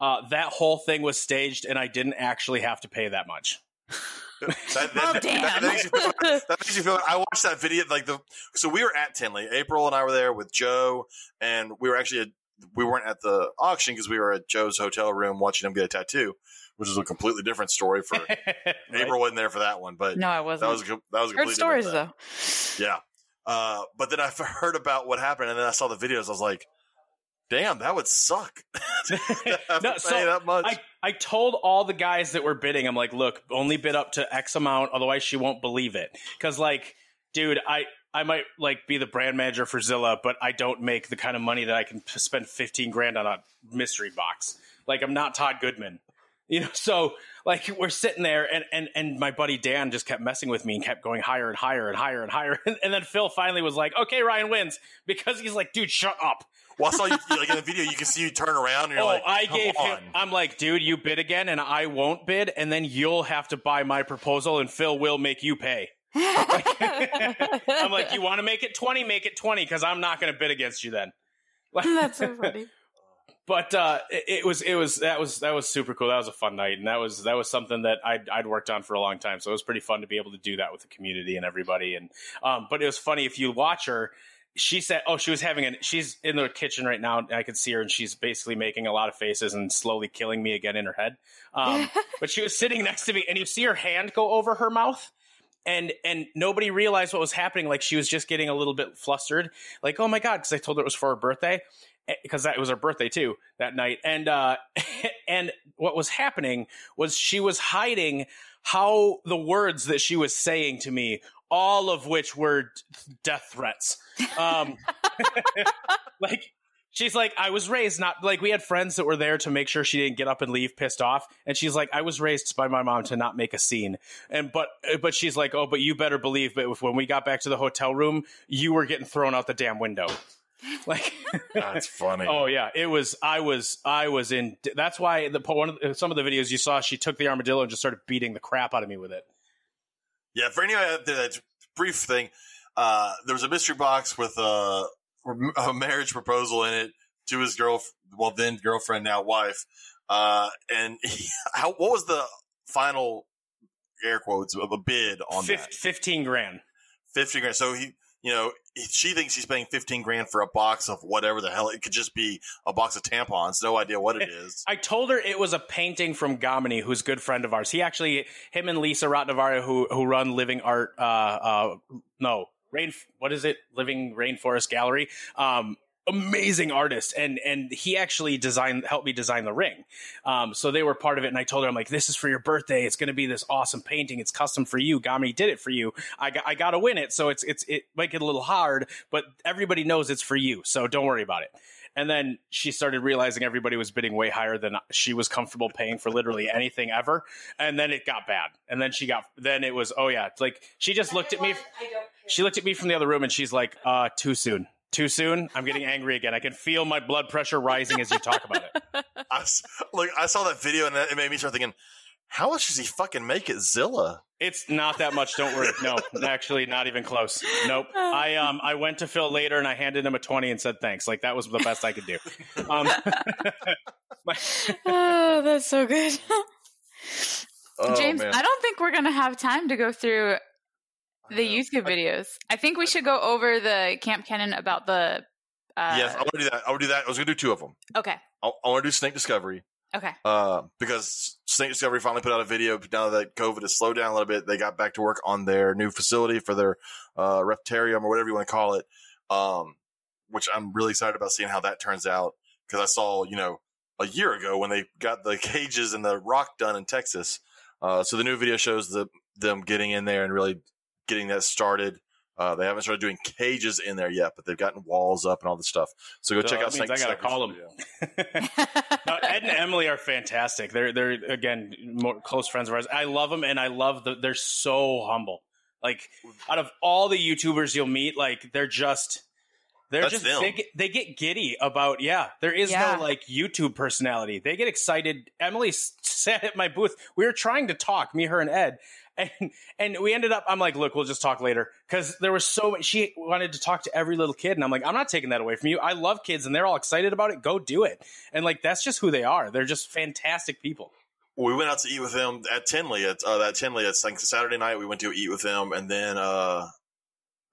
Uh, that whole thing was staged, and I didn't actually have to pay that much. <laughs> That, that- damn. that makes you feel, that makes you feel. I watched that video. Like the so we were at Tinley. April and I were there with Joe, and we were actually at, we weren't at the auction because we were at Joe's hotel room watching him get a tattoo, which is a completely different story. For <laughs> Right? April wasn't there for that one, but no, I wasn't. that was a, that was a stories though. Yeah. Uh, but then I heard about what happened, and then I saw the videos. I was like, "Damn, that would suck." <laughs> No, so that much. I, I told all the guys that were bidding, I'm like, look, only bid up to X amount, otherwise she won't believe it. Because, like, dude, I I might like be the brand manager for Zilla, but I don't make the kind of money that I can spend 15 grand on a mystery box. Like, I'm not Todd Goodman. You know, <laughs> so like we're sitting there and, and, and my buddy Dan just kept messing with me and kept going higher and higher and higher and higher. <laughs> And, and then Phil finally was like, okay, Ryan wins because he's like, dude, shut up. <laughs> well, I saw you like in the video. You can see you turn around, and you're oh, like, I "Come gave him. I'm like, dude, you bid again, and I won't bid, and then you'll have to buy my proposal, and Phil will make you pay. I'm like, you want to make it twenty, make it twenty, because I'm not going to bid against you then. That's so funny. But uh, it, it was, it was that was that was super cool. That was a fun night, and that was that was something that I'd, I'd worked on for a long time. So it was pretty fun to be able to do that with the community and everybody. And um, but it was funny if you watch her. She said, "Oh, she was having an. She's in the kitchen right now. And I could see her, and she's basically making a lot of faces and slowly killing me again in her head. Um, <laughs> but she was sitting next to me, and you see her hand go over her mouth, and and nobody realized what was happening. Like she was just getting a little bit flustered. Like, oh my god, because I told her it was for her birthday, because that was her birthday too that night. And uh, <laughs> and what was happening was she was hiding how the words that she was saying to me, all of which were death threats. Um, <laughs> like she's like i was raised not like we had friends that were there to make sure she didn't get up and leave pissed off and she's like i was raised by my mom to not make a scene and but but she's like oh but you better believe but when we got back to the hotel room you were getting thrown out the damn window <laughs> like That's funny. oh yeah it was i was i was in that's why the one of the, some of the videos you saw she took the armadillo and just started beating the crap out of me with it Yeah, for anyone out there, that brief thing, uh, there was a mystery box with a, a marriage proposal in it to his girl, well then girlfriend, now wife. Uh, and he, <laughs> how, what was the final air quotes of a bid on Fif- that? 15 grand 50 grand. So he, you know, she thinks he's paying 15 grand for a box of whatever the hell. It could just be a box of tampons. No idea what it is. <laughs> I told her it was a painting from Gamini, who's a good friend of ours. He actually, him and Lisa Rotnavaria, who who run Living Art, uh, uh, no, rain. What is it? Living Rainforest Gallery. Um, amazing artist and and he actually designed helped me design the ring. Um, so they were part of it and i told her i'm like this is for your birthday. It's going to be this awesome painting. It's custom for you. Gamini did it for you. I got i got to win it. So it's it's it might get a little hard but everybody knows it's for you so don't worry about it. And then she started realizing everybody was bidding way higher than she was comfortable paying for literally anything ever and then it got bad. And then she got then it was oh yeah like she just looked at me she looked at me from the other room and she's like uh too soon too soon. I'm getting angry again. I can feel my blood pressure rising as you talk about it. <laughs> I, s- look, I saw that video and it made me start thinking, how much does he fucking make at Zilla? It's not that much. Don't worry. No, actually, not even close. Nope. I um I went to Phil later and I handed him a twenty and said thanks. Like that was the best I could do. Um, <laughs> my- oh, that's so good. Oh, James, man. I don't think we're going to have time to go through the YouTube videos. I think we should go over the Camp Kenan about the. Uh, yes, I want to do that. I want to do that. I was going to do two of them. Okay. I, I want to do Snake Discovery Okay. uh, because Snake Discovery finally put out a video. Now that COVID has slowed down a little bit, they got back to work on their new facility for their uh, Reptarium or whatever you want to call it, um, which I'm really excited about seeing how that turns out because I saw, you know, a year ago when they got the cages and the rock done in Texas. Uh, so the new video shows the, them getting in there and really getting that started. Uh, they haven't started doing cages in there yet, but they've gotten walls up and all this stuff. So go So check out means Snake I gotta Discovery's call 'em. video. No, Ed and <laughs> Emily are fantastic. They're they're again more close friends of ours. I love them, and I love that they're so humble. Like out of all the YouTubers you'll meet, like they're just they're That's just them. they get, they get giddy about yeah. There is Yeah. no like YouTube personality. They get excited. Emily s- sat at my booth. We were trying to talk, me, her, and Ed. And and we ended up. I'm like, look, we'll just talk later because there was so much. She wanted to talk to every little kid, and I'm like, I'm not taking that away from you. I love kids, and they're all excited about it. Go do it. And like that's just who they are. They're just fantastic people. we went out to eat with them at Tinley. At uh, that Tinley, it's like Saturday night. We went to eat with them, and then uh,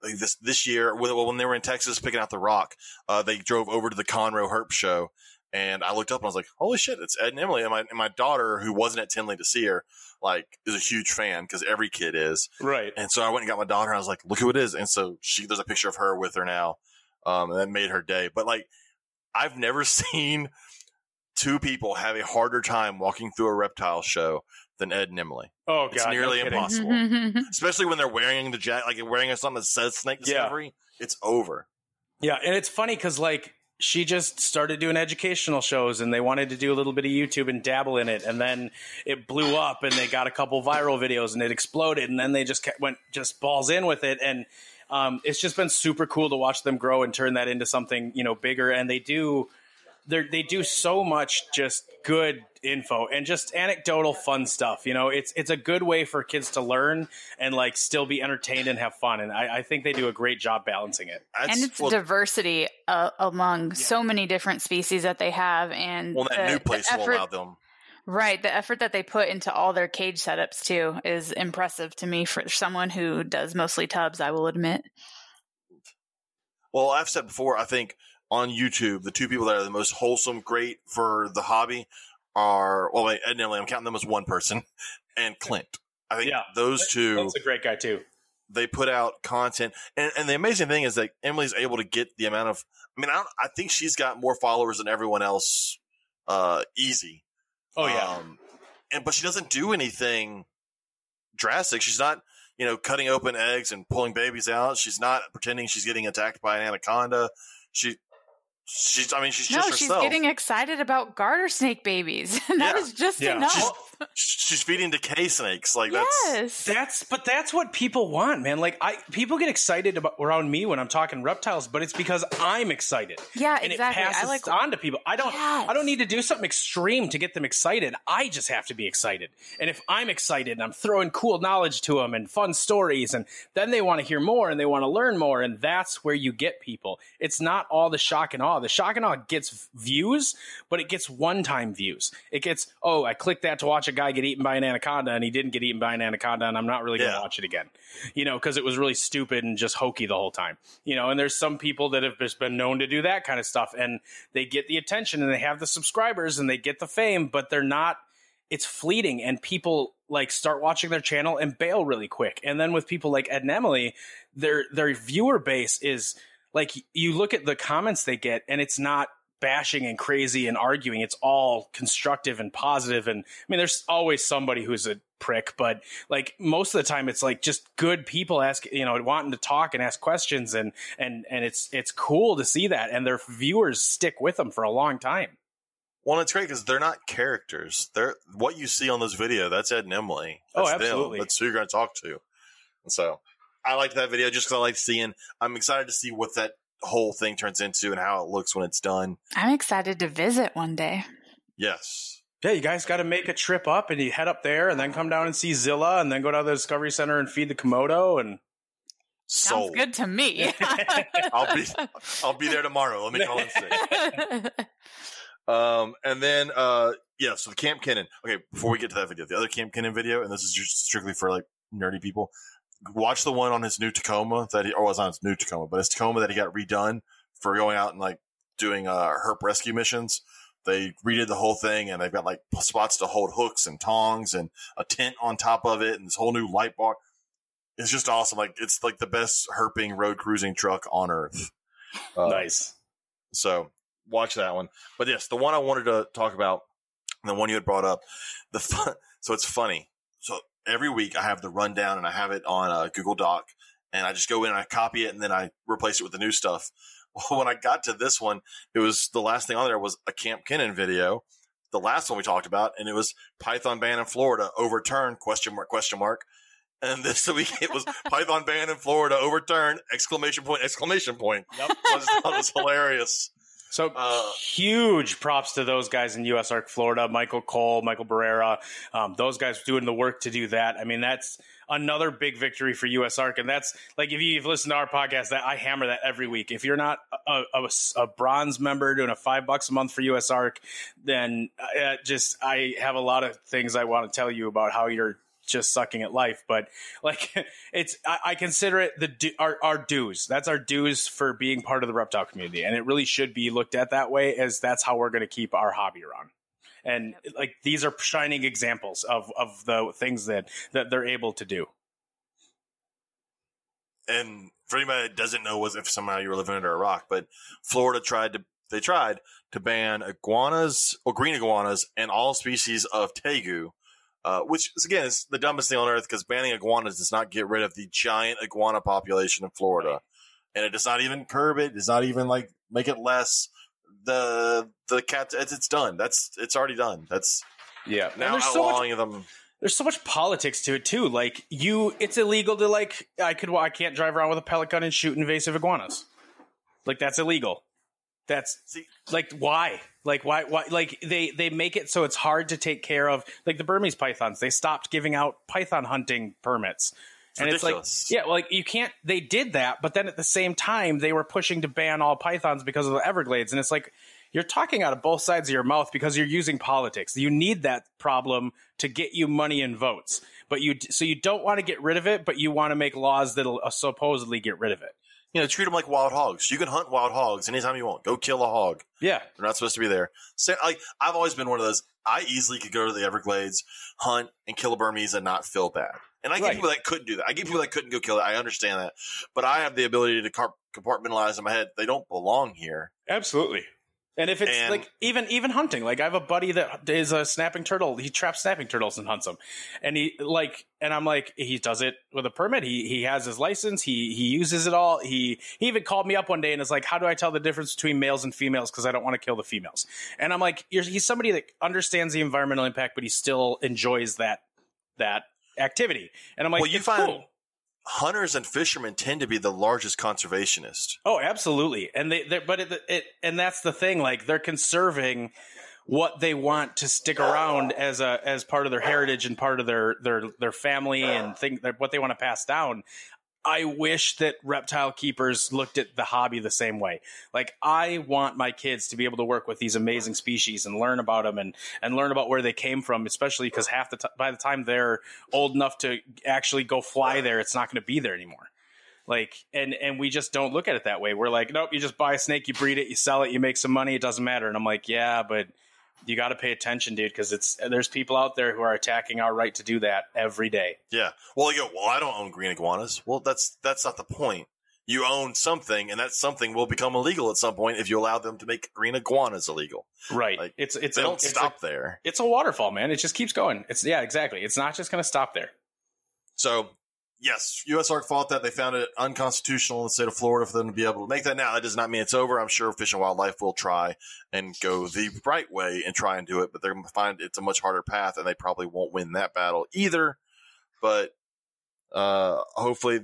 like this this year, when, when they were in Texas picking out the rock, uh, they drove over to the Conroe Herp show, and I looked up and I was like, "Holy shit, it's Ed and Emily!" And my and my daughter, who wasn't at Tinley to see her, like is a huge fan because every kid is. Right. And so I went and got my daughter, and I was like, "Look who it is!" And so she, there's a picture of her with her now, um, and that made her day. But like, I've never <laughs> seen two people have a harder time walking through a reptile show than Ed and Emily, Oh god, It's nearly no impossible. <laughs> especially when they're wearing the jacket, like wearing something that says Snake Yeah. Discovery. It's over. Yeah, and it's funny because like she just started doing educational shows, and they wanted to do a little bit of YouTube and dabble in it, and then it blew up, and they got a couple viral videos, and it exploded, and then they just kept, went just balls in with it, and um, it's just been super cool to watch them grow and turn that into something you know bigger, and they do. They they do so much just good info and just anecdotal fun stuff. You know, it's it's a good way for kids to learn and like still be entertained and have fun. And I, I think they do a great job balancing it. That's, and it's well, diversity uh, among so many different species that they have, and well, that the- new place the will allow them. right? The effort that they put into all their cage setups too is impressive to me for someone who does mostly tubs. I will admit. Well, I've said before, I think on YouTube, the two people that are the most wholesome, great for the hobby are, well, wait, Ed and Emily, I'm counting them as one person, <laughs> and Clint. I think Yeah. those two, That's a great guy too. they put out content. And, and the amazing thing is that Emily's able to get the amount of, I mean, I, I think she's got more followers than everyone else, uh, easy. Oh yeah. Um, and, but she doesn't do anything drastic. She's not, you know, cutting open eggs and pulling babies out. She's not pretending she's getting attacked by an anaconda. She, she's, I mean, she's no, just she's herself. getting excited about garter snake babies. <laughs> That is Yeah. just Yeah. enough. She's- she's feeding DeKay snakes. Like that's, yes. That's but that's what people want, man. Like I people get excited about around me when I'm talking reptiles, but it's because I'm excited. yeah, And exactly. it passes I like on to people. I don't Yes. I don't need to do something extreme to get them excited. I just have to be excited. And if I'm excited and I'm throwing cool knowledge to them and fun stories and then they want to hear more and they want to learn more and that's where you get people. It's not all the shock and awe. The shock and awe gets views, but it gets one-time views. It gets, "Oh, I clicked that to watch a guy get eaten by an anaconda and he didn't get eaten by an anaconda and I'm not really going to Yeah. watch it again." You know, cuz it was really stupid and just hokey the whole time. You know, and there's some people that have just been known to do that kind of stuff and they get the attention and they have the subscribers and they get the fame, but they're not it's fleeting and people like start watching their channel and bail really quick. And then with people like Ed and Emily, their their viewer base is like you look at the comments they get and it's not bashing and crazy and arguing. It's all constructive and positive. And I mean, there's always somebody who's a prick, but like most of the time, it's like just good people ask, you know, wanting to talk and ask questions, and and and it's it's cool to see that, and their viewers stick with them for a long time. Well, it's great because they're not characters. They're what you see on this video. That's Ed and Emily. Oh, That's absolutely. Them. That's who you're going to talk to. And so I liked that video just because I like seeing. I'm excited to see what that whole thing turns into and how it looks when it's done. I'm excited to visit one day. Yes. Yeah, you guys got to make a trip up and you head up there and then come down and see Zilla and then go down to the Discovery Center and feed the Komodo and Sounds good to me. <laughs> I'll be I'll be there tomorrow. Let me call and say. <laughs> Um, and then uh, yeah, so the Camp Kenan. Okay, before we get to that video, the other Camp Kenan video, and this is just strictly for like nerdy people. Watch the one on his new Tacoma that he, or was on his new Tacoma, but his Tacoma that he got redone for going out and like doing uh herp rescue missions. They redid the whole thing, and they've got like spots to hold hooks and tongs, and a tent on top of it, and this whole new light bar. It's just awesome. Like it's like the best herping road cruising truck on earth. Uh, nice. so watch that one. But yes, the one I wanted to talk about, the one you had brought up, the fun. So it's funny. So every week I have the rundown and I have it on a Google Doc, and I just go in and I copy it and then I replace it with the new stuff. <laughs> Well, when I got to this one, it was the last thing on there was a Camp Kenan video. The last one we talked about, and it was Python ban in Florida overturned question mark question mark. And <laughs> this week it was Python ban in Florida overturned exclamation point exclamation point. Yep. I just thought it was hilarious. So Uh, huge props to those guys in USARK Florida, Michael Cole, Michael Barrera, um, those guys doing the work to do that. I mean, that's another big victory for USARK. And that's like, if you've listened to our podcast, that I hammer that every week. If you're not a, a, a bronze member doing a five bucks a month for USARK, then uh, just, I have a lot of things I want to tell you about how you're just sucking at life. But like, <laughs> it's I, I consider it the our, our dues. That's our dues for being part of the reptile community, and it really should be looked at that way, as that's how we're going to keep our hobby around. And like these are shining examples of of the things that that they're able to do. and for anybody that doesn't know was if somehow you were living under a rock, but Florida tried to they tried to ban iguanas or green iguanas and all species of tegu, uh, which is, again is the dumbest thing on earth because banning iguanas does not get rid of the giant iguana population in Florida, and it does not even curb it. It does not even like make it less. The the cat it's, it's done. That's it's already done. That's Yeah, now there's so much them. there's so much politics to it too. Like you, it's illegal to like I could I can't drive around with a pellet gun and shoot invasive iguanas. Like that's illegal. That's See, like why? Like why? Why? Like they they make it so it's hard to take care of. Like the Burmese pythons, they stopped giving out python hunting permits. It's and ridiculous. it's like, yeah, well, like you can't. They did that, but then at the same time, they were pushing to ban all pythons because of the Everglades, and it's like you're talking out of both sides of your mouth because you're using politics. You need that problem to get you money and votes, but you so you don't want to get rid of it, but you want to make laws that'll uh, supposedly get rid of it. You know, treat them like wild hogs. You can hunt wild hogs anytime you want. Go kill a hog. Yeah, They're not supposed to be there. So, like, I've always been one of those. I easily could go to the Everglades, hunt, and kill a Burmese and not feel bad. And I get Right. people that couldn't do that. I get people that couldn't go kill it. I understand that. But I have the ability to compartmentalize in my head. They don't belong here. Absolutely. And if it's And- like even even hunting, like I have a buddy that is a snapping turtle. He traps snapping turtles and hunts them. And he like and I'm like he does it with a permit. He he has his license. He he uses it all. He he even called me up one day and is like, "How do I tell the difference between males and females because I don't want to kill the females?" And I'm like, You're, "He's somebody that understands the environmental impact, but he still enjoys that that activity." And I'm like, Well, you find- cool." Hunters and fishermen tend to be the largest conservationists. Oh, absolutely. And they, but it, it, and that's the thing. Like they're conserving what they want to stick around as a as part of their heritage and part of their their their family and think what they want to pass down. I wish that reptile keepers looked at the hobby the same way. Like I want my kids to be able to work with these amazing species and learn about them and and learn about where they came from, especially because half the t- by the time they're old enough to actually go fly there, it's not going to be there anymore. Like and and we just don't look at it that way. We're like, nope, you just buy a snake, you breed it, you sell it, you make some money, it doesn't matter. And I'm like, yeah, but you got to pay attention, dude, because it's there's people out there who are attacking our right to do that every day. Yeah. Well, you go, well, I don't own green iguanas. Well, that's that's not the point. You own something, and that something will become illegal at some point if you allow them to make green iguanas illegal. Right. Like, it's it's They a, don't it's stop A, there. it's a waterfall, man. It just keeps going. It's yeah, exactly. It's not just going to stop there. So, yes, USARK fought that. They found it unconstitutional in the state of Florida for them to be able to make that. Now, that does not mean it's over. I'm sure Fish and Wildlife will try and go the right way and try and do it, but they're going to find it's a much harder path, and they probably won't win that battle either. But uh, hopefully,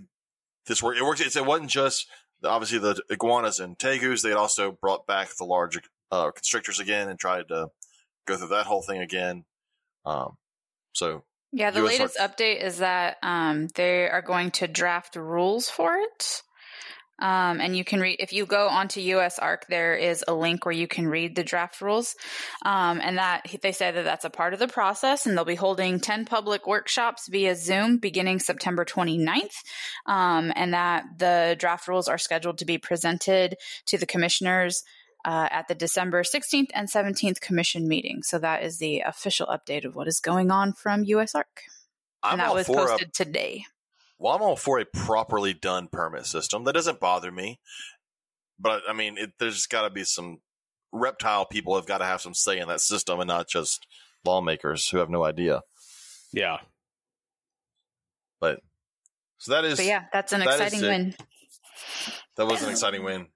this work. It works. It's, it wasn't just obviously the iguanas and tegus. They had also brought back the large uh, constrictors again and tried to go through that whole thing again. Um, so Yeah, the US latest Arc- update is that um, they are going to draft rules for it. Um, and you can read, if you go onto USARK, there is a link where you can read the draft rules. Um, and that they say that that's a part of the process, and they'll be holding 10 public workshops via Zoom beginning September 29th. Um, and that the draft rules are scheduled to be presented to the commissioners uh, at the December 16th and 17th commission meeting. So that is the official update of what is going on from USARK. I'm and that was for a posted today. Well, I'm all for a properly done permit system. That doesn't bother me. But I mean, it, there's got to be some reptile people have got to have some say in that system and not just lawmakers who have no idea. Yeah. But so that is But yeah, that's an that is exciting win. that was an <laughs> exciting win.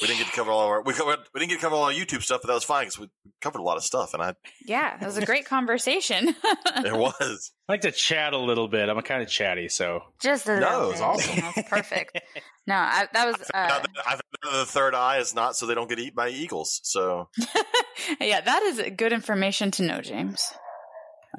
We didn't get to cover all our we covered we didn't get to cover all our YouTube stuff, but that was fine because we covered a lot of stuff, and I Yeah, it was a great conversation. <laughs> it was I like to chat a little bit. I'm kind of chatty, so Just a No, little it was bit. awesome. That's perfect. No, I, that was Now uh, that I found that the third eye is not so they don't get eaten by eagles. So <laughs> yeah, that is good information to know, James.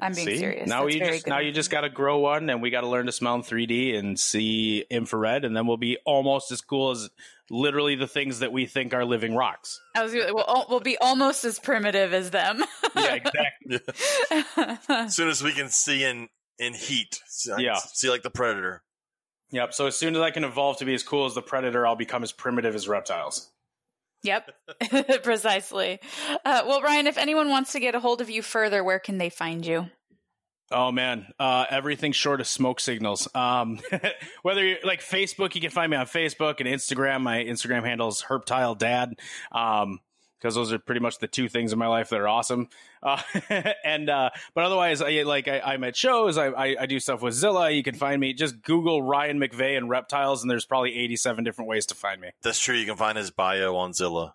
I'm being see serious. now That's you just good now you just got to grow one, and we got to learn to smell in 3D and see infrared, and then we'll be almost as cool as literally the things that we think are living rocks. I was gonna- we'll, we'll be almost as primitive as them. <laughs> Yeah, exactly. as <laughs> soon as we can see in in heat, see, Yeah. see like the predator. Yep. So as soon as I can evolve to be as cool as the predator, I'll become as primitive as reptiles. Yep, <laughs> precisely. Uh, well, Ryan, if anyone wants to get a hold of you further, where can they find you? Oh man, uh, everything short of smoke signals. Um, <laughs> whether you're like Facebook, you can find me on Facebook and Instagram. My Instagram handle is Herptile Dad. Um, because those are pretty much the two things in my life that are awesome. Uh, <laughs> and uh, but otherwise, I like I, I'm at shows. I, I I do stuff with Zilla. You can find me. Just Google Ryan McVeigh and reptiles, and there's probably 87 different ways to find me. That's true. You can find his bio on Zilla.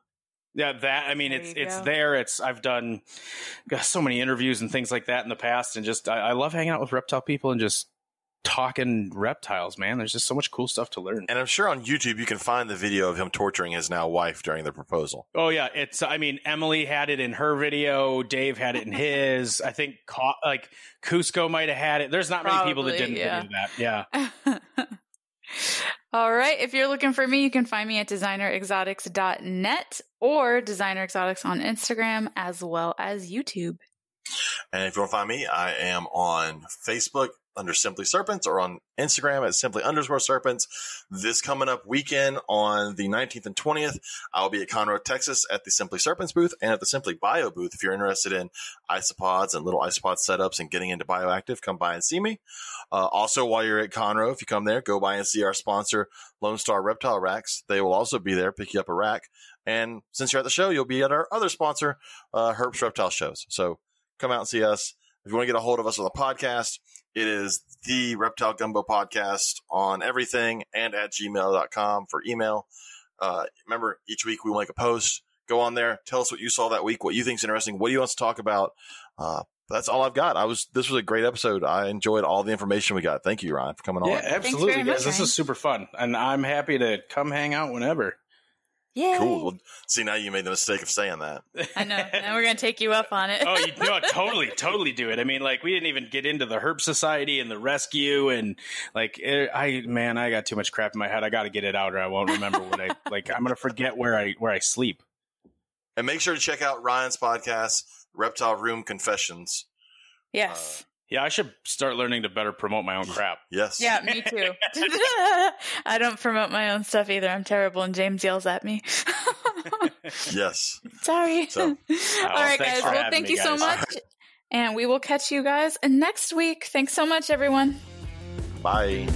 Yeah, that I mean, There it's it's go. there. It's I've done got so many interviews and things like that in the past, and just I, I love hanging out with reptile people and just talking reptiles. Man, there's just so much cool stuff to learn. And I'm sure on YouTube you can find the video of him torturing his now wife during the proposal. Oh yeah, it's I mean Emily had it in her video, Dave had it in his. I think Ca- like Cusco might have had it. There's not many people that didn't yeah. do that. Yeah. <laughs> All right. If you're looking for me, you can find me at designerexotics.net or Designer Exotics on Instagram as well as YouTube. And if you want to find me, I am on Facebook under Simply Serpents or on Instagram at Simply underscore Serpents. This coming up weekend on the 19th and 20th, I'll be at Conroe, Texas at the Simply Serpents booth and at the Simply Bio booth. If you're interested in isopods and little isopod setups and getting into bioactive, come by and see me. Uh, also, while you're at Conroe, if you come there, go by and see our sponsor, Lone Star Reptile Racks. They will also be there, pick you up a rack. And since you're at the show, you'll be at our other sponsor, uh, Reptile Shows. So come out and see us. If you want to get a hold of us on the podcast, it is the Reptile Gumbo Podcast on everything and at gmail.com for email. Uh, remember, each week we make a post. Go on there, tell us what you saw that week, what you think's interesting, what do you want to talk about. Uh, that's all I've got. I was this was a great episode. I enjoyed all the information we got. Thank you, Ryan, for coming on. Yeah, absolutely, guys. much, This Ryan. is super fun, and I'm happy to come hang out whenever. Yeah. Cool. Well, see, now you made the mistake of saying that. I know. <laughs> Now we're going to take you up on it. oh, you know, <laughs> totally, totally do it. I mean, like we didn't even get into the Herp Society and the rescue, and like it, I, man, I got too much crap in my head. I got to get it out, or I won't remember what I <laughs> like. I'm gonna forget where I where I sleep. And make sure to check out Ryan's podcast, Reptile Room Confessions. yes. Uh, Yeah, I should start learning to better promote my own crap. <laughs> Yes. yeah, me too. <laughs> <laughs> I don't promote my own stuff either. I'm terrible and James yells at me. Yes. Sorry. So- All right, guys. Well, thank me, you so guys. much. And we will catch you guys next week. Thanks so much, everyone. Bye.